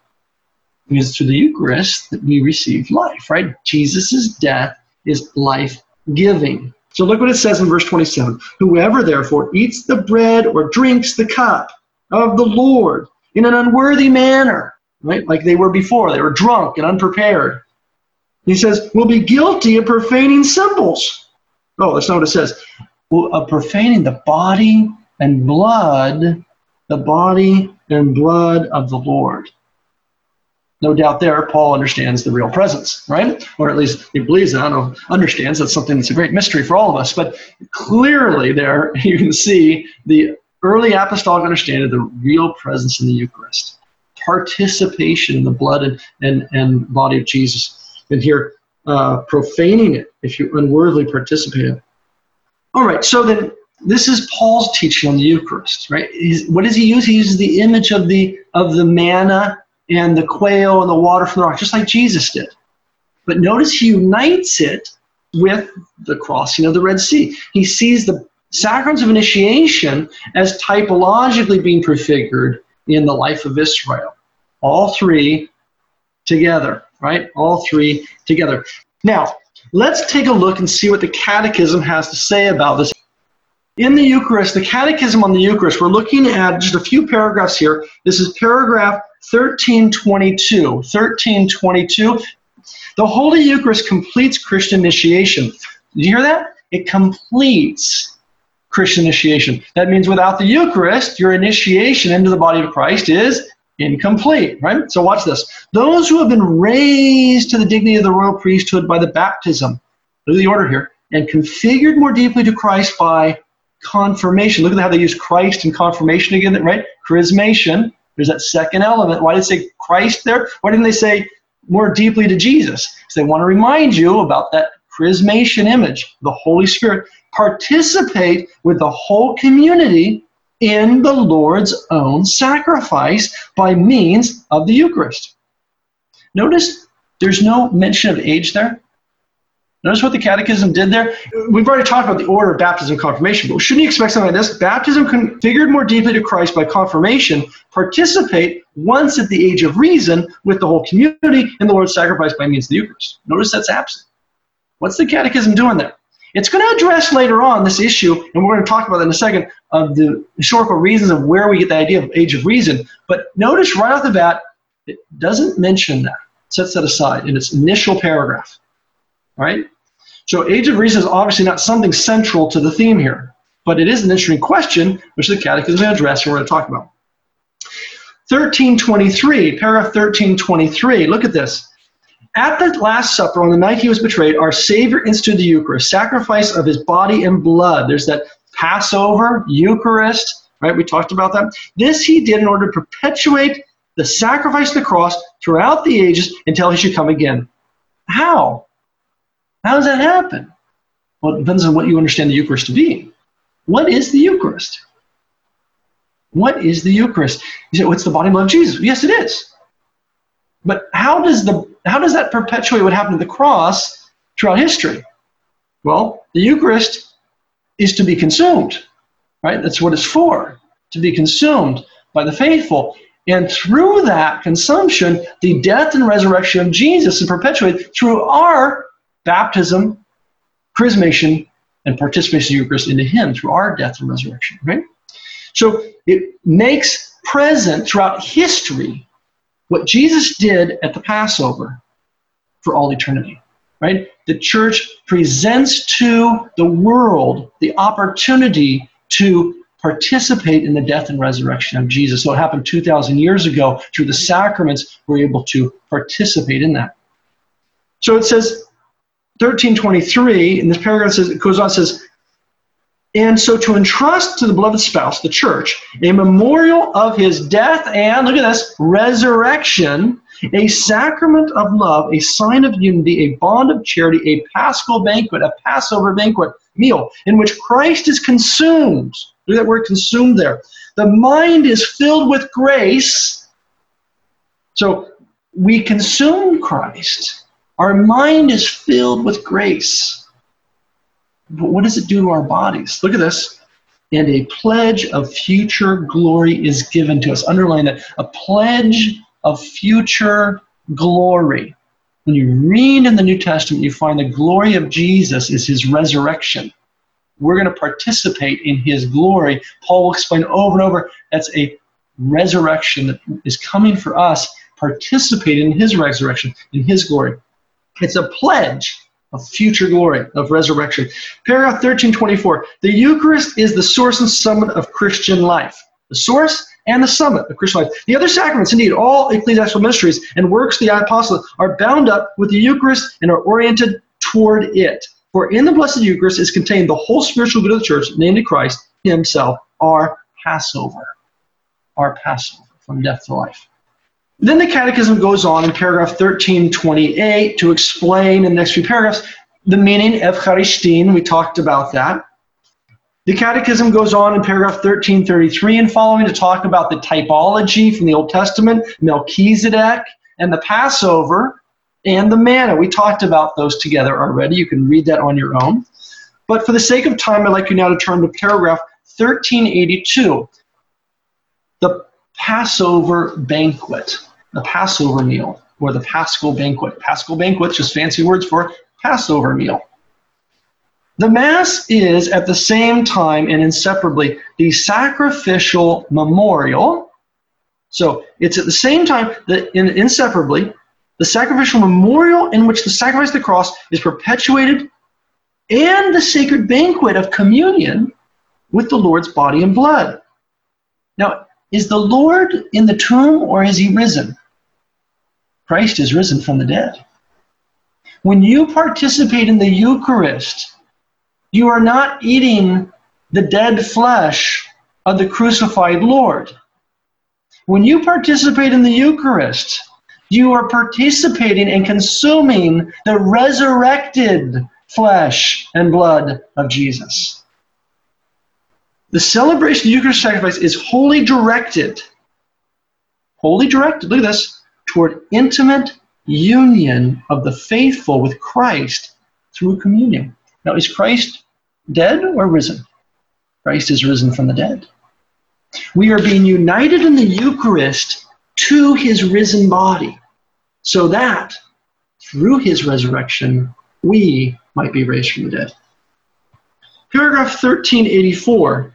Because through the Eucharist that we receive life, right? Jesus' death is life giving. So look what it says in verse 27 Whoever therefore eats the bread or drinks the cup of the Lord in an unworthy manner, right? Like they were before, they were drunk and unprepared. He says, "We'll be guilty of profaning symbols. Oh, that's not what it says. Well, of profaning the body and blood, the body and blood of the Lord. No doubt there, Paul understands the real presence, right? Or at least he believes it. I don't know, understands. That's something that's a great mystery for all of us. But clearly, there you can see the early apostolic understanding of the real presence in the Eucharist, participation in the blood and, and, and body of Jesus. And here, uh, profaning it if you unworthily participate in it. All right, so then this is Paul's teaching on the Eucharist, right? He's, what does he use? He uses the image of the of the manna and the quail and the water from the rock, just like Jesus did. But notice he unites it with the crossing of the Red Sea. He sees the sacraments of initiation as typologically being prefigured in the life of Israel. All three together, right? All three together. Now, let's take a look and see what the Catechism has to say about this. In the Eucharist, the Catechism on the Eucharist, we're looking at just a few paragraphs here. This is paragraph 1322. 1322. The Holy Eucharist completes Christian initiation. Did you hear that? It completes Christian initiation. That means without the Eucharist, your initiation into the body of Christ is incomplete, right? So watch this. Those who have been raised to the dignity of the royal priesthood by the baptism, look at the order here, and configured more deeply to Christ by confirmation. Look at how they use Christ and confirmation again, right? Chrismation. There's that second element. Why did they say Christ there? Why didn't they say more deeply to Jesus? Because they want to remind you about that chrismation image, the Holy Spirit. Participate with the whole community in the Lord's own sacrifice by means of the Eucharist. Notice there's no mention of age there. Notice what the Catechism did there? We've already talked about the order of baptism and confirmation, but shouldn't you expect something like this? Baptism configured more deeply to Christ by confirmation, participate once at the age of reason with the whole community in the Lord's sacrifice by means of the Eucharist. Notice that's absent. What's the Catechism doing there? It's going to address later on this issue, and we're going to talk about that in a second, of the historical reasons of where we get the idea of age of reason. But notice right off the bat, it doesn't mention that, sets that aside in its initial paragraph. All right? So age of reason is obviously not something central to the theme here, but it is an interesting question, which the Catechism is going to address and we're going to talk about. 1323, paragraph 1323, look at this. At the Last Supper, on the night he was betrayed, our Savior instituted the Eucharist, sacrifice of his body and blood. There's that Passover, Eucharist, right? We talked about that. This he did in order to perpetuate the sacrifice of the cross throughout the ages until he should come again. How? How does that happen? Well, it depends on what you understand the Eucharist to be. What is the Eucharist? What is the Eucharist? You say, what's the body and blood of Jesus? Yes, it is. But how does the how does that perpetuate what happened to the cross throughout history? Well, the Eucharist is to be consumed, right? That's what it's for, to be consumed by the faithful. And through that consumption, the death and resurrection of Jesus is perpetuated through our baptism, chrismation, and participation in the Eucharist into Him through our death and resurrection, right? So it makes present throughout history what Jesus did at the Passover for all eternity, right? The church presents to the world the opportunity to participate in the death and resurrection of Jesus. So it happened 2,000 years ago through the sacraments, we're able to participate in that. So it says, 1323, in this paragraph says, it goes on, says, and so to entrust to the beloved spouse, the church, a memorial of his death and, look at this, resurrection, a sacrament of love, a sign of unity, a bond of charity, a paschal banquet, a Passover banquet meal in which Christ is consumed. Look at that word consumed there. The mind is filled with grace. So we consume Christ. Our mind is filled with grace. But what does it do to our bodies? Look at this. And a pledge of future glory is given to us. Underline that. A pledge of future glory. When you read in the New Testament, you find the glory of Jesus is his resurrection. We're going to participate in his glory. Paul will explain over and over that's a resurrection that is coming for us, participating in his resurrection, in his glory. It's a pledge of future glory, of resurrection. Paragraph 1324 The Eucharist is the source and summit of Christian life. The source and the summit of Christian life. The other sacraments, indeed, all ecclesiastical mysteries and works of the apostles, are bound up with the Eucharist and are oriented toward it. For in the Blessed Eucharist is contained the whole spiritual good of the church, namely Christ Himself, our Passover. Our Passover from death to life. Then the Catechism goes on in paragraph 1328 to explain in the next few paragraphs the meaning of Eucharistein. We talked about that. The Catechism goes on in paragraph 1333 and following to talk about the typology from the Old Testament, Melchizedek, and the Passover, and the manna. We talked about those together already. You can read that on your own. But for the sake of time, I'd like you now to turn to paragraph 1382, the Passover banquet, the Passover meal, or the Paschal banquet. Paschal banquet, just fancy words for Passover meal. The Mass is at the same time and inseparably the sacrificial memorial. So it's at the same time that in, inseparably the sacrificial memorial in which the sacrifice of the cross is perpetuated and the sacred banquet of communion with the Lord's body and blood. Now, is the Lord in the tomb or is he risen? Christ is risen from the dead. When you participate in the Eucharist, you are not eating the dead flesh of the crucified Lord. When you participate in the Eucharist, you are participating and consuming the resurrected flesh and blood of Jesus. The celebration of the Eucharist sacrifice is wholly directed, wholly directed, look at this, toward intimate union of the faithful with Christ through communion. Now, is Christ dead or risen? Christ is risen from the dead. We are being united in the Eucharist to his risen body, so that through his resurrection, we might be raised from the dead. Paragraph 1384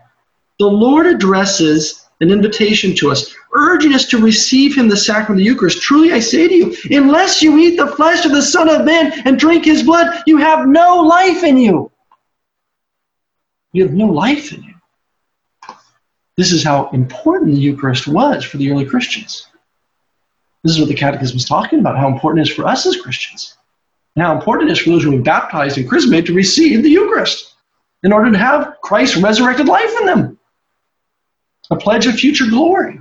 the Lord addresses an invitation to us, urging us to receive him the sacrament of the Eucharist. Truly I say to you, unless you eat the flesh of the Son of Man and drink his blood, you have no life in you. You have no life in you. This is how important the Eucharist was for the early Christians. This is what the Catechism is talking about, how important it is for us as Christians, and how important it is for those who have been baptized and chrismated to receive the Eucharist in order to have Christ's resurrected life in them a pledge of future glory.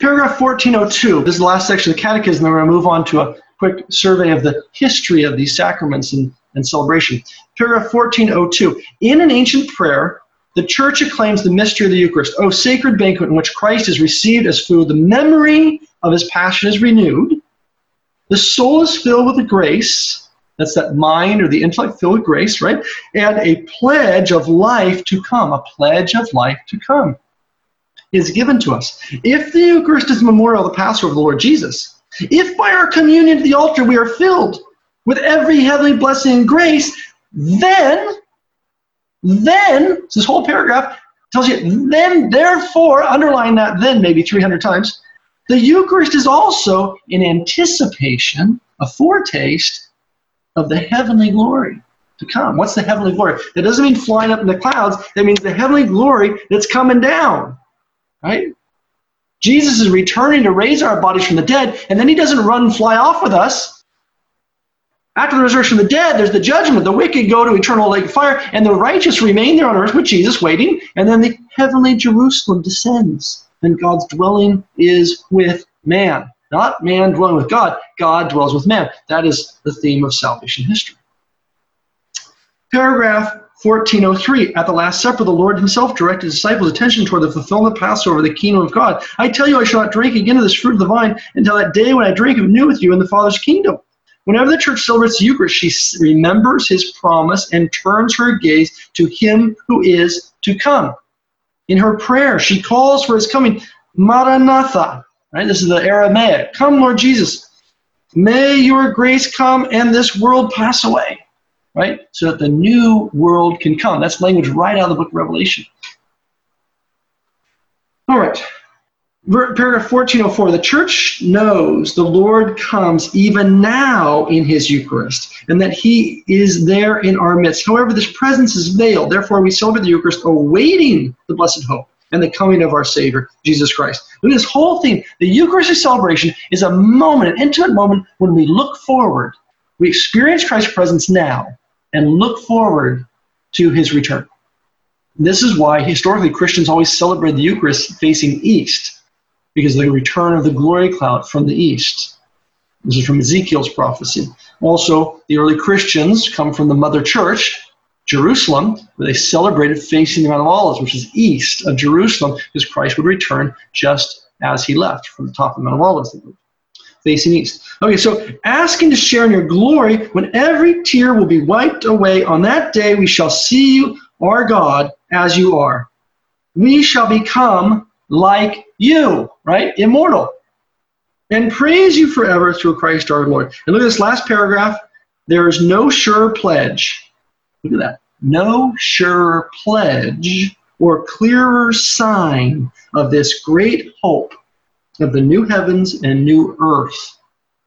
Paragraph 1402, this is the last section of the Catechism, then we're going to move on to a quick survey of the history of these sacraments and, and celebration. Paragraph 1402, in an ancient prayer, the Church acclaims the mystery of the Eucharist. O sacred banquet in which Christ is received as food, the memory of his passion is renewed, the soul is filled with the grace, that's that mind or the intellect filled with grace, right? And a pledge of life to come, a pledge of life to come is given to us. If the Eucharist is a memorial of the Passover of the Lord Jesus, if by our communion at the altar we are filled with every heavenly blessing and grace, then, then, this whole paragraph tells you, then, therefore, underline that then maybe 300 times, the Eucharist is also in anticipation, a foretaste of the heavenly glory to come. What's the heavenly glory? That doesn't mean flying up in the clouds. That means the heavenly glory that's coming down. Right? Jesus is returning to raise our bodies from the dead, and then he doesn't run and fly off with us. After the resurrection of the dead, there's the judgment. The wicked go to eternal lake of fire, and the righteous remain there on earth with Jesus waiting, and then the heavenly Jerusalem descends, and God's dwelling is with man. Not man dwelling with God, God dwells with man. That is the theme of salvation history. Paragraph 1403 At the Last Supper, the Lord himself directed his disciples' attention toward the fulfillment of Passover, the kingdom of God. I tell you, I shall not drink again of this fruit of the vine until that day when I drink it new with you in the Father's kingdom. Whenever the church celebrates the Eucharist, she remembers his promise and turns her gaze to him who is to come. In her prayer, she calls for his coming, Maranatha. Right? This is the Aramaic. Come, Lord Jesus. May your grace come and this world pass away right? So that the new world can come. That's language right out of the book of Revelation. All right. Paragraph 1404 The church knows the Lord comes even now in his Eucharist and that he is there in our midst. However, this presence is veiled. Therefore, we celebrate the Eucharist awaiting the blessed hope and the coming of our Savior, Jesus Christ. This whole thing. The Eucharistic celebration is a moment, an intimate moment when we look forward. We experience Christ's presence now, and look forward to his return. This is why historically Christians always celebrate the Eucharist facing east, because of the return of the glory cloud from the east. This is from Ezekiel's prophecy. Also, the early Christians come from the mother church, Jerusalem, where they celebrated facing the Mount of Olives, which is east of Jerusalem, because Christ would return just as he left from the top of the Mount of Olives facing east. Okay, so asking to share in your glory when every tear will be wiped away. On that day we shall see you, our God, as you are. We shall become like you, right? Immortal. And praise you forever through Christ our Lord. And look at this last paragraph. There is no sure pledge. Look at that. No surer pledge or clearer sign of this great hope of the new heavens and new earth,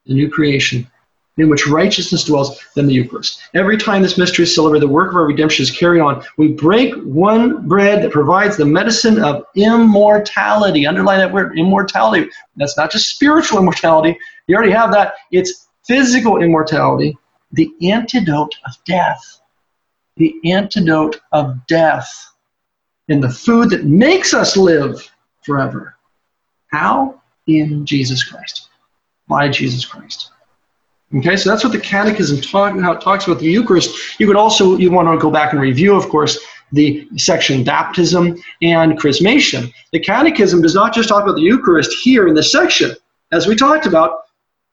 the new creation, in which righteousness dwells than the Eucharist. Every time this mystery is celebrated, the work of our redemption is carried on. We break one bread that provides the medicine of immortality. Underline that word, immortality. That's not just spiritual immortality. You already have that. It's physical immortality, the antidote of death. The antidote of death. And the food that makes us live forever. How? In Jesus Christ. By Jesus Christ. Okay, so that's what the Catechism talk, how it talks about the Eucharist. You could also you want to go back and review, of course, the section baptism and chrismation. The Catechism does not just talk about the Eucharist here in this section, as we talked about,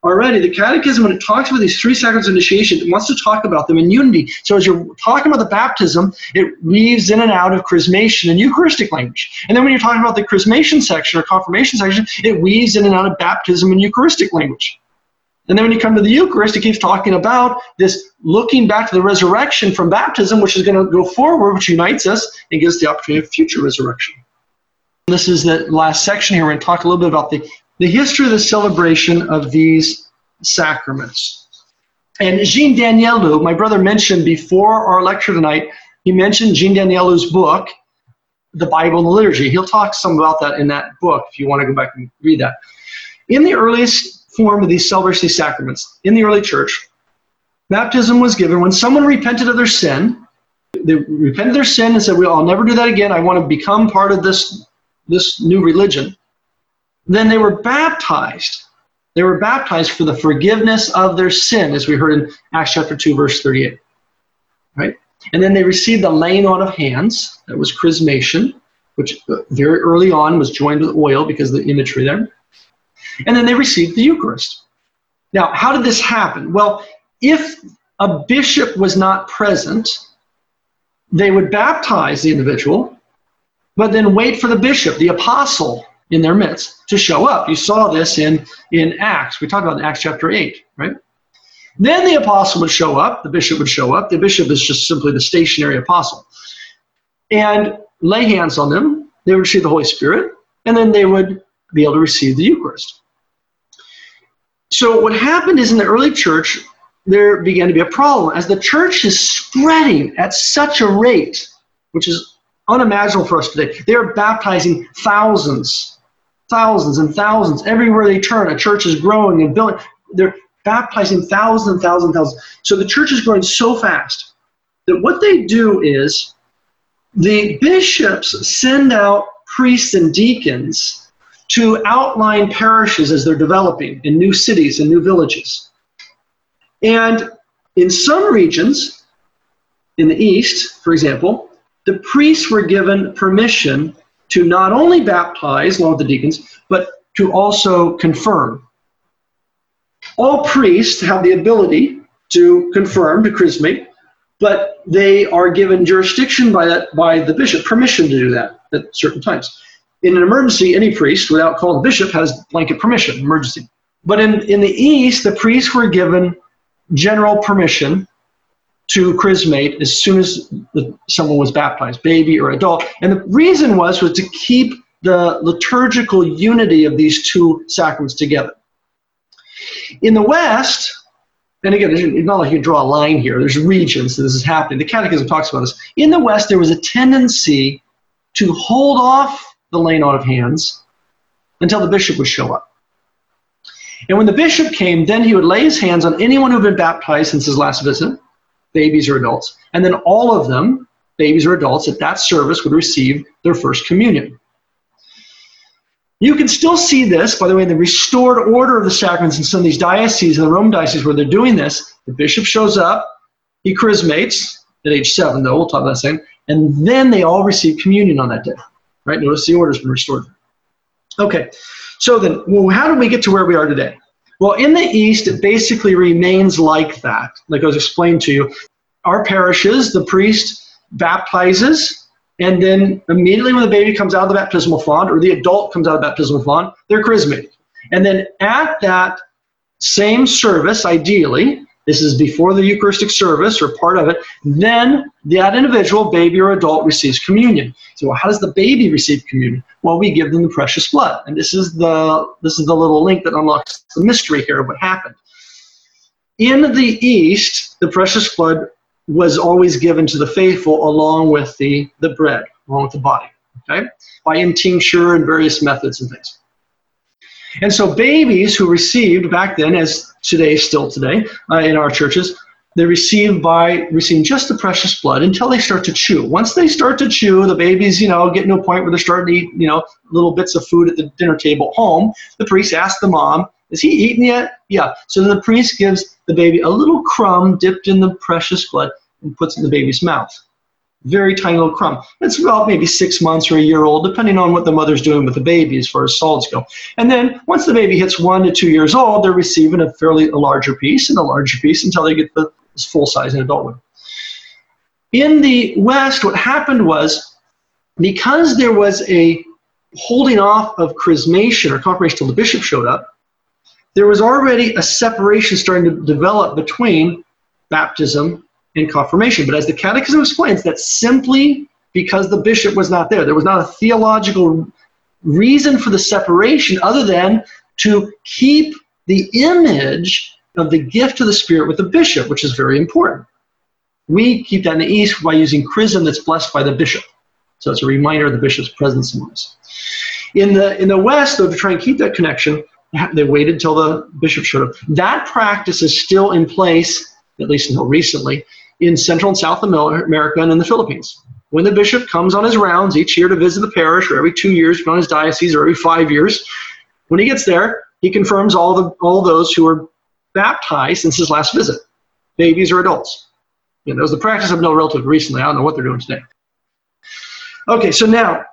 already. The Catechism, when it talks about these three sacraments of initiation, it wants to talk about them in unity. So as you're talking about the baptism, it weaves in and out of chrismation and Eucharistic language. And then when you're talking about the chrismation section or confirmation section, it weaves in and out of baptism and Eucharistic language. And then when you come to the Eucharist, it keeps talking about this looking back to the resurrection from baptism, which is going to go forward, which unites us and gives the opportunity of future resurrection. This is the last section here. We're going to talk a little bit about the the history of the celebration of these sacraments. And Jean Daniélou, my brother mentioned before our lecture tonight, he mentioned Jean Daniélou's book, The Bible and the Liturgy. He'll talk some about that in that book if you want to go back and read that. In the earliest form of these celebration sacraments, in the early church, baptism was given when someone repented of their sin. They repented their sin and said, well, I'll never do that again. I want to become part of this, this new religion. Then they were baptized. They were baptized for the forgiveness of their sin, as we heard in Acts chapter 2, verse 38. Right? And then they received the laying on of hands. That was chrismation, which uh, very early on was joined with oil because of the imagery there. And then they received the Eucharist. Now, how did this happen? Well, if a bishop was not present, they would baptize the individual, but then wait for the bishop, the apostle, in their midst to show up. You saw this in, in Acts. We talked about in Acts chapter 8, right? Then the apostle would show up, the bishop would show up. The bishop is just simply the stationary apostle. And lay hands on them. They would receive the Holy Spirit, and then they would be able to receive the Eucharist. So, what happened is in the early church, there began to be a problem. As the church is spreading at such a rate, which is unimaginable for us today, they are baptizing thousands thousands and thousands. Everywhere they turn, a church is growing and building. They're baptizing thousands and thousands and thousands. So the church is growing so fast that what they do is the bishops send out priests and deacons to outline parishes as they're developing in new cities and new villages. And in some regions, in the East, for example, the priests were given permission to not only baptize, along with the deacons, but to also confirm. All priests have the ability to confirm, to chrismate, but they are given jurisdiction by, that, by the bishop, permission to do that at certain times. In an emergency, any priest, without calling the bishop, has blanket permission, emergency. But in, in the East, the priests were given general permission to chrismate as soon as the, someone was baptized, baby or adult. And the reason was was to keep the liturgical unity of these two sacraments together. In the West, and again, it's not like you draw a line here. There's regions that this is happening. The Catechism talks about this. In the West, there was a tendency to hold off the laying on of hands until the bishop would show up. And when the bishop came, then he would lay his hands on anyone who had been baptized since his last visit, babies or adults, and then all of them, babies or adults, at that service would receive their first communion. You can still see this, by the way, in the restored order of the sacraments in some of these dioceses, in the Roman diocese where they're doing this. The bishop shows up, he chrismates at age seven, though, we'll talk about that second, and then they all receive communion on that day. Right? Notice the order's been restored. Okay, so then, well, how did we get to where we are today? Well, in the East, it basically remains like that, like I was explained to you. Our parishes, the priest baptizes and then immediately when the baby comes out of the baptismal font or the adult comes out of the baptismal font, they're chrismated. And then at that same service, ideally, this is before the Eucharistic service or part of it, then that individual, baby or adult, receives communion. So how does the baby receive communion? Well, we give them the precious blood. And this is the this is the little link that unlocks the mystery here of what happened. In the East, the precious blood was always given to the faithful along with the, the bread, along with the body, okay? By intinction and various methods and things. And so babies who received back then, as today, still today, uh, in our churches, they receive by receiving just the precious blood until they start to chew. Once they start to chew, the babies, you know, get to a point where they're starting to eat, you know, little bits of food at the dinner table home. The priest asks the mom, "Is he eating yet?" Yeah. So the priest gives the baby a little crumb dipped in the precious blood and puts it in the baby's mouth. Very tiny little crumb. It's about maybe six months or a year old, depending on what the mother's doing with the baby as far as solids go. And then once the baby hits one to two years old, they're receiving a fairly a larger piece and a larger piece until they get the full size in adulthood. In the West, what happened was because there was a holding off of chrismation or confirmation till the bishop showed up, there was already a separation starting to develop between baptism and confirmation. But as the Catechism explains, that's simply because the bishop was not there. There was not a theological reason for the separation other than to keep the image of the gift of the Spirit with the bishop, which is very important. We keep that in the East by using chrism that's blessed by the bishop. So it's a reminder of the bishop's presence among us. In the, in the West, though, to try and keep that connection, they waited until the bishop showed up. That practice is still in place, at least until recently, in Central and South America and in the Philippines. When the bishop comes on his rounds each year to visit the parish, or every two years on his diocese, or every five years, when he gets there, he confirms all the all those who were baptized since his last visit, babies or adults. You know, that was the practice of no relative recently. I don't know what they're doing today. Okay, so now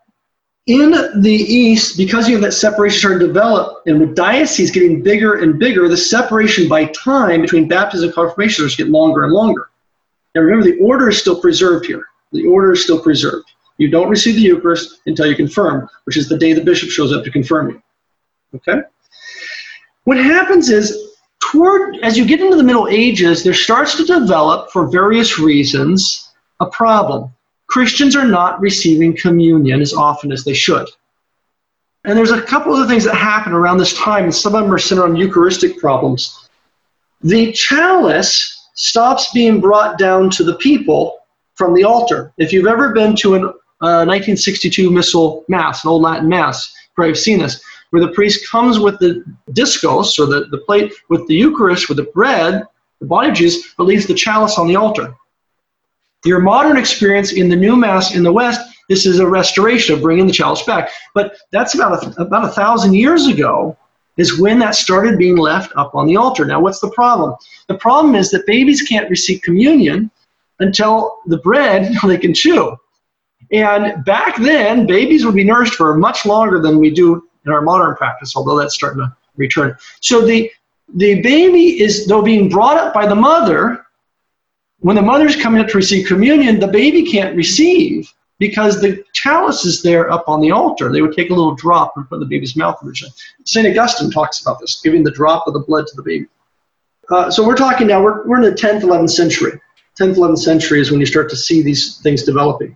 in the East, because you have that separation starting to develop, and with dioceses getting bigger and bigger, the separation by time between baptism and confirmation starts to get longer and longer. Now remember, the order is still preserved here. The order is still preserved. You don't receive the Eucharist until you confirm, which is the day the bishop shows up to confirm you. Okay? What happens is, toward as you get into the Middle Ages, there starts to develop, for various reasons, a problem. Christians are not receiving communion as often as they should. And there's a couple of things that happen around this time, and some of them are centered on Eucharistic problems. The chalice stops being brought down to the people from the altar. If you've ever been to a uh, 1962 Missal Mass, an Old Latin Mass, probably have seen this, where the priest comes with the diskos, or the, the plate with the Eucharist, with the bread, the body of Jesus, but leaves the chalice on the altar. Your modern experience in the new Mass in the West This is a restoration of bringing the chalice back. But that's about a, about a thousand years ago is when that started being left up on the altar. Now, what's the problem? The problem is that babies can't receive communion until the bread they can chew. And back then, babies would be nourished for much longer than we do in our modern practice, although that's starting to return. So the the baby is though being brought up by the mother. When the mother's coming up to receive communion, the baby can't receive because the chalice is there up on the altar. They would take a little drop and put the baby's mouth originally. St. Augustine talks about this, giving the drop of the blood to the baby. Uh, so we're talking now, we're, we're in the 10th, 11th century. 10th, 11th century is when you start to see these things developing.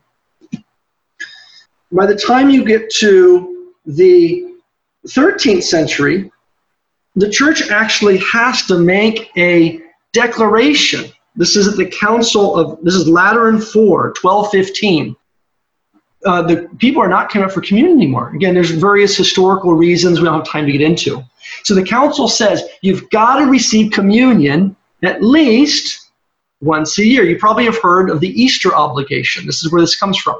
By the time you get to the 13th century, the church actually has to make a declaration. This is at the Council of, this is Lateran 4, 1215. Uh, the people are not coming up for communion anymore. Again, there's various historical reasons we don't have time to get into. So the council says you've got to receive communion at least once a year. You probably have heard of the Easter obligation. This is where this comes from.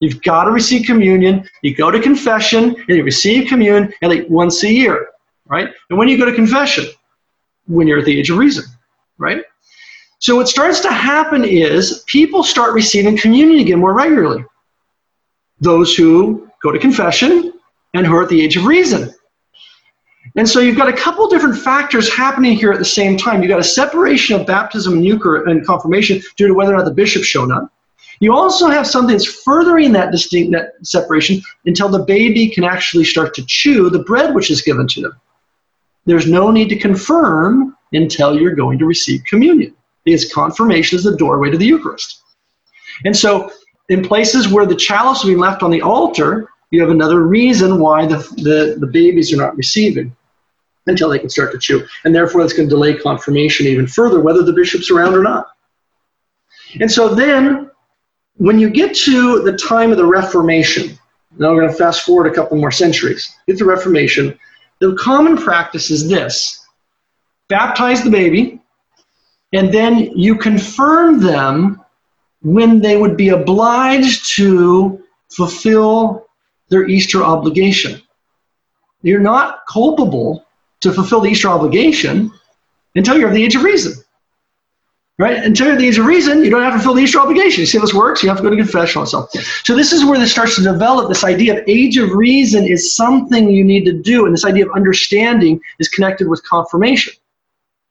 You've got to receive communion. You go to confession and you receive communion at least once a year, right? And when you go to confession, when you're at the age of reason, right? So what starts to happen is people start receiving communion again more regularly those who go to confession and who are at the age of reason. And so you've got a couple different factors happening here at the same time. You've got a separation of baptism and Eucharist and confirmation due to whether or not the bishop showed up. You also have something that's furthering that distinct that separation until the baby can actually start to chew the bread which is given to them. There's no need to confirm until you're going to receive communion, because confirmation is the doorway to the Eucharist. And so in places where the chalice will be left on the altar, you have another reason why the, the, the babies are not receiving until they can start to chew. And therefore, that's going to delay confirmation even further, whether the bishop's around or not. And so then, when you get to the time of the Reformation, now we're going to fast forward a couple more centuries, get the Reformation, the common practice is this baptize the baby, and then you confirm them when they would be obliged to fulfill their Easter obligation. You're not culpable to fulfill the Easter obligation until you're of the age of reason. Right? Until you're of the age of reason, you don't have to fulfill the Easter obligation. You see how this works? You have to go to confession and. So this is where this starts to develop. This idea of age of reason is something you need to do, and this idea of understanding is connected with confirmation.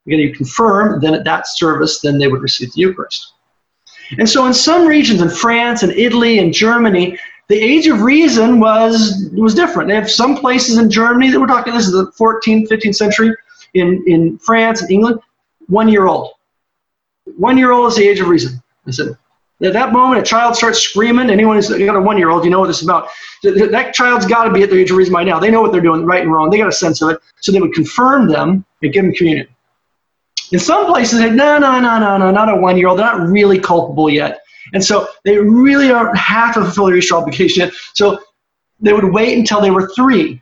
Again, you confirm, then at that service, then they would receive the Eucharist. And so in some regions in France and Italy and Germany, the age of reason was was different. They have some places in Germany that we're talking, this is the 14th, 15th century, in, in France and England, one year old. One year old is the age of reason. I said, at that moment, a child starts screaming. Anyone who's got a one year old, you know what this is about. That child's got to be at the age of reason by now. They know what they're doing, right and wrong. They got a sense of it. So they would confirm them and give them communion. In some places, they no, no, no, no, no, not a one year old. They're not really culpable yet. And so they really don't have to fulfill their Easter obligation. So they would wait until they were three,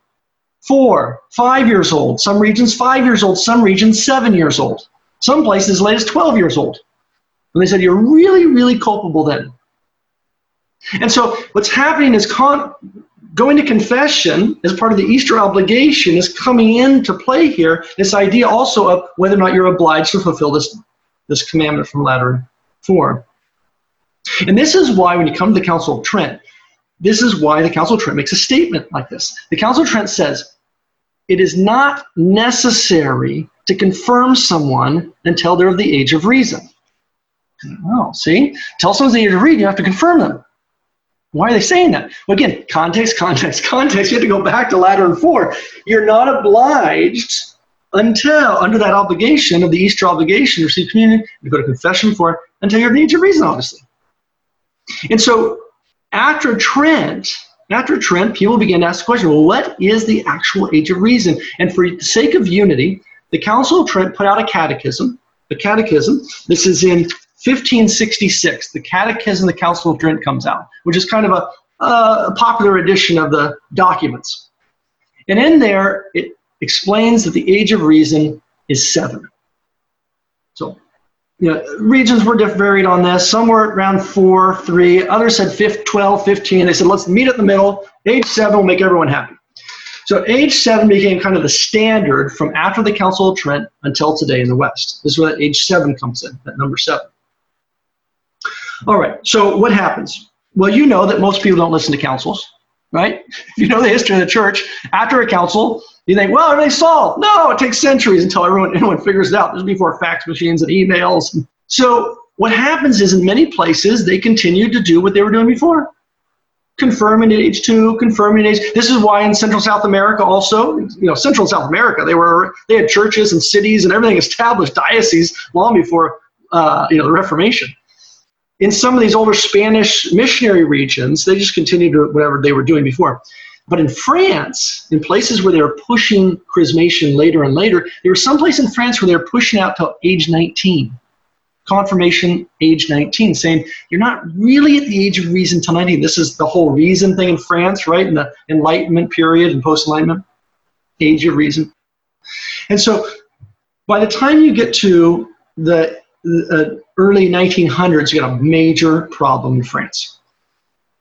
four, five years old. Some regions, five years old. Some regions, seven years old. Some places, as late as 12 years old. And they said, You're really, really culpable then. And so what's happening is con- going to confession as part of the Easter obligation is coming into play here. This idea also of whether or not you're obliged to fulfill this, this commandment from Lateran 4. And this is why, when you come to the Council of Trent, this is why the Council of Trent makes a statement like this. The Council of Trent says, it is not necessary to confirm someone until they're of the age of reason. Oh, see? Tell someone's the age of reason, you have to confirm them. Why are they saying that? Well, again, context, context, context. You have to go back to Lateran 4. You're not obliged until, under that obligation of the Easter obligation, receive communion, to go to confession for it, until you're age of reason, obviously. And so after Trent, after Trent, people began to ask the question, well, what is the actual age of reason? And for the sake of unity, the Council of Trent put out a catechism. The catechism, this is in 1566, the Catechism of the Council of Trent comes out, which is kind of a, a popular edition of the documents. And in there, it explains that the age of reason is seven. So you know, regions were varied on this. Some were around four, three. Others said 15, 12, 15. They said, let's meet at the middle. Age seven will make everyone happy. So age seven became kind of the standard from after the Council of Trent until today in the West. This is where age seven comes in, that number seven. All right, so what happens? Well, you know that most people don't listen to councils, right? You know the history of the church, after a council, you think, well, are they solved? No, it takes centuries until everyone, everyone figures it out. This is before fax machines and emails. So what happens is in many places, they continue to do what they were doing before. Confirming at age two, confirming at age. This is why in Central South America also, you know, Central South America, they were they had churches and cities and everything established, dioceses long before uh, you know the Reformation in some of these older Spanish missionary regions, they just continued to whatever they were doing before. But in France, in places where they were pushing chrismation later and later, there was some place in France where they were pushing out to age 19. Confirmation age 19, saying you're not really at the age of reason till 19. This is the whole reason thing in France, right? In the Enlightenment period and post Enlightenment, age of reason. And so by the time you get to the uh, early 1900s, you got a major problem in France.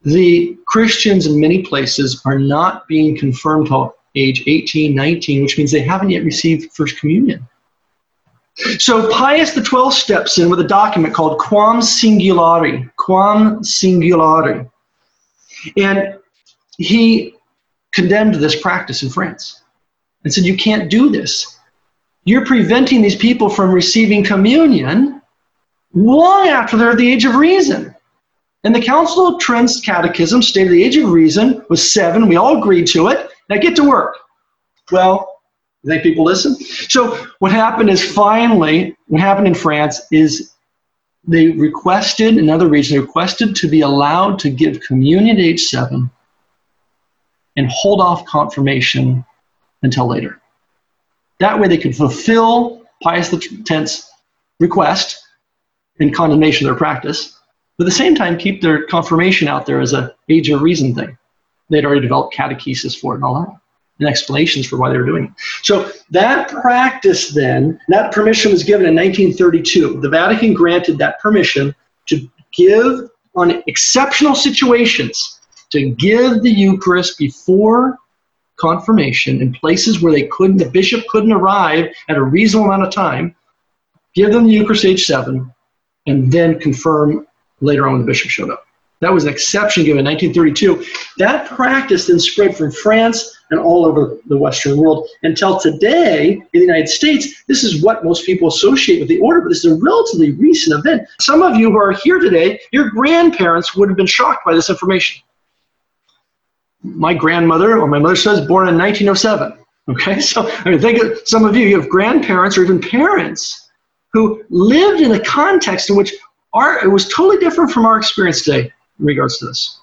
The Christians in many places are not being confirmed till age 18, 19, which means they haven't yet received First Communion. So Pius XII steps in with a document called Quam Singulari, Quam Singulari. And he condemned this practice in France and said, You can't do this you're preventing these people from receiving communion long after they're at the age of reason. And the Council of Trent's Catechism stated the age of reason was seven. We all agreed to it. Now get to work. Well, you think people listen? So what happened is finally, what happened in France is they requested, in other regions, they requested to be allowed to give communion at age seven and hold off confirmation until later. That way they could fulfill Pius X's request in condemnation of their practice, but at the same time keep their confirmation out there as a age of reason thing. They'd already developed catechesis for it and all that, and explanations for why they were doing it. So that practice then, that permission was given in 1932. The Vatican granted that permission to give on exceptional situations to give the Eucharist before confirmation in places where they couldn't, the bishop couldn't arrive at a reasonable amount of time, give them the Eucharist age seven, and then confirm later on when the bishop showed up. That was an exception given in 1932. That practice then spread from France and all over the Western world until today in the United States. This is what most people associate with the order, but this is a relatively recent event. Some of you who are here today, your grandparents would have been shocked by this information my grandmother or my mother says born in 1907. Okay, so I mean, think of some of you, you have grandparents or even parents who lived in a context in which our, it was totally different from our experience today in regards to this.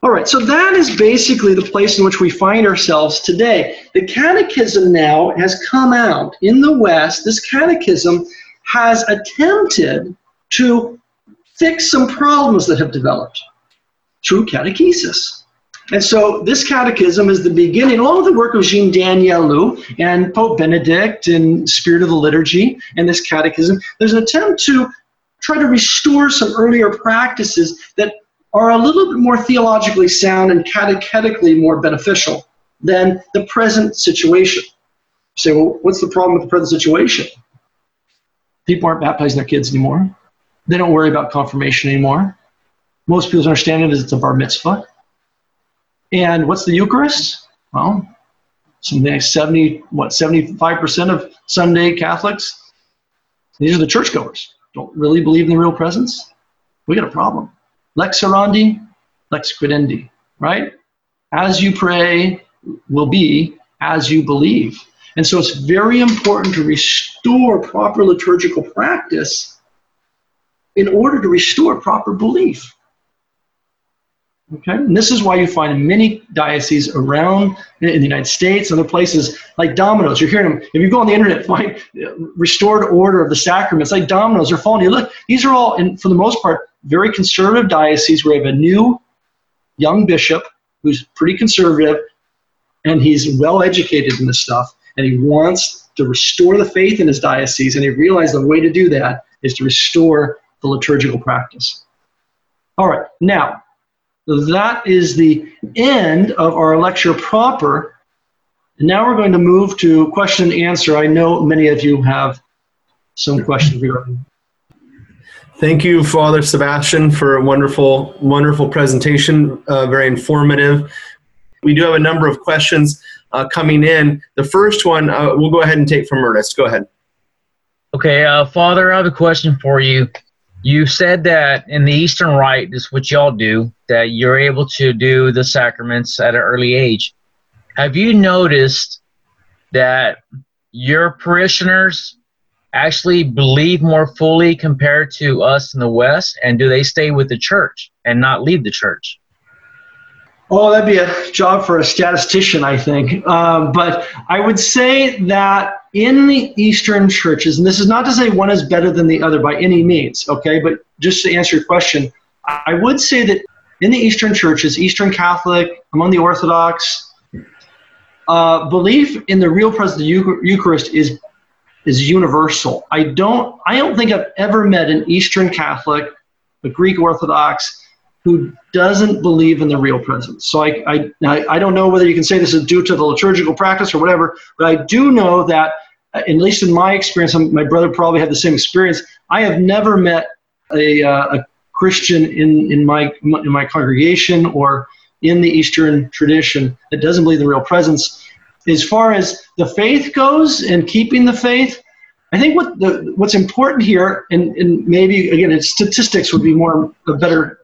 All right, so that is basically the place in which we find ourselves today. The catechism now has come out in the West. This catechism has attempted to fix some problems that have developed through catechesis. And so this catechism is the beginning, along with the work of Jean Daniélou and Pope Benedict and Spirit of the Liturgy and this catechism. There's an attempt to try to restore some earlier practices that are a little bit more theologically sound and catechetically more beneficial than the present situation. You say, well, what's the problem with the present situation? People aren't baptizing their kids anymore. They don't worry about confirmation anymore. Most people's understanding is it's a bar mitzvah. And what's the Eucharist? Well, something like 70, what, 75% of Sunday Catholics, these are the churchgoers, don't really believe in the real presence. We got a problem. Lex orandi, lex credendi, right? As you pray will be as you believe. And so it's very important to restore proper liturgical practice in order to restore proper belief. Okay, and this is why you find many dioceses around in the United States and other places like dominoes. You're hearing them. If you go on the internet, find uh, restored order of the sacraments, like dominoes. They're falling. You look. These are all, and for the most part, very conservative dioceses where you have a new young bishop who's pretty conservative, and he's well educated in this stuff, and he wants to restore the faith in his diocese, and he realized the way to do that is to restore the liturgical practice. All right, now that is the end of our lecture proper. And now we're going to move to question and answer. I know many of you have some questions regarding. Thank you, Father Sebastian, for a wonderful, wonderful presentation. Uh, very informative. We do have a number of questions uh, coming in. The first one uh, we'll go ahead and take from Ernest. Go ahead. Okay, uh, Father, I have a question for you. You said that in the Eastern Rite, is what y'all do, that you're able to do the sacraments at an early age. Have you noticed that your parishioners actually believe more fully compared to us in the West? And do they stay with the church and not leave the church? Oh, that'd be a job for a statistician, I think. Um, but I would say that in the Eastern churches, and this is not to say one is better than the other by any means, okay, but just to answer your question, I would say that in the Eastern churches, Eastern Catholic, among the Orthodox, uh, belief in the real presence of the Eucharist is is universal. I don't I don't think I've ever met an Eastern Catholic, a Greek Orthodox, who doesn't believe in the real presence. So I, I, I don't know whether you can say this is due to the liturgical practice or whatever, but I do know that, uh, at least in my experience, my brother probably had the same experience. I have never met a, uh, a Christian in, in, my, in my congregation or in the Eastern tradition that doesn't believe in the real presence. As far as the faith goes and keeping the faith, I think what the, what's important here, and, and maybe again, statistics would be more a better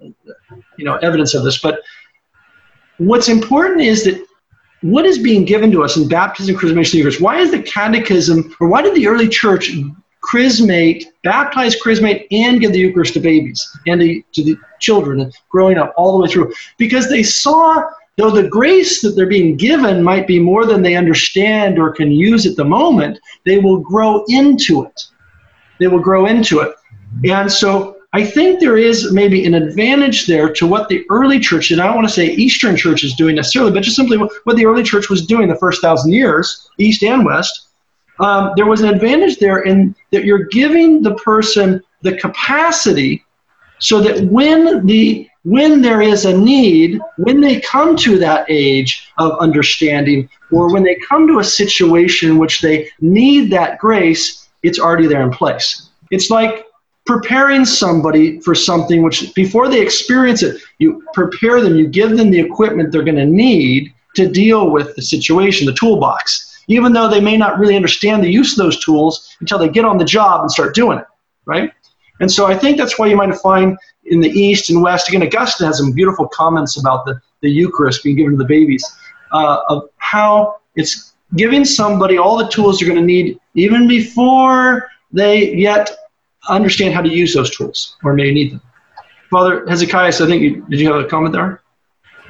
you know evidence of this. But what's important is that what is being given to us in baptism, chrismation, Eucharist? Why is the catechism, or why did the early church chrismate, baptize, chrismate, and give the Eucharist to babies and to, to the children growing up all the way through? Because they saw, though the grace that they're being given might be more than they understand or can use at the moment, they will grow into it. They will grow into it. And so I think there is maybe an advantage there to what the early church, and I don't want to say Eastern church is doing necessarily, but just simply what the early church was doing the first thousand years, East and West. Um, there was an advantage there in that you're giving the person the capacity so that when the when there is a need, when they come to that age of understanding, or when they come to a situation in which they need that grace, it's already there in place. It's like preparing somebody for something which before they experience it you prepare them you give them the equipment they're going to need to deal with the situation the toolbox. Even though they may not really understand the use of those tools until they get on the job and start doing it right? And so i think that's why you might find in the east and west again augustine has some beautiful comments about the, the eucharist being given to the babies uh, of how it's giving somebody all the tools they're going to need even before they yet understand how to use those tools or may need them. Father Hezekiah, I think you, did you have a comment there?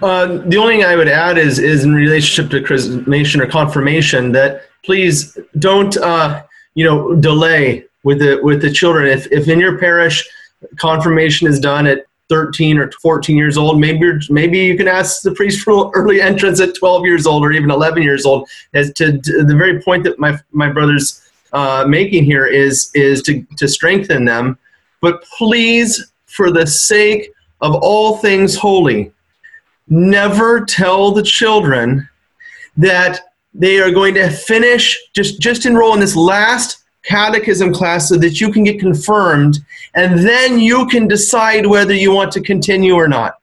Uh, the only thing I would add is is in relationship to chrismation or confirmation that please don't uh, you know delay with the with the children. If if in your parish confirmation is done at 13 or 14 years old, maybe maybe you can ask the priest for early entrance at 12 years old or even 11 years old. As to, to the very point that my my brothers uh, making here is is to, to strengthen them. But please, for the sake of all things holy, never tell the children that they are going to finish just just enroll in this last catechism class so that you can get confirmed and then you can decide whether you want to continue or not.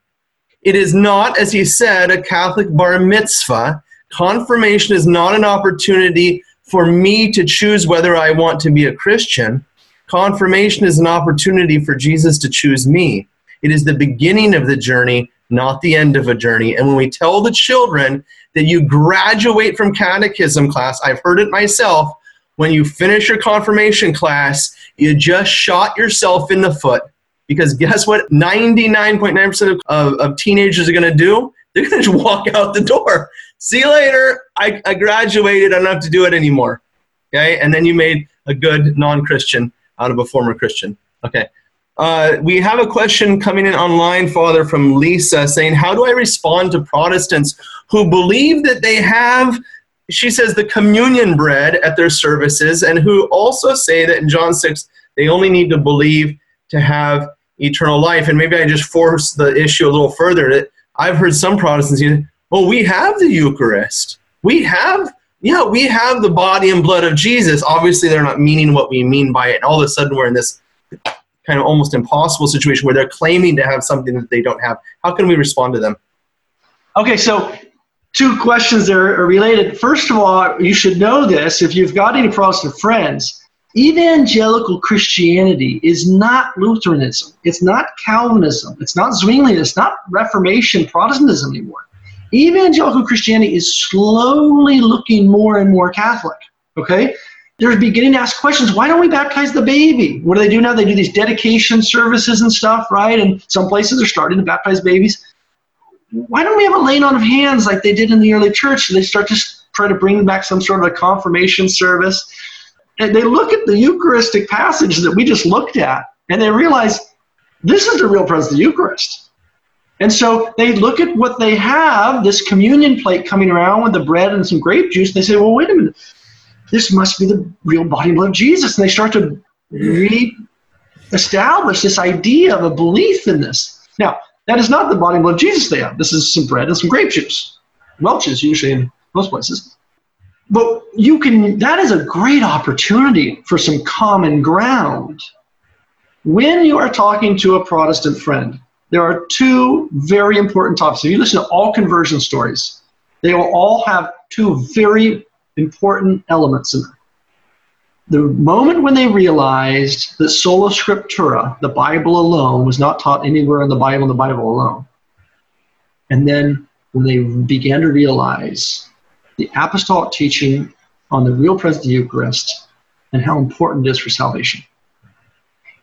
It is not, as he said, a Catholic bar mitzvah. Confirmation is not an opportunity for me to choose whether I want to be a Christian. Confirmation is an opportunity for Jesus to choose me. It is the beginning of the journey, not the end of a journey. And when we tell the children that you graduate from catechism class, I've heard it myself, when you finish your confirmation class, you just shot yourself in the foot. Because guess what 99.9% of, of, of teenagers are going to do? They're going to just walk out the door see you later. I, I graduated. I don't have to do it anymore. Okay. And then you made a good non Christian out of a former Christian. Okay. Uh, we have a question coming in online, Father, from Lisa saying, How do I respond to Protestants who believe that they have she says the communion bread at their services, and who also say that in John 6, they only need to believe to have eternal life. And maybe I just force the issue a little further. That I've heard some Protestants say, well, we have the Eucharist. We have, yeah, we have the body and blood of Jesus. Obviously, they're not meaning what we mean by it. And all of a sudden, we're in this kind of almost impossible situation where they're claiming to have something that they don't have. How can we respond to them? Okay, so two questions there are related. First of all, you should know this if you've got any Protestant friends. Evangelical Christianity is not Lutheranism. It's not Calvinism. It's not Zwinglian. It's not Reformation Protestantism anymore. Evangelical Christianity is slowly looking more and more Catholic. Okay? They're beginning to ask questions. Why don't we baptize the baby? What do they do now? They do these dedication services and stuff, right? And some places are starting to baptize babies why don't we have a laying on of hands like they did in the early church? They start to try to bring back some sort of a confirmation service. And they look at the Eucharistic passage that we just looked at, and they realize this is the real presence of the Eucharist. And so they look at what they have, this communion plate coming around with the bread and some grape juice, and they say, well, wait a minute, this must be the real body and blood of Jesus. And they start to re-establish this idea of a belief in this. Now, that is not the body and blood of Jesus they have. This is some bread and some grape juice. Welch's usually in most places. But you can that is a great opportunity for some common ground. When you are talking to a Protestant friend, there are two very important topics. If you listen to all conversion stories, they will all have two very important elements in them the moment when they realized that sola scriptura, the Bible alone, was not taught anywhere in the Bible the Bible alone, and then when they began to realize the apostolic teaching on the real presence of the Eucharist and how important it is for salvation.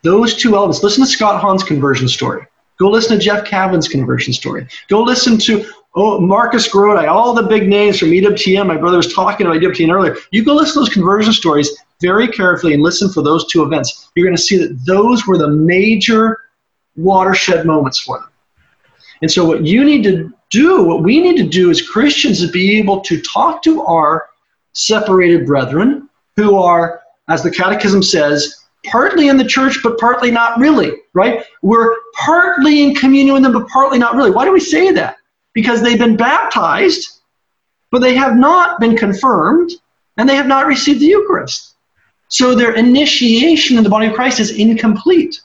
Those two elements. Listen to Scott Hahn's conversion story. Go listen to Jeff Cavins' conversion story. Go listen to oh, Marcus Grodi, all the big names from EWTN. My brother was talking about EWTN earlier. You go listen to those conversion stories very carefully and listen for those two events. You're going to see that those were the major watershed moments for them. And so, what you need to do, what we need to do as Christians, is be able to talk to our separated brethren who are, as the Catechism says, partly in the church, but partly not really, right? We're partly in communion with them, but partly not really. Why do we say that? Because they've been baptized, but they have not been confirmed, and they have not received the Eucharist. So their initiation in the body of Christ is incomplete.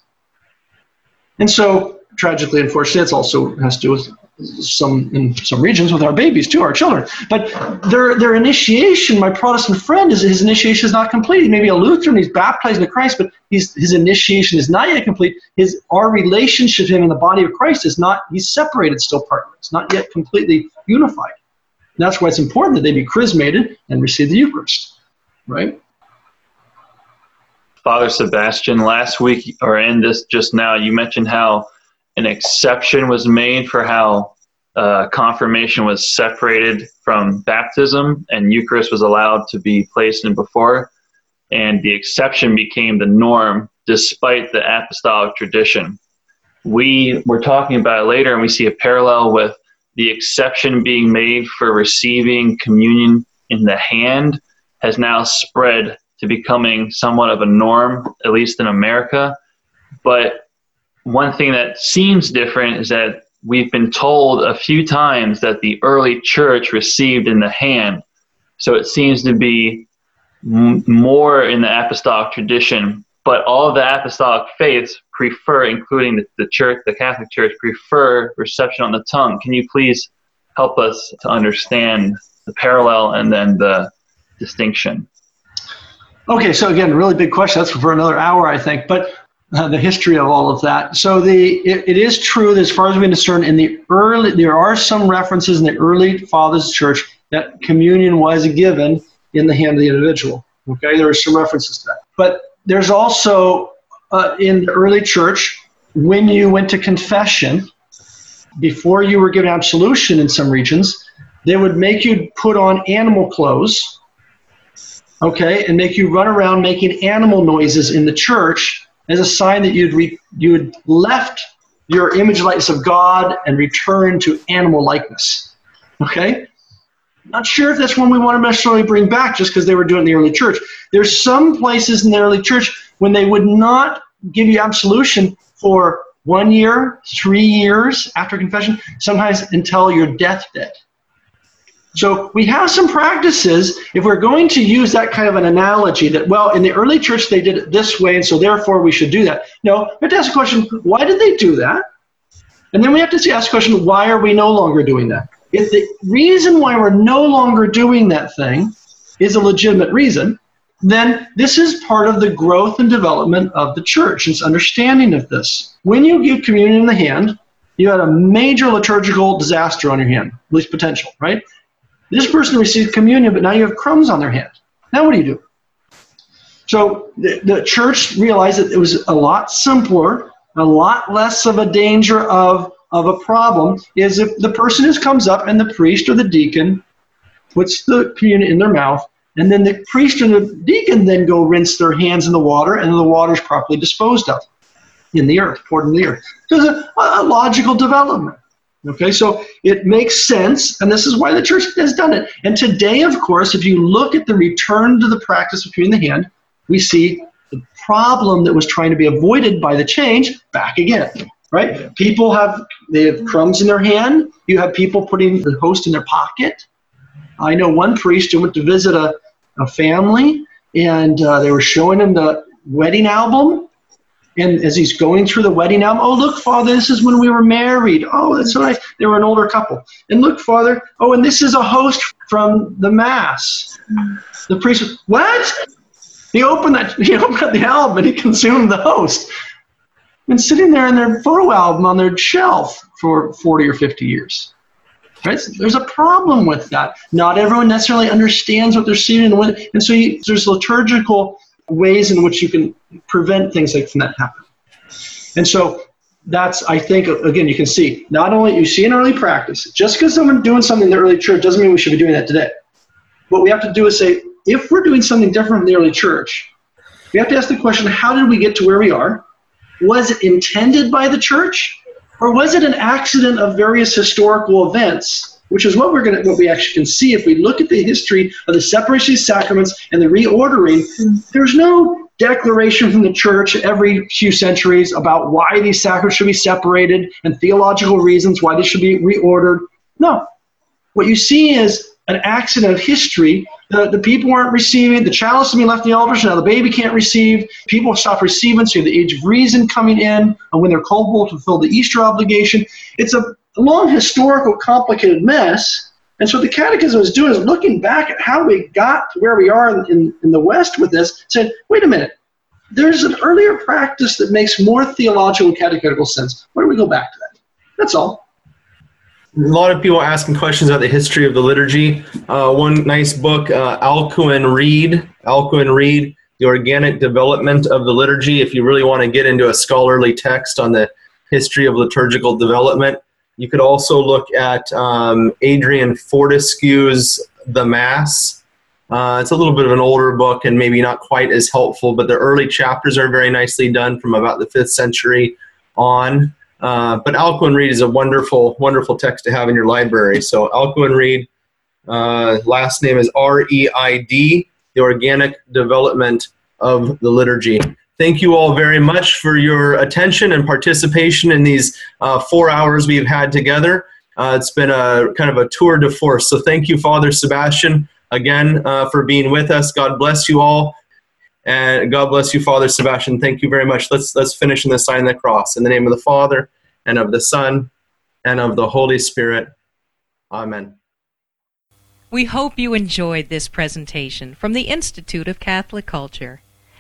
And so, tragically, unfortunately, it also has to do with some in some regions with our babies too, our children. But their their initiation, my Protestant friend, is his initiation is not complete. Maybe a Lutheran, he's baptized into Christ, but he's, his initiation is not yet complete. His our relationship to him in the body of Christ is not. He's separated still partly. It's not yet completely unified. And that's why it's important that they be chrismated and receive the Eucharist, right? Father Sebastian, last week or in this just now, you mentioned how an exception was made for how uh, confirmation was separated from baptism and Eucharist was allowed to be placed in before, and the exception became the norm despite the apostolic tradition. We were talking about it later, and we see a parallel with the exception being made for receiving communion in the hand has now spread to becoming somewhat of a norm, at least in America. But one thing that seems different is that we've been told a few times that the early church received in the hand. So it seems to be m- more in the apostolic tradition. But all the apostolic faiths prefer, including the, the church, the Catholic Church, prefer reception on the tongue. Can you please help us to understand the parallel and then the distinction? Okay, so again, really big question. That's for another hour, I think. But uh, the history of all of that. So the it, it is true that as far as we discern, in the early there are some references in the early Fathers Church that communion was given in the hand of the individual. Okay, there are some references to that. But there's also uh, in the early church when you went to confession before you were given absolution in some regions, they would make you put on animal clothes. Okay, and make you run around making animal noises in the church as a sign that you'd re- you had left your image likeness of God and returned to animal likeness. Okay? Not sure if that's one we want to necessarily bring back just because they were doing it in the early church. There's some places in the early church when they would not give you absolution for one year, three years after confession, sometimes until your deathbed. So we have some practices. If we're going to use that kind of an analogy that, well, in the early church they did it this way, and so therefore we should do that. No, we have to ask the question, why did they do that? And then we have to ask the question, why are we no longer doing that? If the reason why we're no longer doing that thing is a legitimate reason, then this is part of the growth and development of the church, its understanding of this. When you give communion in the hand, you had a major liturgical disaster on your hand, at least potential, right? This person received communion, but now you have crumbs on their hand. Now what do you do? So the, the church realized that it was a lot simpler, a lot less of a danger of, of a problem, is if the person who comes up and the priest or the deacon puts the communion in their mouth, and then the priest and the deacon then go rinse their hands in the water, and the water is properly disposed of in the earth, poured in the earth. So it's a, a logical development. Okay, so it makes sense, and this is why the church has done it. And today, of course, if you look at the return to the practice of communion the hand, we see the problem that was trying to be avoided by the change back again. Right? People have they have crumbs in their hand. You have people putting the host in their pocket. I know one priest who went to visit a, a family, and uh, they were showing him the wedding album, and as he's going through the wedding album, oh, look, Father, this is when we were married. Oh, that's so nice. They were an older couple. And look, Father, oh, and this is a host from the Mass. The priest, what? He opened that, he opened the album and he consumed the host. Been sitting there in their photo album on their shelf for 40 or 50 years. Right? So there's a problem with that. Not everyone necessarily understands what they're seeing, and, when, and so you, there's liturgical ways in which you can prevent things like from that happening. And so that's, I think, again, you can see not only you see in early practice, just because someone doing something in the early church doesn't mean we should be doing that today. What we have to do is say, if we're doing something different in the early church, we have to ask the question, how did we get to where we are? Was it intended by the church? Or was it an accident of various historical events which is what we're going to what we actually can see if we look at the history of the separation of sacraments and the reordering. There's no declaration from the church every few centuries about why these sacraments should be separated and theological reasons why they should be reordered. No. What you see is an accident of history. The, the people weren't receiving the chalice is being left in the altar so now the baby can't receive. People stop receiving so you have the age of reason coming in and when they're culpable to fulfill the easter obligation. It's a long historical complicated mess. And so what the catechism is doing is looking back at how we got to where we are in, in, in the west with this saying wait a minute. There's an earlier practice that makes more theological catechetical sense. Why don't we go back to that? That's all. A lot of people asking questions about the history of the liturgy. Uh, one nice book, uh, Alcuin Reid, Alcuin Reid, The Organic Development of the Liturgy. If you really want to get into a scholarly text on the history of liturgical development, you could also look at um, Adrian Fortescue's The Mass. Uh, it's a little bit of an older book and maybe not quite as helpful, but the early chapters are very nicely done from about the fifth century on. Uh, but Alcuin Reid is a wonderful, wonderful text to have in your library. So Alcuin Reid, uh, last name is R E I D, the organic development of the liturgy. Thank you all very much for your attention and participation in these uh, four hours we've had together. Uh, it's been a kind of a tour de force. So thank you, Father Sebastian, again uh, for being with us. God bless you all. And God bless you, Father Sebastian. Thank you very much. Let's let's finish in the sign of the cross. In the name of the Father, and of the Son, and of the Holy Spirit. Amen. We hope you enjoyed this presentation from the Institute of Catholic Culture.